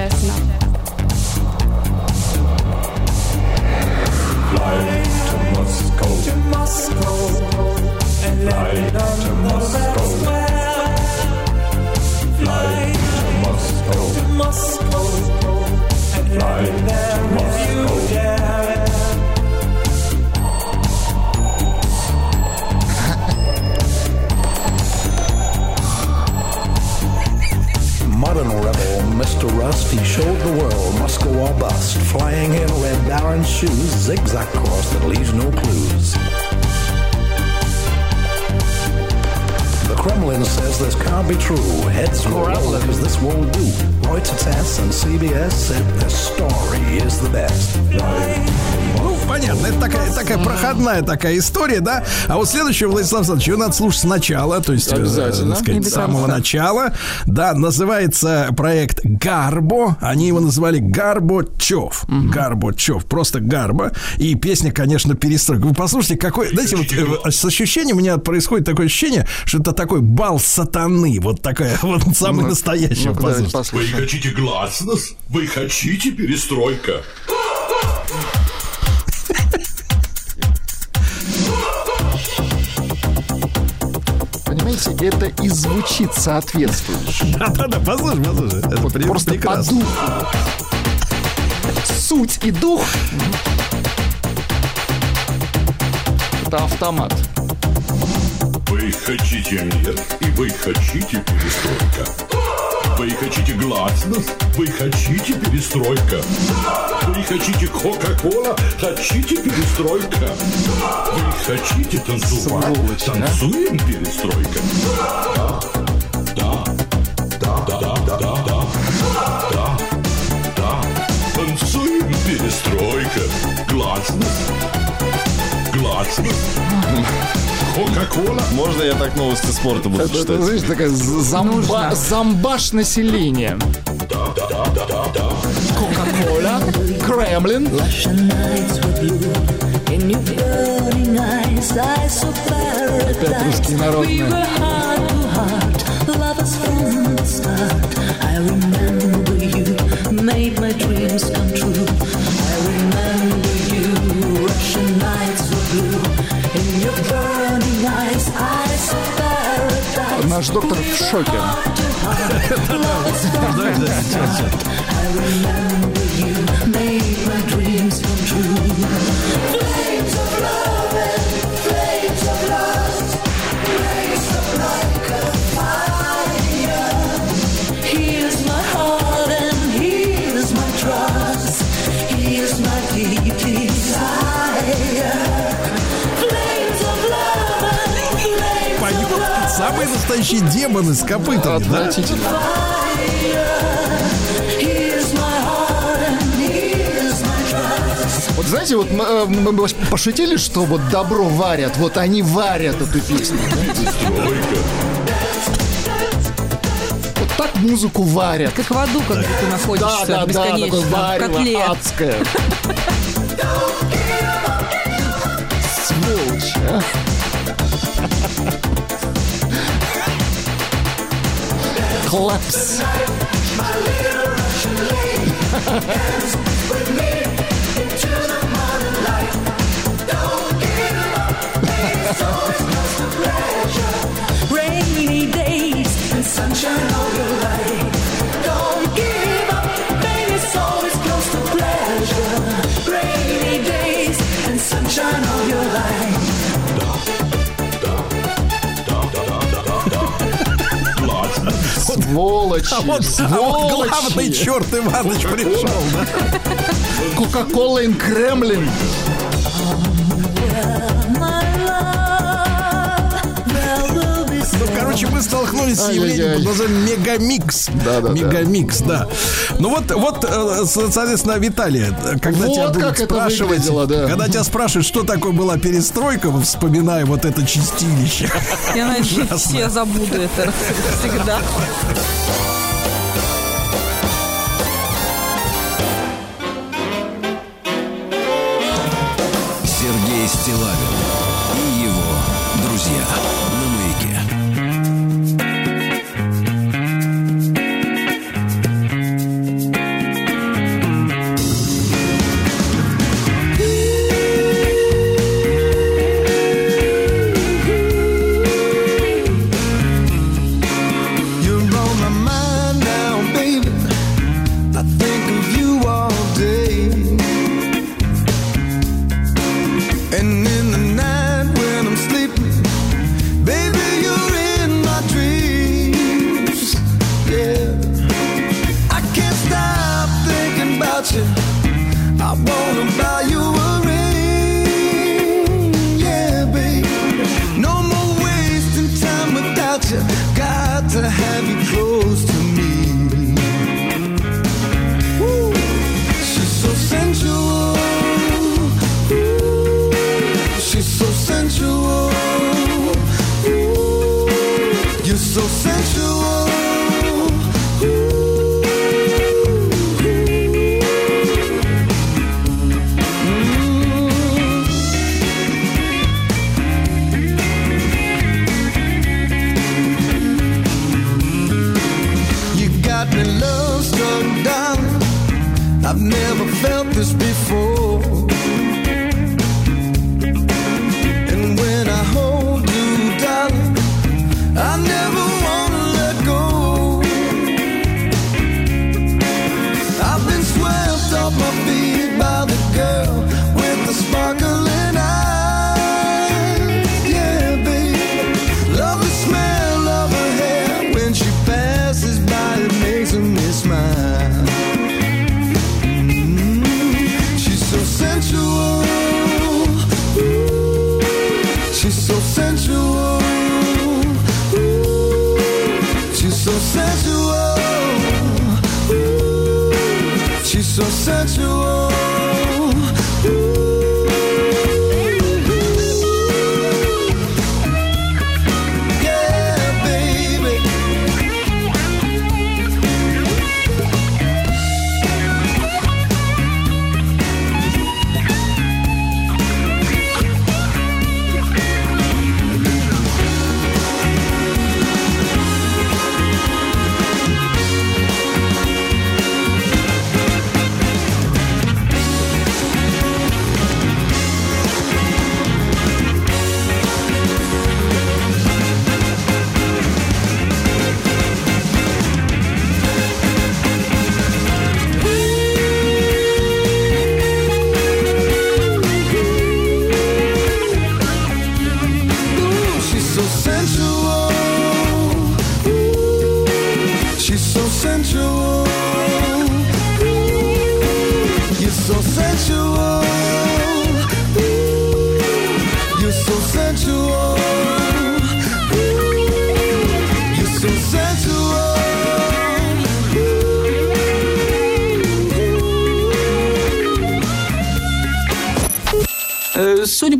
Modern rebel Mr. Rust, he showed the world Moscow or bust. Flying in red baron shoes, zigzag course that leaves no clues. Kremlin says this can't be true. Heads roll because this won't do. Reuters and CBS said this story is the best. Ну, понятно, это такая, такая проходная такая история, да. А вот следующее, Владислав Александрович, ее надо слушать сначала, то есть, э, Обязательно. так сказать, с самого начала. Да, называется проект Гарбо. Они его называли Гарбочев. Гарбочев, просто Гарбо. И песня, конечно, перестройка. Вы послушайте, какой, знаете, вот э, с ощущением у меня происходит такое ощущение, что это такой бал сатаны. Вот такая, вот самый Ну, настоящий. послушаем. Вы хотите гласность? Вы хотите перестройка? Понимаете, это и звучит соответствующе. Да-да-да, послушай, послушай. Это Вот просто по прекрасно. духу. Суть и дух. Это автомат. Вы хотите мир, и вы хотите перестройка. Вы хотите гласность, вы хотите перестройка. Вы хотите Кока-Кола, хотите перестройка. Вы хотите танцевать, танцуем перестройка. Да, да, да, да, да, да, да, да, да, танцуем перестройка. Гласность, гласность. Кока-кола. Можно я так новости спорта буду Это, это, читать? знаешь, такая зомба, зомбаш населения. Кока-кола, Кремлин. Опять русские народные. Made my dreams come true. Наш доктор в шоке. вы настоящие демоны с копытами, да? Вот знаете, вот э, мы, мы пошутили, что вот добро варят, вот они варят эту песню. Вот так музыку варят. Как в аду, когда ты находишься да, да, бесконечно. Да, такое варево адское. collapse. Сволочи. А вот, сволочи. А вот главный черт Иваныч пришел. Кока-кола и Кремлин. Ну, короче, мы столкнулись с явлением под названием мегамикс. Да, да, мегамикс, да. да. Ну вот, вот, э, соответственно, Виталий, когда вот тебя будут спрашивать, да. когда тебя спрашивают, что такое была перестройка, вспоминая вот это чистилище. Я надеюсь, все забуду это всегда. Стилавин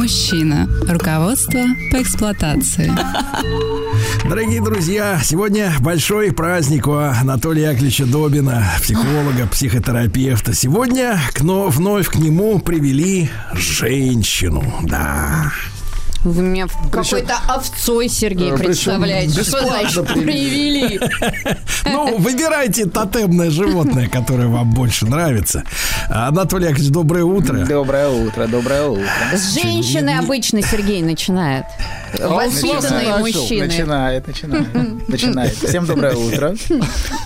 Мужчина. Руководство по эксплуатации. Дорогие друзья, сегодня большой праздник у Анатолия Яковлевича Добина, психолога, психотерапевта. Сегодня к, но, вновь к нему привели женщину. Да. Вы меня какой-то овцой, Сергей, Э, представляете. Что значит привели? Ну, выбирайте тотемное животное, которое вам больше нравится. Анатолий Яковлевич, доброе утро. Доброе утро, доброе утро. С женщины обычно Сергей начинает. Воспитанные мужчины. Начинает, начинает. Начинает. Всем доброе утро.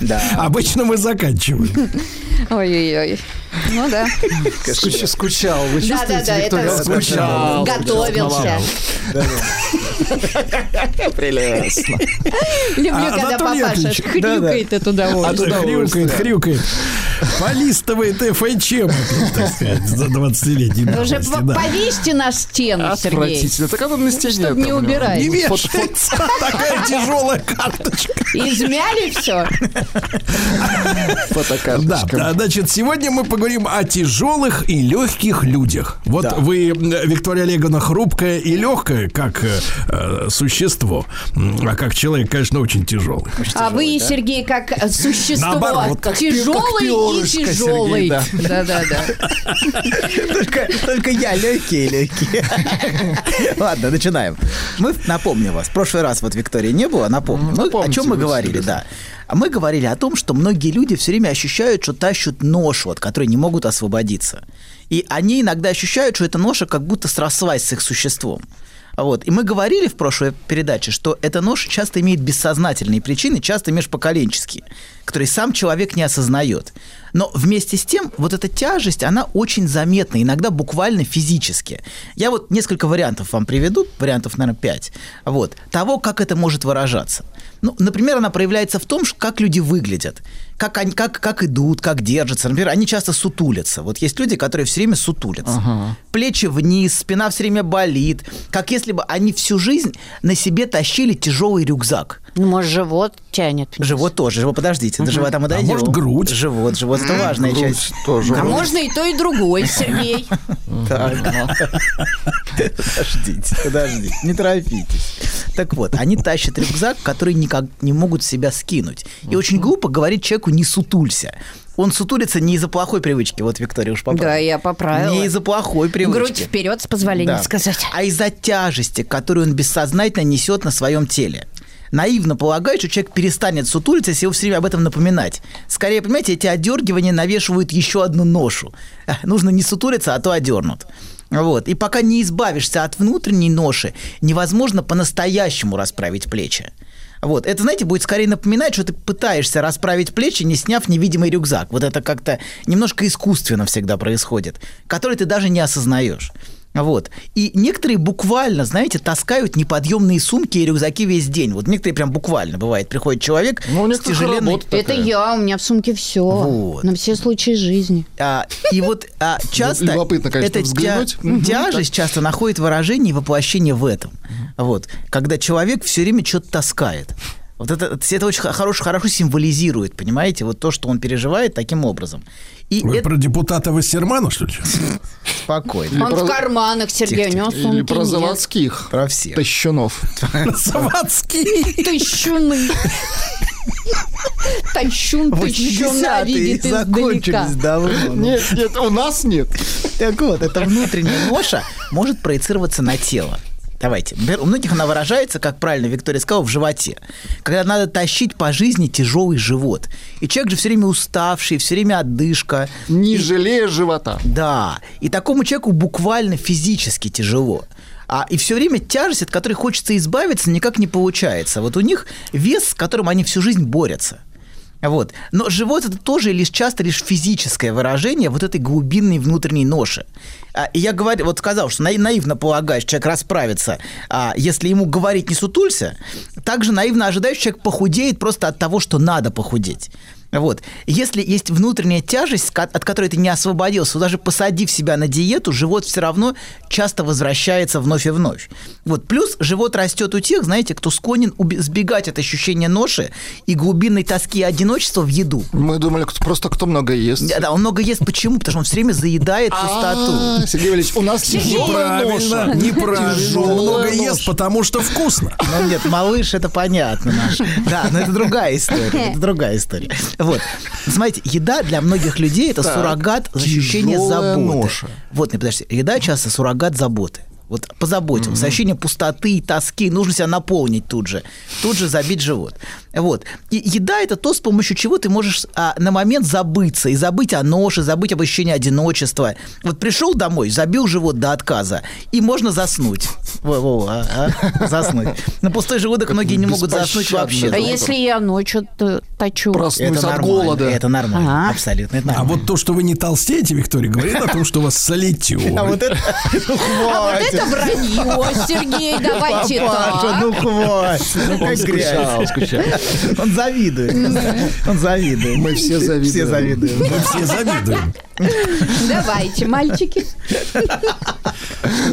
Да. Обычно мы заканчиваем. Ой-ой-ой. Ну да. Скуч- скучал, вы Да, чувствуете, да, да, это Скучал. готовился. Прелестно. Люблю, А, когда папаша хрюкает от удовольствия. Хрюкает, хрюкает. Полистывает ФХМ, так сказать, за 20-летней Вы Уже повесьте на стену, Сергей. Так она на стене. Чтоб не убирать. Не вешается. Такая тяжелая карточка. Измяли все. Да, значит, сегодня мы поговорим о тяжелых и легких людях. Вот вы, Виктория Олеговна, хрупкая и легкая, как э, э, существо, а как человек, конечно, очень тяжелый. А вы, Сергей, как существо Наоборот, тяжелый и тяжелый. Сергей, да. Да-да-да. Только, только я легкие, легкие. Ладно, начинаем. Мы, напомню вас, в прошлый раз вот Виктории не было, напомню. Ну, о напомните, чем мы говорили, да. А мы говорили о том, что многие люди все время ощущают, что тащат ношу, от которой не могут освободиться. И они иногда ощущают, что эта ноша как будто срослась с их существом. Вот. И мы говорили в прошлой передаче, что эта нож часто имеет бессознательные причины, часто межпоколенческие, которые сам человек не осознает. Но вместе с тем, вот эта тяжесть, она очень заметна, иногда буквально физически. Я вот несколько вариантов вам приведу, вариантов, наверное, пять, вот, того, как это может выражаться. Ну, например, она проявляется в том, как люди выглядят, как, они, как, как идут, как держатся. Например, они часто сутулятся. Вот есть люди, которые все время сутулятся. Плечи вниз, спина все время болит, как если бы они всю жизнь на себе тащили тяжелый рюкзак. Ну, может, живот тянет. Живот тоже, живот, подождите, до живота мы А дойдем. может, грудь? Живот, живот, это важная Грудь часть. тоже. А можно и то, и другой, Сергей. Так. Подождите, подождите, не торопитесь. Так вот, они тащат рюкзак, который никак не могут себя скинуть. И очень глупо говорить человеку «не сутулься». Он сутулится не из-за плохой привычки, вот Виктория уж поправила. Да, я поправила. Не из-за плохой привычки. Грудь вперед, с позволения Да. сказать. А из-за тяжести, которую он бессознательно несет на своем теле. Наивно полагает, что человек перестанет сутулиться, если его все время об этом напоминать. Скорее, понимаете, эти одергивания навешивают еще одну ношу. Нужно не сутулиться, а то одернут. Вот. И пока не избавишься от внутренней ноши, невозможно по-настоящему расправить плечи. Вот. Это, знаете, будет скорее напоминать, что ты пытаешься расправить плечи, не сняв невидимый рюкзак. Вот это как-то немножко искусственно всегда происходит, который ты даже не осознаешь. Вот. И некоторые буквально, знаете, таскают неподъемные сумки и рюкзаки весь день. Вот некоторые прям буквально бывает. Приходит человек с тяжеленной... Это я, у меня в сумке все. Вот. На все случаи жизни. А, и вот а, часто Любопытно, конечно, взглянуть. Тяжесть часто находит выражение и воплощение в этом. Вот. Когда человек все время что-то таскает. Вот это, это очень хорошо, хорошо символизирует, понимаете, вот то, что он переживает таким образом. И Вы это... про депутата Вассермана, что ли? Спокойно. Он в карманах, Сергей, у него Или сумки про нет. заводских. Про всех. Тащунов. Заводские. Тащуны. Тащун, тащуна 80-е видит издалека. закончились давно. Нет, нет, у нас нет. Так вот, эта внутренняя ноша может проецироваться на тело. Давайте. Например, у многих она выражается, как правильно Виктория сказала, в животе. Когда надо тащить по жизни тяжелый живот. И человек же все время уставший, все время отдышка. Не жалея живота. Да. И такому человеку буквально физически тяжело. А, и все время тяжесть, от которой хочется избавиться, никак не получается. Вот у них вес, с которым они всю жизнь борются. Вот. Но живот это тоже лишь часто лишь физическое выражение вот этой глубинной внутренней ноши. А, И я говорю, вот сказал, что наив- наивно полагаешь, что человек расправится, а, если ему говорить не сутулься, также наивно ожидаешь, что человек похудеет просто от того, что надо похудеть. Вот. Если есть внутренняя тяжесть, от которой ты не освободился, даже посадив себя на диету, живот все равно часто возвращается вновь и вновь. Вот. Плюс живот растет у тех, знаете, кто склонен сбегать от ощущения ноши и глубинной тоски и одиночества в еду. Мы думали, кто- просто кто много ест. Да, да, он много ест. Почему? Потому что он все время заедает пустоту. А, Сергей Валерьевич, у нас тяжелая ноша. Неправильно, неправильно. Тяжелая Много ест, потому что вкусно. Ну нет, малыш, это понятно наш. Да, но это другая история. Это другая история. Вот. Смотрите, еда для многих людей это суррогат ощущения заботы. Вот, не подожди. Еда часто суррогат заботы. Вот позаботился. Ощущение пустоты, тоски. Нужно себя наполнить тут же. Тут же забить живот. Вот. И еда это то, с помощью чего ты можешь а, на момент забыться. И забыть о ноше, забыть об ощущении одиночества. Вот пришел домой, забил живот до отказа. И можно заснуть. Во-во, а, а, заснуть. На пустой желудок многие не могут заснуть вообще. А если я ночью точу? Это нормально. Это нормально. Абсолютно. Это А вот то, что вы не толстеете, Виктория, говорит о том, что у вас солитюр. А вот это... Это вранье, Сергей, давайте Папаша, так. ну хватит. Ну, как Он скучал, скучал. Он завидует. Он завидует. Мы все завидуем. Все завидуем. Мы все завидуем. Давайте, мальчики.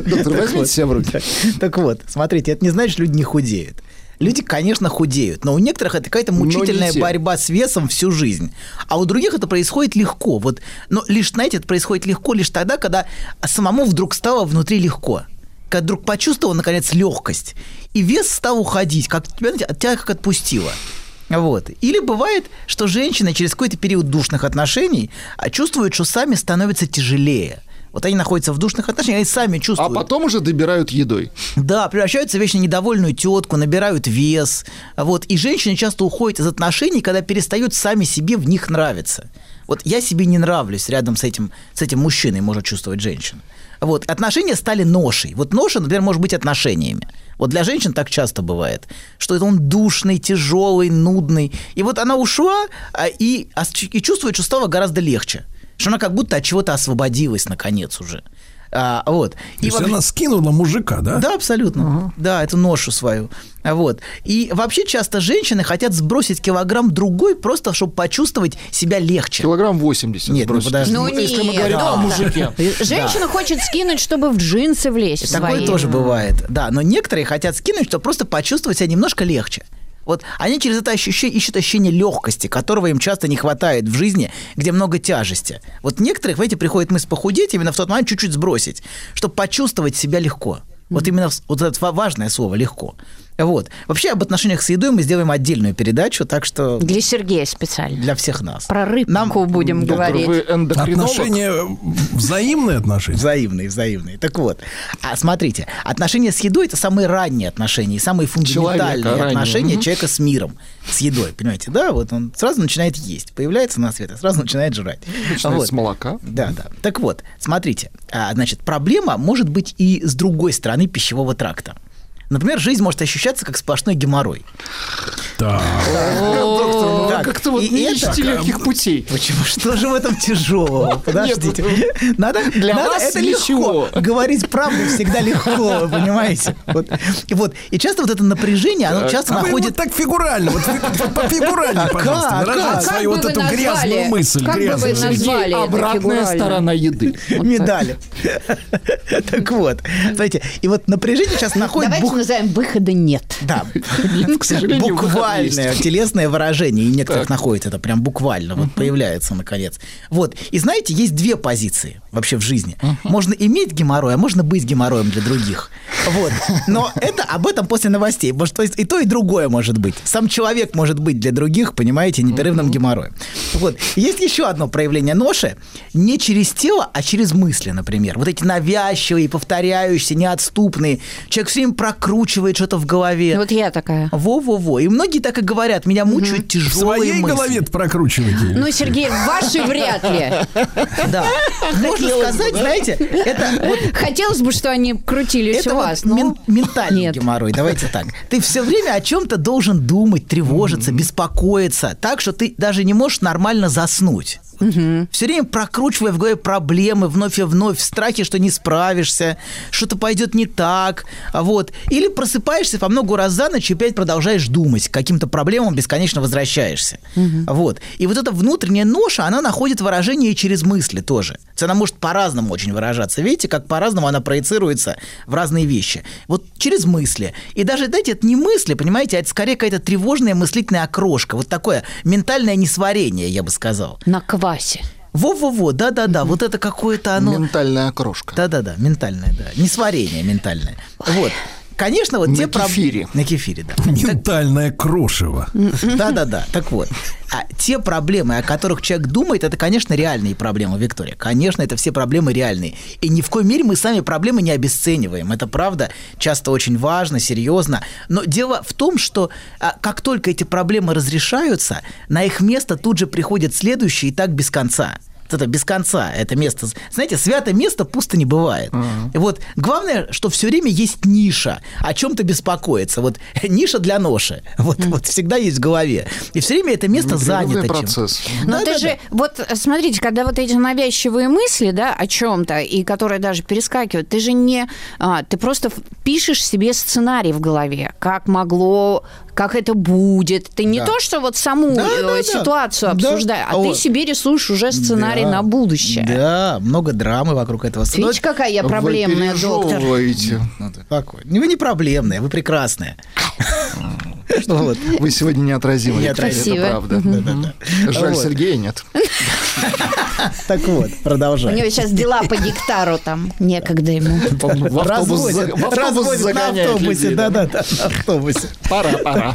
Доктор, возьмите себя в руки. Так вот, смотрите, это не значит, что люди не худеют. Люди, конечно, худеют, но у некоторых это какая-то мучительная те. борьба с весом всю жизнь. А у других это происходит легко. Вот, но лишь, знаете, это происходит легко лишь тогда, когда самому вдруг стало внутри легко. Когда вдруг почувствовал, наконец, легкость. И вес стал уходить, как тебя, от тебя как отпустило. Вот. Или бывает, что женщины через какой-то период душных отношений а, чувствуют, что сами становятся тяжелее. Вот они находятся в душных отношениях, они сами А чувствуют. потом уже добирают едой. Да, превращаются в вечно недовольную тетку, набирают вес. Вот. И женщины часто уходят из отношений, когда перестают сами себе в них нравиться. Вот я себе не нравлюсь рядом с этим, с этим мужчиной, может чувствовать женщина. Вот. Отношения стали ношей. Вот ноша, например, может быть отношениями. Вот для женщин так часто бывает, что это он душный, тяжелый, нудный. И вот она ушла а, и, а, и чувствует, что стало гораздо легче. Что она как будто от чего-то освободилась наконец уже. А, вот. То есть вообще- она скинула мужика, да? да, абсолютно. Да, эту ношу свою. Вот. И вообще часто женщины хотят сбросить килограмм другой, просто чтобы почувствовать себя легче. Килограмм 80 Нет, ну сбросить. подожди. Ну Если мы нет, говорим о доктор. мужике. Женщина хочет скинуть, чтобы в джинсы влезть Такое свои. тоже бывает. Да, но некоторые хотят скинуть, чтобы просто почувствовать себя немножко легче. Вот они через это ощущение ищут ощущение легкости, которого им часто не хватает в жизни, где много тяжести. Вот некоторых, знаете, приходит мысль похудеть, именно в тот момент чуть-чуть сбросить, чтобы почувствовать себя легко. Вот именно вот это ва- важное слово легко. Вот. Вообще об отношениях с едой мы сделаем отдельную передачу, так что Для Сергея специально. для всех нас. Про рыбку будем Доктор, говорить. вы? Отношения, взаимные отношения? Взаимные, взаимные. Так вот, а смотрите, отношения с едой это самые ранние отношения, и самые фундаментальные Человека отношения Мгм. человека с миром, с едой, понимаете, да? Вот он сразу начинает есть, появляется на свет, и сразу начинает жрать. Начинает Вот. с молока. Да, да. Так вот, смотрите, а, значит, проблема может быть и с другой стороны пищевого тракта. Например, жизнь может ощущаться как сплошной геморрой. Так. Доктор, ну как-то вот не ищете легких путей. Почему? Что же в этом тяжелого? Подождите. Надо, Для надо- вас это ничего. легко. Говорить правду всегда легко, вы понимаете? Вот. И, вот. и часто вот это напряжение, оно часто А находит... так фигурально, вот вы пофигуральнее, А пожалуйста, как? выражайте Как? свою вот эту грязную мысль. Как бы вы грязную. назвали? Обратная сторона еды. медали. Так вот, смотрите, и вот напряжение сейчас находит... Давайте назовем выхода нет. Да, К сожалению, буквальное, телесное выражение, и некоторых находит это прям буквально, вот появляется наконец. Вот, и знаете, есть две позиции вообще в жизни. Можно иметь геморрой, а можно быть геморроем для других. Вот, но это об этом после новостей. Может, то есть и то, и другое может быть. Сам человек может быть для других, понимаете, непрерывным геморроем. Вот. Есть еще одно проявление ноши. Не через тело, а через мысли, например. Вот эти навязчивые, повторяющиеся, неотступные. Человек все время прокручивает что-то в голове. Вот я такая. Во-во-во. И многие так и говорят. Меня мучают В тяжелые своей мысли. голове прокручиваете. Ну, Сергей, в вашей вряд ли. Да. Можно сказать, знаете, это Хотелось бы, что они крутились это у вас, мен- ментальный геморрой. Давайте так. Ты все время о чем-то должен думать, тревожиться, беспокоиться, так что ты даже не можешь нормально заснуть. Все время прокручивая в голове проблемы вновь и вновь, в страхе, что не справишься, что-то пойдет не так, вот. Или просыпаешься по много раз за ночь и опять продолжаешь думать, к каким-то проблемам бесконечно возвращаешься. Вот. И вот эта внутренняя ноша, она находит выражение и через мысли тоже. То есть она может по-разному очень выражаться. Видите, как по-разному она проецируется в разные вещи. Вот через мысли. И даже, знаете, это не мысли, понимаете, а это скорее какая-то тревожная мыслительная окрошка. Вот такое ментальное несварение, я бы сказал. На квасе. Во-во-во, да-да-да, вот это какое-то оно... Ментальная окрошка. Да-да-да, ментальное, да. Несварение ментальное. Вот. Конечно, вот На те проб- кефире. На кефире, да. Ментальное крошево. Да-да-да. Так вот, а те проблемы, о которых человек думает, это, конечно, реальные проблемы, Виктория. Конечно, это все проблемы реальные. И ни в коей мере мы сами проблемы не обесцениваем. Это правда часто очень важно, серьезно. Но дело в том, что а, как только эти проблемы разрешаются, на их место тут же приходят следующие и так без конца. Это без конца, это место. Знаете, святое место пусто не бывает. И вот главное, что все время есть ниша, о чем-то беспокоиться. Вот ниша для ноши. Вот, вот всегда есть в голове. И все время это место Непрерывный занято процесс. чем-то. Но Да, ты да, же, вот смотрите, когда вот эти навязчивые мысли, да, о чем-то, и которые даже перескакивают, ты же не, а, ты просто пишешь себе сценарий в голове, как могло, как это будет. Ты не Да. то, что вот саму Да, э, да, да. ситуацию Да. обсуждаешь, а Вот. ты себе рисуешь уже сценарий Да. на будущее. Да, много драмы вокруг этого. Но Видите, какая я проблемная, Вы доктор. Ну, ты какой? Вы не проблемная, вы прекрасная. Вот. Вы сегодня неотразимы. Неотразимы. Это правда. Да-да-да. Жаль, Вот. Сергея нет. Так вот, У продолжаем. него сейчас дела по гектару там, некогда ему. В автобус, в автобус на загоняет автобусе, людей, да. да-да-да, на автобусе. Пора, пора.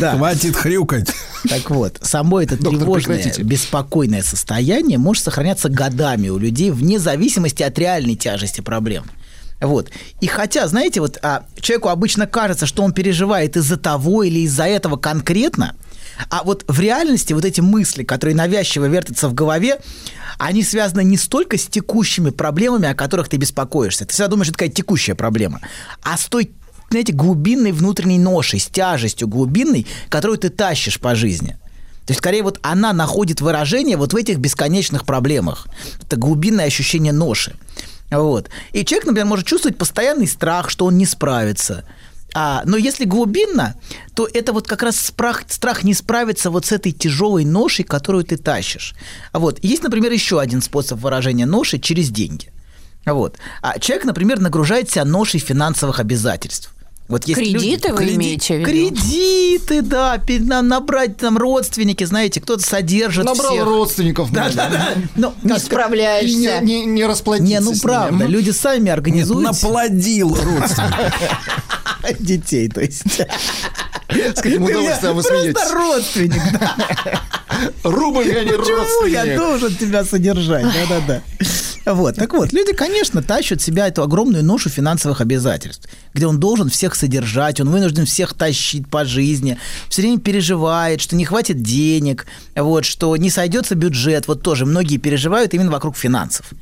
Да. Хватит хрюкать. Так вот, само это Доктор, тревожное, прекратите. беспокойное состояние может сохраняться годами у людей вне зависимости от реальной тяжести проблем. Вот. И хотя, знаете, вот а, человеку обычно кажется, что он переживает из-за того или из-за этого конкретно, а вот в реальности вот эти мысли, которые навязчиво вертятся в голове, они связаны не столько с текущими проблемами, о которых ты беспокоишься. Ты всегда думаешь, что это такая текущая проблема, а с той знаете, глубинной внутренней ношей, с тяжестью глубинной, которую ты тащишь по жизни. То есть, скорее, вот она находит выражение вот в этих бесконечных проблемах. Это глубинное ощущение ноши. Вот. И человек, например, может чувствовать постоянный страх, что он не справится. А, но если глубинно, то это вот как раз страх, страх не справиться вот с этой тяжелой ношей, которую ты тащишь. Вот. Есть, например, еще один способ выражения ноши через деньги. Вот. А человек, например, нагружает себя ношей финансовых обязательств. Вот есть Кредиты люди- вы Креди- имеете в виду? Кредиты, да, набрать там родственники, знаете, кто-то содержит Набрал всех. родственников. Да, надо. да, да. Ну, Не как- И справляешься. не, не, не расплатиться Не, ну правда, Мгм. люди сами организуют наплодил родственников. детей, то есть. С каким удовольствием вы Просто смеетесь. родственник, да. Рубль я не Почему я родственник. должен тебя содержать? Да-да-да. Вот, так вот, люди, конечно, тащат себя эту огромную ношу финансовых обязательств, где он должен всех содержать, он вынужден всех тащить по жизни, все время переживает, что не хватит денег, вот, что не сойдется бюджет, вот тоже многие переживают именно вокруг финансов.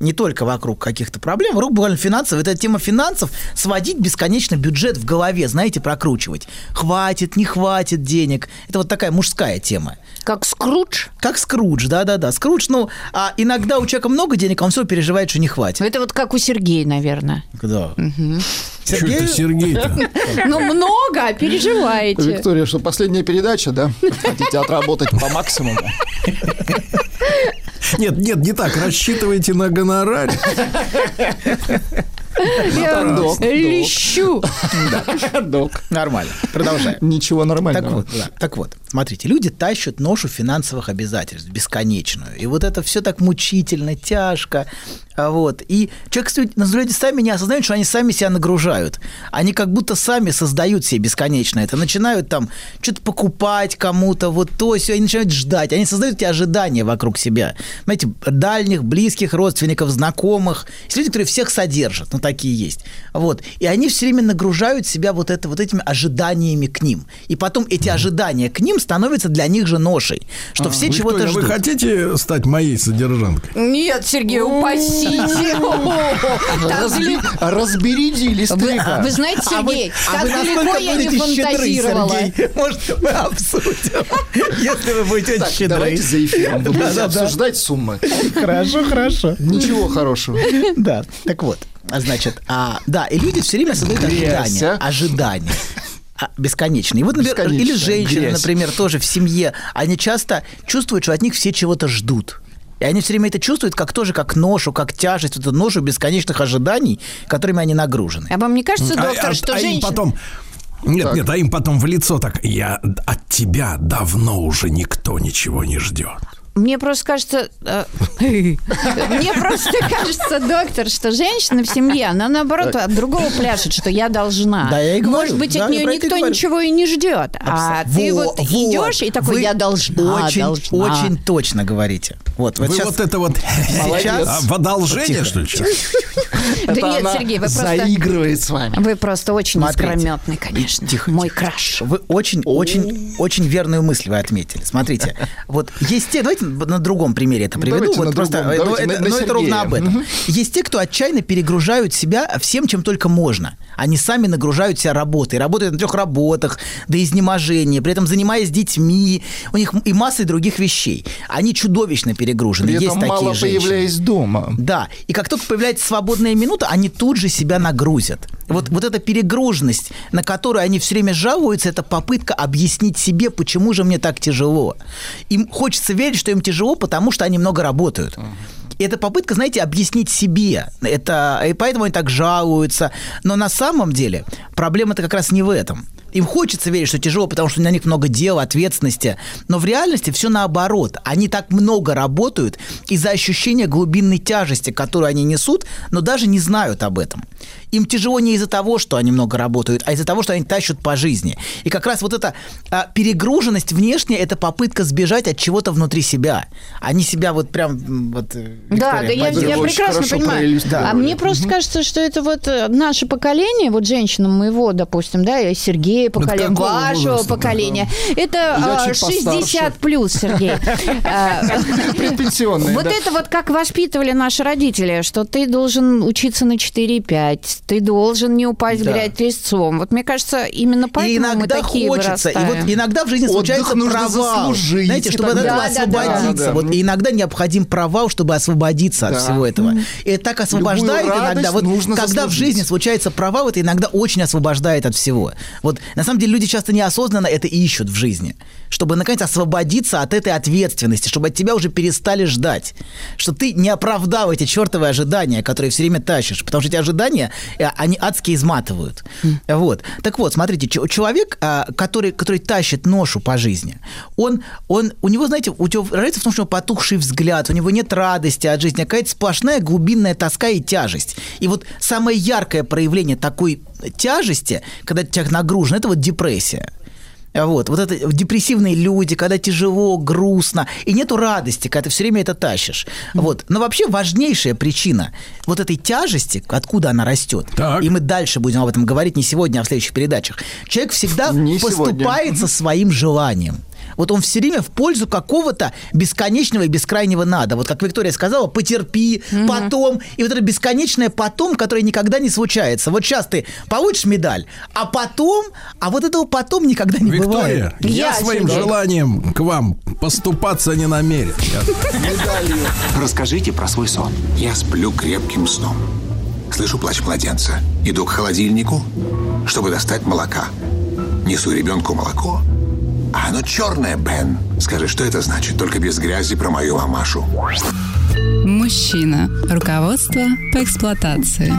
Не только вокруг каких-то проблем, вокруг буквально финансов. Это тема финансов, сводить бесконечно бюджет в голове, знаете, прокручивать. Хватит, не хватит денег. Это вот такая мужская тема. Как Скрудж? Как Скрудж, да-да-да. Скрудж, ну, а иногда у человека много денег, а он все переживает, что не хватит. Это вот как у Сергея, наверное. Да. Что это Сергей-то? Ну, много, а переживаете. Виктория, что последняя передача, да? Хотите отработать по максимуму? Нет, нет, не так. Рассчитывайте на гонорар. Я док, лещу. Док. Нормально. Продолжаем. Ничего нормального. так вот. смотрите, люди тащат ношу финансовых обязательств бесконечную. И вот это все так мучительно, тяжко. А Вот. И человек, кстати, люди сами не осознают, что они сами себя нагружают. Они как будто сами создают себе бесконечно это. Начинают там что-то покупать кому-то, вот то, все, они начинают ждать. Они создают эти ожидания вокруг себя. Знаете, дальних, близких родственников, знакомых. Есть люди, которые всех содержат, ну такие есть. Вот. И они все время нагружают себя вот, это, вот этими ожиданиями к ним. И потом эти ожидания к ним становятся для них же ношей. Что все Виктория, чего-то вы ждут. хотите стать моей содержанкой? Нет, Сергей, упасите. Разби- далеко- Разбередились Вы, знаете, А Сергей, а так вы далеко я не фантазировала. Может, мы обсудим, если вы будете очень щедры. давайте за эфиром вы будете обсуждать суммы. Хорошо, хорошо. Ничего хорошего. Да, так вот, а значит, а, да, и люди все время создают ожидания, а? ожидания. А, Бесконечные. И вот, например, или женщины, грязь. например, тоже в семье, они часто чувствуют, что от них все чего-то ждут. И они все время это чувствуют как тоже как ношу, как тяжесть, эту ношу бесконечных ожиданий, которыми они нагружены. А вам не кажется, А- доктор, а- что а им женщина... потом... Нет, нет, а им потом в лицо так, я от тебя давно уже никто ничего не ждет. Мне просто кажется... э, Мне просто кажется, доктор, что женщина в семье, она наоборот от другого пляшет, что я должна. Да, я и говорю, Может быть, от нее никто ничего и не ждет. А ты Во- вот идешь и такой, я должна, Очень, должна. очень точно говорите. Вот, вот Вы сейчас вот это вот Сейчас- а, в одолжение, что ли? сейчас? Да нет, Сергей, вы просто... заигрывает с вами. Вы просто очень искрометный, конечно. Тихо, Мой краш. Вы очень, очень, очень верную мысль вы отметили. Смотрите, вот есть те, давайте на другом примере это приведу. Давайте вот просто, другом, э, давайте ну, на- это, на ну, это ровно об этом. Есть те, кто отчаянно перегружают себя всем, чем только можно. Они сами нагружают себя работой, работают на трех работах до изнеможения, при этом занимаясь детьми, у них и массой других вещей. Они чудовищно перегружены. При есть этом такие мало женщины. появляясь дома. Да, и как только появляется свободная минута, они тут же себя нагрузят. Вот, вот эта перегруженность, на которую они все время жалуются, это попытка объяснить себе, почему же мне так тяжело. Им хочется верить, что им тяжело, потому что они много работают. И это попытка, знаете, объяснить себе. Это, и поэтому они так жалуются. Но на самом деле проблема-то как раз не в этом. Им хочется верить, что тяжело, потому что на них много дел, ответственности. Но в реальности все наоборот. Они так много работают из-за ощущения глубинной тяжести, которую они несут, но даже не знают об этом. Им тяжело не из-за того, что они много работают, а из-за того, что они тащат по жизни. И как раз вот эта а, перегруженность внешняя – это попытка сбежать от чего-то внутри себя. Они себя вот прям... Вот, э, Да, Виктория, да, я, поддерживают. я очень прекрасно понимаю. проиллюстрировали. А мне просто кажется, что это вот э, наше поколение, вот женщинам моего, допустим, да, и Сергея поколения, какого вашего возраста? поколения. Это Я а, чуть постарше. 60 плюс, Сергей. А, Предпенсионные, Вот да. это вот как воспитывали наши родители, что ты должен учиться на 4-5, ты должен не упасть в Да. грязь лицом. Вот мне кажется, именно поэтому мы иногда такие хочется, и вот иногда в жизни случается провал. Знаете, чтобы от этого. Да, да, да. освободиться. Да, да. Вот, и иногда необходим провал, чтобы освободиться от Да. всего этого. И это так освобождает иногда. Вот когда в жизни случается провал, это иногда очень освобождает от всего. Вот на самом деле люди часто неосознанно это ищут в жизни, чтобы наконец освободиться от этой ответственности, чтобы от тебя уже перестали ждать, что ты не оправдал эти чертовы ожидания, которые все время тащишь, потому что эти ожидания, э, они адски изматывают. Вот. Так вот, смотрите, человек, а, который, который тащит ношу по жизни, он, он, у него, знаете, у него разница в том, что у него потухший взгляд, у него нет радости от жизни, а какая-то сплошная глубинная тоска и тяжесть. И вот самое яркое проявление такой тяжести, когда человек нагружен, это вот депрессия. Вот, вот это депрессивные люди, когда тяжело, грустно, и нету радости, когда ты все время это тащишь. Вот. Но вообще важнейшая причина вот этой тяжести, откуда она растет, и мы дальше будем об этом говорить не сегодня, а в следующих передачах, человек всегда Не поступается своим желанием. Вот он все время в пользу какого-то бесконечного и бескрайнего надо. Вот как Виктория сказала, потерпи, потом. И вот это бесконечное потом, которое никогда не случается. Вот сейчас ты получишь медаль, а потом, а вот этого потом никогда не Виктория, бывает. я, своим желанием к вам поступаться не намерен. Расскажите про свой сон. Я сплю крепким сном. Слышу плач младенца. Иду к холодильнику, чтобы достать молока. Несу ребенку молоко. А оно черное, Бен. Скажи, что это значит? Только без грязи про мою мамашу. Мужчина. Руководство по эксплуатации.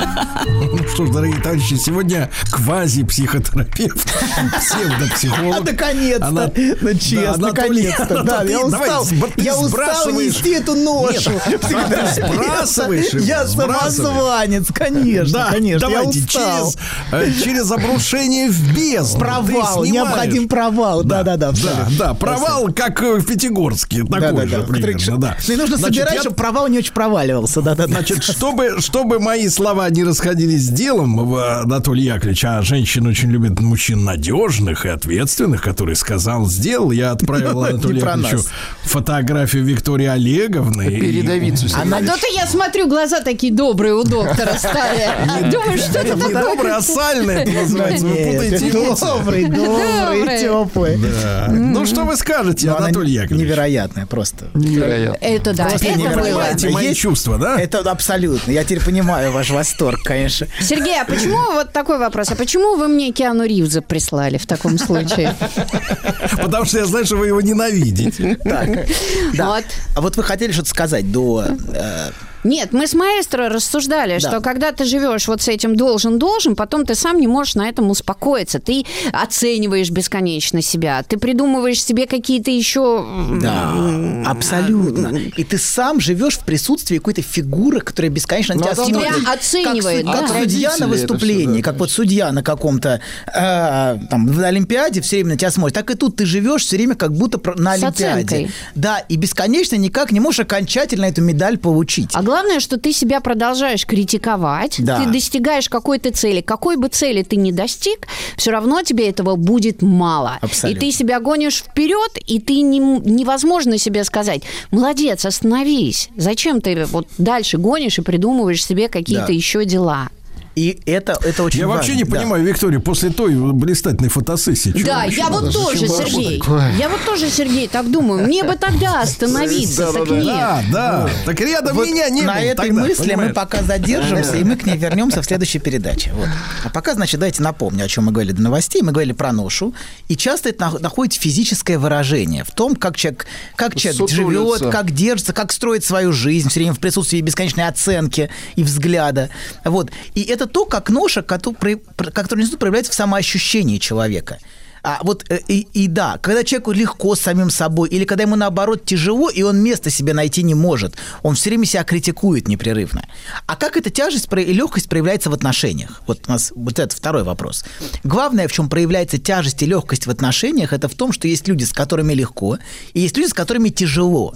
Ну что ж, дорогие товарищи, сегодня квази-психотерапевт, псевдопсихолог. Наконец-то. Она- Ну, честно, Да, наконец-то. Да, я устал. Я устал нести эту ношу. Нет, Всегда. ты сбрасываешь его, Я самозванец, конечно, Да, конечно. Я давайте, устал. через, э, через обрушение в бездну. Провал, необходим провал. Да-да-да. Да, да, провал, как э, в Пятигорске, такой же примерно, да. И нужно Значит, собирать, я- чтобы провал не очень проваливался. Да-да-да. Значит, чтобы, чтобы мои слова не расходились с делом, в- Анатолий Яковлевич, а женщины очень любят мужчин надежных и ответственных, который сказал, сделал. Я отправил Анатолию Яковлевичу фотографию Виктории Олеговны. и- Передовицу А то-то я смотрю, глаза такие добрые у доктора стали. Думаю, что это Не добрый, а сальный это называется. Вы путаете добрый, Добрый. теплый. Да. Ну, что вы скажете, Анатолий Яковлевич? Невероятная просто. Невероятно. Это да, Просто это невероятно. мои Есть- чувства, да? Это абсолютно. Я теперь понимаю ваш восторг, конечно. Сергей, а почему вот такой вопрос? А почему вы мне Киану Ривза прислали в таком случае? Потому что я знаю, что вы его ненавидите. Так, да. Вот. А вот вы хотели что-то сказать до... э, Нет, мы с маэстро рассуждали, Да. что когда ты живешь вот с этим должен-должен, потом ты сам не можешь на этом успокоиться. Ты оцениваешь бесконечно себя, ты придумываешь себе какие-то еще... Да, абсолютно. И ты сам живешь в присутствии какой-то фигуры, которая бесконечно на Ну, тебя а. Тебя оценивает, как, да. суд- как судья на выступлении, как вот судья на каком-то э, там в Олимпиаде все время на тебя смотрит, так и тут ты живешь все время как будто на Олимпиаде. Да, и бесконечно никак не можешь окончательно эту медаль получить. А главное, что ты себя продолжаешь критиковать, Да. ты достигаешь какой-то цели. Какой бы цели ты ни достиг, все равно тебе этого будет мало. Абсолютно. И ты себя гонишь вперед, и ты не, невозможно себе сказать, молодец, остановись. Зачем ты вот дальше гонишь и придумываешь себе какие-то Да. еще дела? И это, это очень Я важно. вообще не да. понимаю, Виктория, после той блистательной фотосессии. Да, я вот тоже, Сергей. Я вот тоже, Сергей, так думаю. Мне бы тогда остановиться, так нет. Да, да. Так рядом меня не на этой мысли мы пока задержимся, и мы к ней вернемся в следующей передаче. Вот. А пока, значит, давайте напомню, о чем мы говорили до новостей. Мы говорили про ношу. И часто это нах- находит физическое выражение в том, как человек, как человек живет, как держится, как строит свою жизнь, все время в присутствии бесконечной оценки и взгляда. Вот. И это то, как ноша, кото- про- про- который институт проявляется в самоощущении человека. А вот э, и, и да, когда человеку легко с самим собой, или когда ему наоборот тяжело, и он места себе найти не может, он все время себя критикует непрерывно. А как эта тяжесть и легкость проявляется в отношениях? Вот у нас вот это второй вопрос. Главное, в чем проявляется тяжесть и легкость в отношениях, это в том, что есть люди, с которыми легко, и есть люди, с которыми тяжело.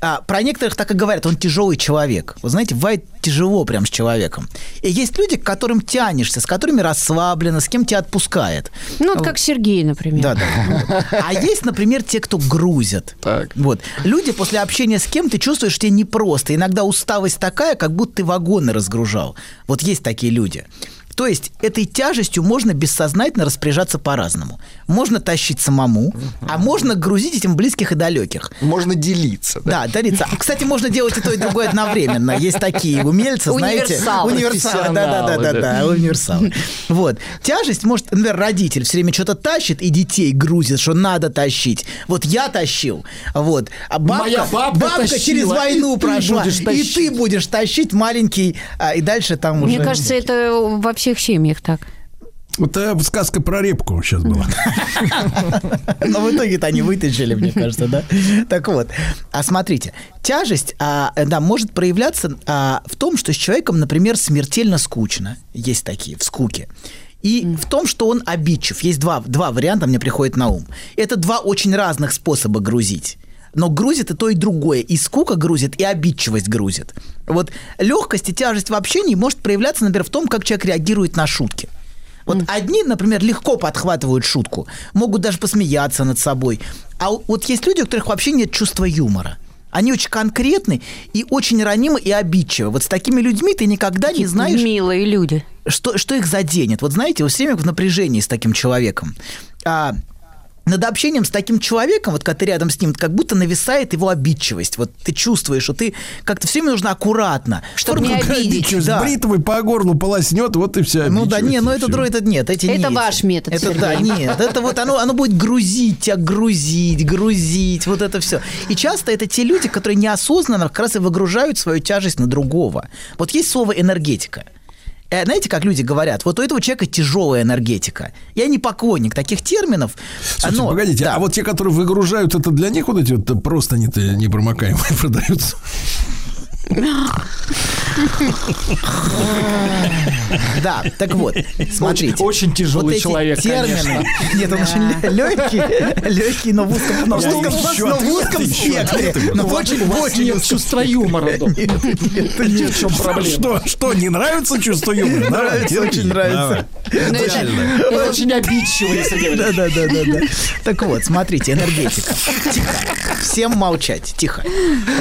А про некоторых так и говорят, он тяжелый человек. Вы знаете, бывает тяжело прям с человеком. И есть люди, к которым тянешься, с которыми расслаблено, с кем тебя отпускает. Ну, вот как Сергей, например. Да, да. А есть, например, те, кто грузят. Вот. Люди после общения с кем ты чувствуешь, что тебе непросто. Иногда усталость такая, как будто ты вагоны разгружал. Вот есть такие люди. То есть этой тяжестью можно бессознательно распоряжаться по-разному. Можно тащить самому, а можно грузить этим близких и далеких. Можно делиться. Да, делиться. А, Кстати, можно делать и то, и другое одновременно. Есть такие умельцы, знаете. Универсалы. Да, да, да, да, да, универсалы. Вот. Тяжесть может, например, родитель все время что-то тащит и детей грузит, что надо тащить. Вот я тащил. Вот. А бабка, Моя бабка тащила, через войну прошла. И ты будешь тащить маленький, а, и дальше там уже... Мне кажется, это во всех семьях так. Вот э, сказка про репку сейчас была. Но в итоге-то они вытащили, мне кажется, да? Так вот, а смотрите, тяжесть, а, да, может проявляться а, в том, что с человеком, например, смертельно скучно. Есть такие, в скуке. И в том, что он обидчив. Есть два, два варианта, мне приходит на ум. Это два очень разных способа грузить. Но грузит и то, и другое. И скука грузит, и обидчивость грузит. Вот легкость и тяжесть в общении может проявляться, например, в том, как человек реагирует на шутки. Вот одни, например, легко подхватывают шутку, могут даже посмеяться над собой. А вот есть люди, у которых вообще нет чувства юмора. Они очень конкретны и очень ранимы и обидчивы. Вот с такими людьми ты никогда не знаешь... Милые люди. Что, что их заденет. Вот знаете, вы все время в напряжении с таким человеком. А, над общением с таким человеком, вот когда ты рядом с ним, как будто нависает его обидчивость. Вот ты чувствуешь, что ты как-то все время нужно аккуратно. Чтоб не обидеть. Чё, с Да. бритвой по горлу полоснет, вот и вся Ну да, не, обидчивость, ну это друг, это нет, эти не Это эти. ваш метод, Это Сергей. да, нет, это вот оно, оно будет грузить тебя, грузить, грузить, вот это все. И часто это те люди, которые неосознанно как раз и выгружают свою тяжесть на другого. Вот есть слово энергетика. Э, Знаете, как люди говорят, вот у этого человека тяжелая энергетика. Я не поклонник таких терминов. Слушайте, но- погодите, да. а вот те, которые выгружают, это для них вот эти вот просто не непромокаемые продаются? Да, так вот, смотрите. очень тяжелый вот человек, термины. конечно. Нет, он очень легкий, легкий, но в узком, но в узком, но в узком спектре. Но в очень, вас очень нет чувства юмора. Нет, в чем проблема. Что, что, не нравится чувство юмора? Нравится, очень нравится. Ну, это- очень обидчиво, Сергей Да, да, да, да, да. Так вот, смотрите, энергетика. Тихо. Всем молчать. Тихо.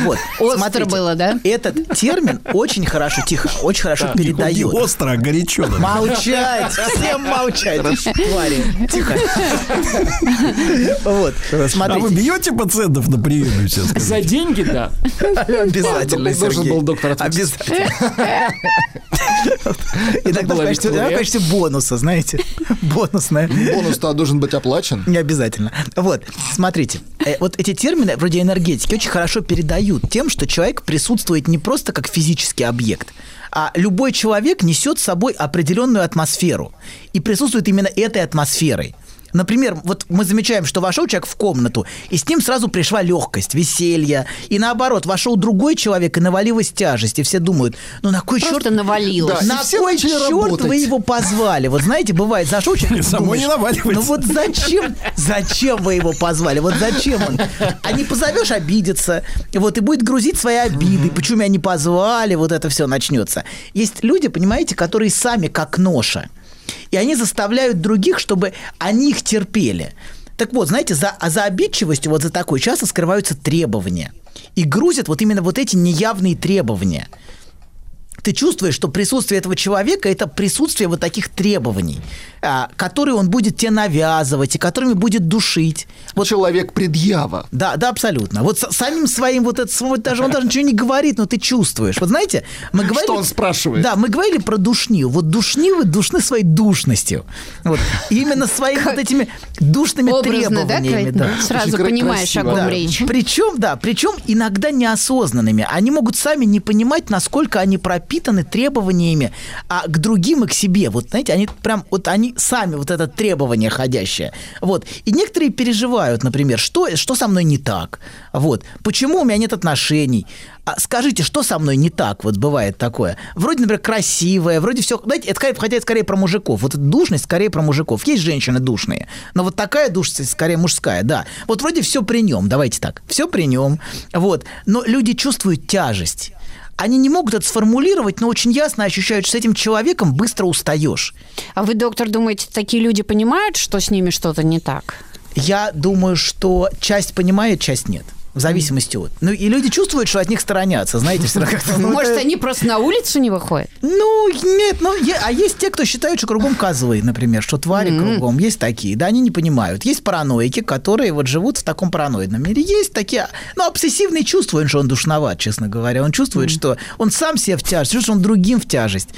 Вот. Остро было, да? Этот термин очень хорошо, тихо, очень хорошо Не передает. остро, а горячо. да. Молчать! Всем молчать! Твари! Тихо! Вот, А вы смотрите. бьете пациентов на приеме сейчас? За деньги, да. Обязательно, Должен Сергей. был доктор ответить. Обязательно. Иногда в было качестве, в качестве бонуса, знаете. Бонусная. Бонус-то должен быть оплачен. Не обязательно. Вот, смотрите. э, Вот эти термины вроде энергетики очень хорошо передают тем, что человек присутствует не просто как физический объект, а любой человек несет с собой определенную атмосферу и присутствует именно этой атмосферой. Например, вот мы замечаем, что вошел человек в комнату, и с ним сразу пришла легкость, веселье. И наоборот, вошел другой человек, и навалилась тяжесть. И все думают, ну на кой Просто черт... навалилось. Да, На кой черт работать. вы его позвали? Вот знаете, бывает, зашел человек, и Самой не думаешь, наваливается. Ну вот зачем, зачем вы его позвали? Вот зачем он? А не позовешь, обидится. Вот, и будет грузить свои обиды. Почему меня не позвали? Вот это все начнется. Есть люди, понимаете, которые сами как ноша. И они заставляют других, чтобы они их терпели. Так вот, знаете, за, а за обидчивостью, вот за такой, часто скрываются требования. И грузят вот именно вот эти неявные требования. Ты чувствуешь, что присутствие этого человека – это присутствие вот таких требований, которые он будет тебе навязывать и которыми будет душить. Вот Человек предъява. да, да, абсолютно. Вот самим своим вот это, вот даже он даже ничего не говорит, но ты чувствуешь. Вот знаете, мы говорили... Что он спрашивает? Да, мы говорили про душнию. Вот душнивы душны своей душностью. Вот. Именно своими вот этими душными Образно, да, требованиями. Кать? Сразу Очень понимаешь, о красиво, ком да. речь. Причем, да, причем иногда неосознанными. Они могут сами не понимать, насколько они пропитаны требованиями а к другим и к себе. Вот, знаете, они прям, вот они сами вот это требование ходящее. Вот. И некоторые переживают, например, что, что со мной не так? Вот. Почему у меня нет отношений? А скажите, что со мной не так? Вот бывает такое. Вроде, например, красивая, вроде все. Знаете, это скорее, хотя это скорее про мужиков. Вот эта душность скорее про мужиков. Есть женщины душные, но вот такая душность скорее мужская, да. Вот вроде все при нем, давайте так. Все при нем. Вот. Но люди чувствуют тяжесть. Они не могут это сформулировать, но очень ясно ощущают, что с этим человеком быстро устаешь. А вы, доктор, думаете, такие люди понимают, что с ними что-то не так? Я думаю, что часть понимает, часть нет. В зависимости от. Ну, и люди чувствуют, что от них сторонятся, знаете, все равно как-то. ну, Может, это- они просто на улицу не выходят? Ну, нет, ну, е- а есть те, кто считают, что кругом козлы, например, что твари кругом. Есть такие, да, они не понимают. Есть параноики, которые вот живут в таком параноидном мире. Есть такие, ну, обсессивный чувствует, что он душноват, честно говоря. Он чувствует, что он сам себе в тяжесть, что он другим в тяжесть.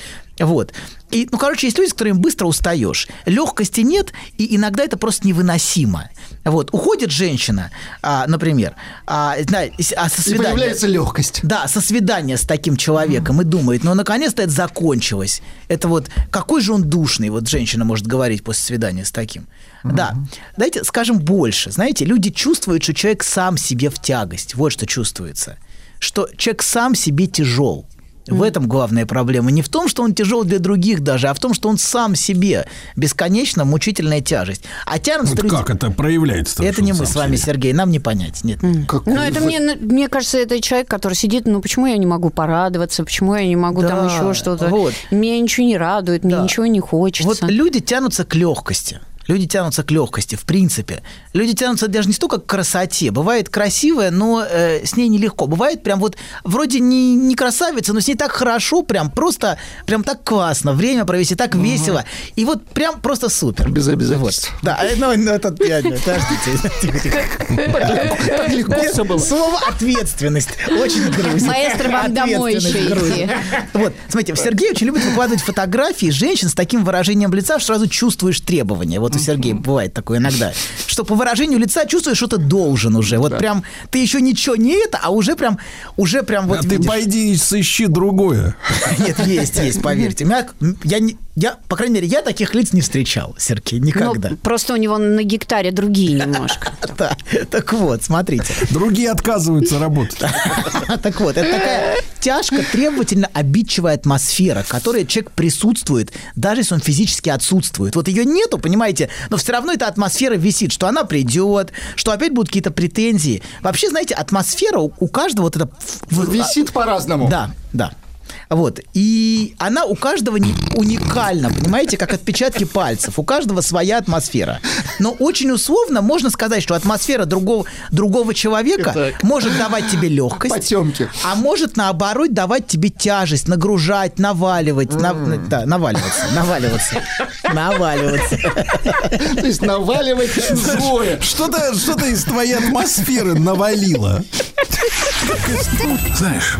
Вот. И, ну, короче, есть люди, с которыми быстро устаешь. Легкости нет, и иногда это просто невыносимо. Вот. Уходит женщина, а, например, а, зна- а со И свидания... появляется легкость. Да, со свидания с таким человеком и думает, ну, наконец-то это закончилось. Это вот, какой же он душный, вот женщина может говорить после свидания с таким. Да, давайте скажем больше. Знаете, люди чувствуют, что человек сам себе в тягость. Вот что чувствуется. Что человек сам себе тяжел. В этом главная проблема. Не в том, что он тяжел для других даже, а в том, что он сам себе бесконечно мучительная тяжесть. А тянутся Вот люди- как это проявляется? Это не мы с вами, Сергей, нам не понять. Нет. Ну, это мне, мне кажется, это человек, который сидит, ну, почему я не могу порадоваться, почему я не могу там Да, еще что-то. вот. Меня ничего не радует, мне Да. ничего не хочется. Вот люди тянутся к легкости. Люди тянутся к легкости, в принципе. Люди тянутся даже не столько к красоте. Бывает красивая, но э, с ней нелегко. Бывает прям вот вроде не, не красавица, но с ней так хорошо, прям просто, прям так классно. Время провести так весело. И вот прям просто супер. Без обязательств. Да, э, ну, ну, это, я- подождите. Легко все было. Слово ответственность очень грузит. Маэстро, вам домой еще идти. Вот, смотрите, Сергей очень любит выкладывать фотографии женщин с таким выражением лица, что сразу чувствуешь требования. Вот у Сергея бывает такое иногда. Что по выражению лица чувствуешь, что ты должен уже. Вот прям ты еще ничего не это, а уже прям, уже прям вот А ты видишь. пойди и сыщи другое. Нет, есть, есть, поверьте. Я, не- я, по крайней мере, я таких лиц не встречал, Сергей, никогда. Ну, просто у него на гектаре другие немножко. Да, так вот, смотрите. Другие отказываются работать. Так вот, это такая тяжко, требовательно обидчивая атмосфера, в которой человек присутствует, даже если он физически отсутствует. Вот ее нету, понимаете, но все равно эта атмосфера висит, что она придет, что опять будут какие-то претензии. Вообще, знаете, атмосфера у, у каждого вот это... Висит по-разному. Да, да. Вот. И она у каждого не уникальна, понимаете, как отпечатки пальцев. У каждого своя атмосфера. Но очень условно можно сказать, что атмосфера другого, другого человека Это может давать тебе легкость, Потемки. а может, наоборот, давать тебе тяжесть, нагружать, наваливать, на- да, наваливаться, наваливаться, наваливаться. То есть наваливать чужое. Что-то что из твоей атмосферы навалило. Знаешь,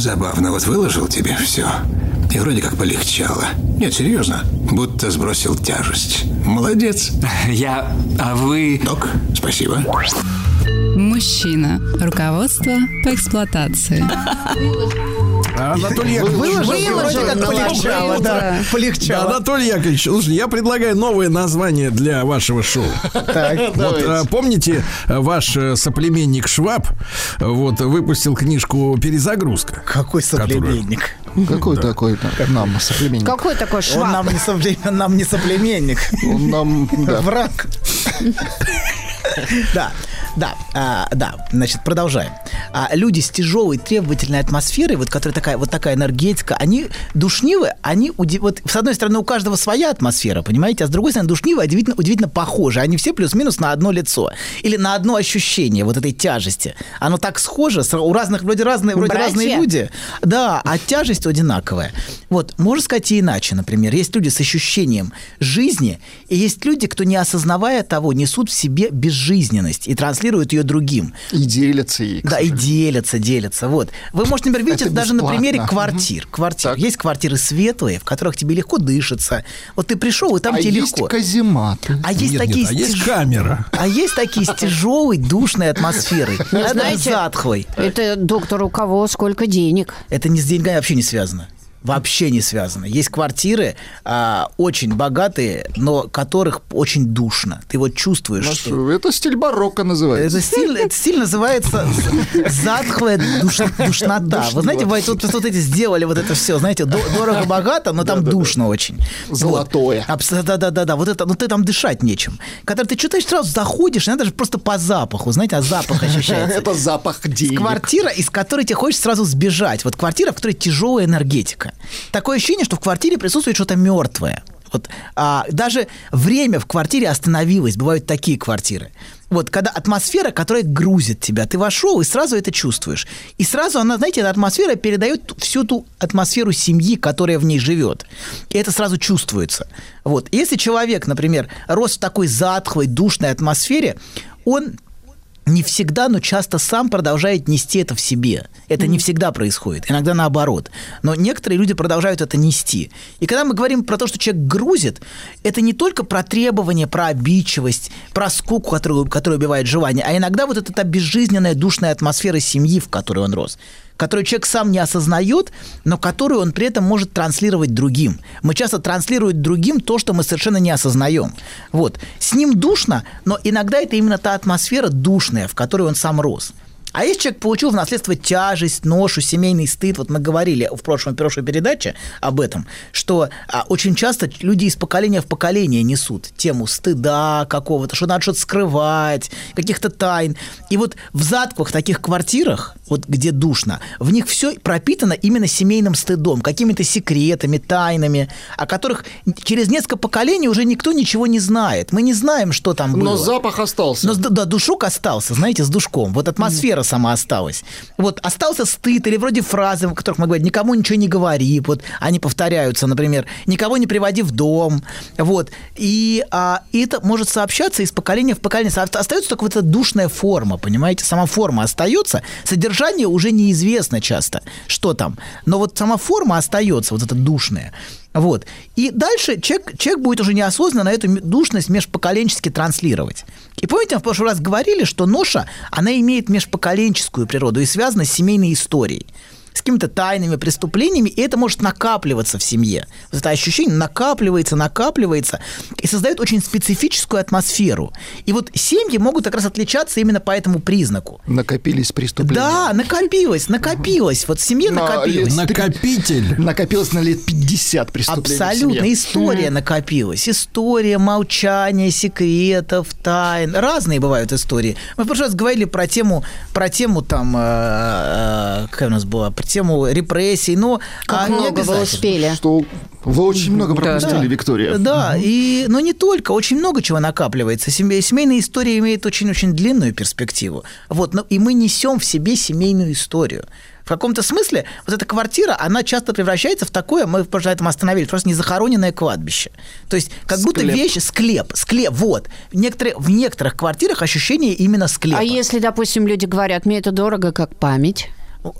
забавно, вот выложил тебе все. И вроде как полегчало. Нет, серьезно, будто сбросил тяжесть. Молодец. Я... А вы... Док, спасибо. Мужчина. Руководство по эксплуатации. А Анатолий Яковлевич, Выложил, вроде как полегчало, да, Да, полегчало. Анатолий Яковлевич, слушай, я предлагаю новое название для вашего шоу. Так. Вот, а, помните, а, ваш э, соплеменник Шваб э, вот выпустил книжку «Перезагрузка». Какой соплеменник? Какой такой там нам соплеменник? Какой такой Он шваб? нам не, соплемен- нам не соплеменник. Он нам, да. Враг. Да, да, а, да. Значит, продолжаем. А, люди с тяжелой требовательной атмосферой, вот которая такая, вот такая энергетика, они душнивы, они уди- вот с одной стороны у каждого своя атмосфера, понимаете, а с другой стороны душнивые удивительно, удивительно похожи. Они все плюс-минус на одно лицо или на одно ощущение вот этой тяжести. Оно так схоже, у разных вроде разные, вроде Братья. разные люди. Да, а тяжесть одинаковая. Вот, можно сказать и иначе, например. Есть люди с ощущением жизни, и есть люди, кто, не осознавая того, несут в себе безжизненность и транслируют ее другим. И делятся ей. Да, и делятся, делятся. Вот. Вы можете, например, видеть Это это даже на бесплатно. примере квартир. Квартир. Есть квартиры светлые, в которых тебе легко дышится. Вот ты пришел, и там А тебе есть легко. казематы. А есть Нет, такие нет, а с есть камера. А есть такие с тяжелой, душной атмосферой. Ну, Это знаете, затхлой. Это доктор у кого сколько денег? Это не с деньгами вообще не связано. Вообще не связано. Есть квартиры а, очень богатые, но которых очень душно. Ты вот чувствуешь, Ну, что... Это стиль барокко называется. Это стиль, это стиль называется затхлая душ- душнота. Вы знаете, бывает, вот, вот эти сделали вот это все, знаете, до- дорого-богато, но там душно очень. Золотое. Да-да-да, вот это, ну ты там дышать нечем. Когда ты читаешь, сразу заходишь, иногда даже просто по запаху, знаете, а запах ощущается. Это запах денег. Квартира, из которой тебе хочется сразу сбежать. Вот квартира, в которой тяжелая энергетика. Такое ощущение, что в квартире присутствует что-то мертвое. Вот, а, даже время в квартире остановилось. Бывают такие квартиры. Вот, когда атмосфера, которая грузит тебя, ты вошел и сразу это чувствуешь. И сразу она, знаете, эта атмосфера передает всю ту атмосферу семьи, которая в ней живет. И это сразу чувствуется. Вот. Если человек, например, рос в такой затхлой, душной атмосфере, он не всегда, но часто сам продолжает нести это в себе. Это не всегда происходит, иногда наоборот. Но некоторые люди продолжают это нести. И когда мы говорим про то, что человек грузит, это не только про требования, про обидчивость, про скуку, которую, которая убивает желание, а иногда вот эта безжизненная душная атмосфера семьи, в которой он рос которую человек сам не осознает, но которую он при этом может транслировать другим. Мы часто транслируем другим то, что мы совершенно не осознаем. Вот. С ним душно, но иногда это именно та атмосфера душная, в которой он сам рос. А если человек получил в наследство тяжесть, ношу, семейный стыд, вот мы говорили в прошлом, прошлой передаче об этом, что а, очень часто люди из поколения в поколение несут тему стыда какого-то, что надо что-то скрывать, каких-то тайн. И вот в затках таких квартирах, вот где душно, в них все пропитано именно семейным стыдом, какими-то секретами, тайнами, о которых через несколько поколений уже никто ничего не знает. Мы не знаем, что там было. Но запах остался. Но да, душок остался, знаете, с душком. Вот атмосфера сама осталась. Вот остался стыд или вроде фразы, в которых мы говорим, никому ничего не говори. Вот они повторяются, например, никого не приводи в дом. Вот. И, а, и это может сообщаться из поколения в поколение. Остается только вот эта душная форма, понимаете? Сама форма остается, содержание уже неизвестно часто, что там. Но вот сама форма остается, вот эта душная. Вот. И дальше человек, человек будет уже неосознанно эту м- душность межпоколенчески транслировать. И помните, мы в прошлый раз говорили, что ноша, она имеет межпоколенческую природу и связана с семейной историей с какими-то тайными преступлениями, и это может накапливаться в семье. Вот это ощущение накапливается, накапливается, и создает очень специфическую атмосферу. И вот семьи могут как раз отличаться именно по этому признаку. Накопились преступления. Да, накопилось, накопилось. Вот в семье На накопилось. Накопитель. Накопилось на лет 50 преступлений Абсолютно. История накопилась. История молчания, секретов, тайн. Разные бывают истории. Мы в прошлый раз говорили про тему, про тему там, э, э, какая у нас была, тему репрессий, но... Как а, много вы успели. Что вы очень много пропустили, Да. Виктория. Да, и, но не только, очень много чего накапливается. Семья- Семейная история имеет очень-очень длинную перспективу. Вот, но и мы несем в себе семейную историю. В каком-то смысле вот эта квартира, она часто превращается в такое, мы раз этом остановились, просто незахороненное кладбище. То есть как будто Склеп. вещь, склеп, склеп, вот. Некоторые, в некоторых квартирах ощущение именно склепа. А если, допустим, люди говорят, мне это дорого, как память?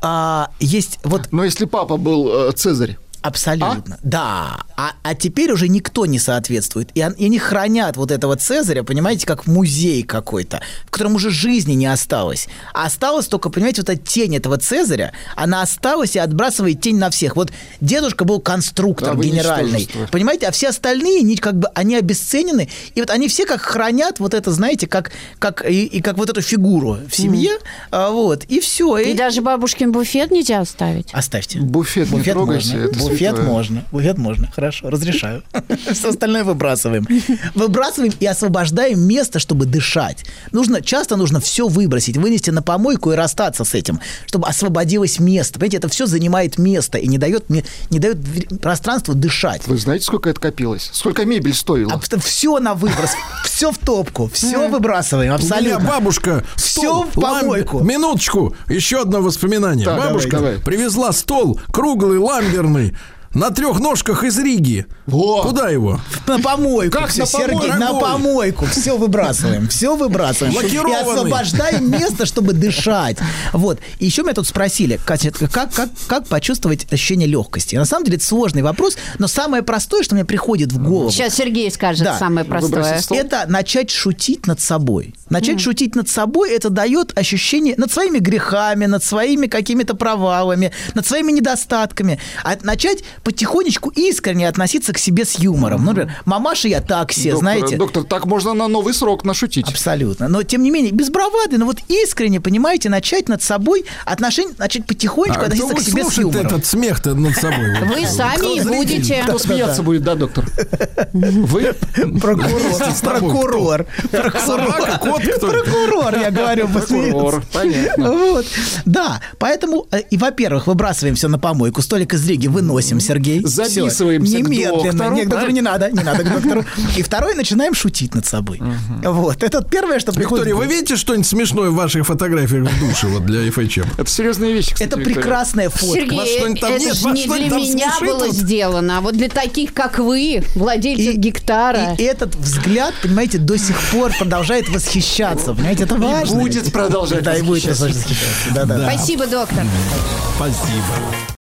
А, есть вот... Но если папа был э, Цезарь, Абсолютно. Да. А, а теперь уже никто не соответствует. И, и они хранят вот этого Цезаря, понимаете, как музей какой-то, в котором уже жизни не осталось. А осталось только, понимаете, вот эта тень этого Цезаря, она осталась и отбрасывает тень на всех. Вот дедушка был конструктор Да, генеральный. Понимаете, а все остальные, они как бы, они обесценены. И вот они все как хранят вот это, знаете, как, как, и, и как вот эту фигуру в семье. А, вот. И все. И даже бабушкин буфет нельзя оставить? Оставьте. буфет, не Буфет трогайте, можно. это Буфет святое. можно. Буфет можно. Хорошо, разрешаю. Все остальное выбрасываем. Выбрасываем и освобождаем место, чтобы дышать. Нужно, часто нужно все выбросить, вынести на помойку и расстаться с этим, чтобы освободилось место. Понимаете, это все занимает место и не дает, мне- не дает пространству дышать. Вы знаете, сколько это копилось? Сколько мебель стоила? все на выброс, все в топку, все выбрасываем, У меня абсолютно. бабушка Все в помойку. Минуточку, еще одно воспоминание. Бабушка привезла стол круглый, ламберный, на трех ножках из Риги. Куда его? На помойку. Как Всё, на помойку? Сергей, на помойку. Все выбрасываем. Все выбрасываем. И освобождаем место, чтобы дышать. Вот. И еще меня тут спросили, Катя, как, как, как почувствовать ощущение легкости? На самом деле это сложный вопрос, но самое простое, что мне приходит в голову. Сейчас Сергей скажет Да. самое простое. Это начать шутить над собой. Начать шутить над собой, это дает ощущение над своими грехами, над своими какими-то провалами, над своими недостатками. А начать потихонечку искренне относиться к себе с юмором. Ну, например, мамаша я так все, Доктор, знаете. Доктор, так можно на новый срок нашутить. Абсолютно. Но, тем не менее, без бравады, но вот искренне, понимаете, начать над собой отношения, начать потихонечку А кто относиться к себе с юмором. этот смех-то над собой? Вы сами будете. Кто смеяться будет, да, доктор? Вы? Прокурор. Прокурор. Собака, кот, кто? Прокурор, я говорю, Прокурор, понятно. Вот. Да, поэтому, э, и, во-первых, выбрасываем все на помойку, столик из Риги выносим, Сергей. Записываемся Немедленно. доктору, Нет, к доктору да? не надо, не надо к доктору. И второе, начинаем шутить над собой. Вот. Это первое, что приходит. Виктория, вы видите что-нибудь смешное в ваших фотографиях в душе вот для FHM? Это серьезные вещи, кстати, Это Виктория. прекрасная фотка. Сергей, там это нет? же не для меня было сделано, а вот для таких, как вы, владельцев гектара. И этот взгляд, понимаете, до сих пор продолжает восхищаться. Понимаете, это важно. будет продолжать Да, и будет восхищаться. восхищаться. Да, да. Спасибо, доктор. Спасибо.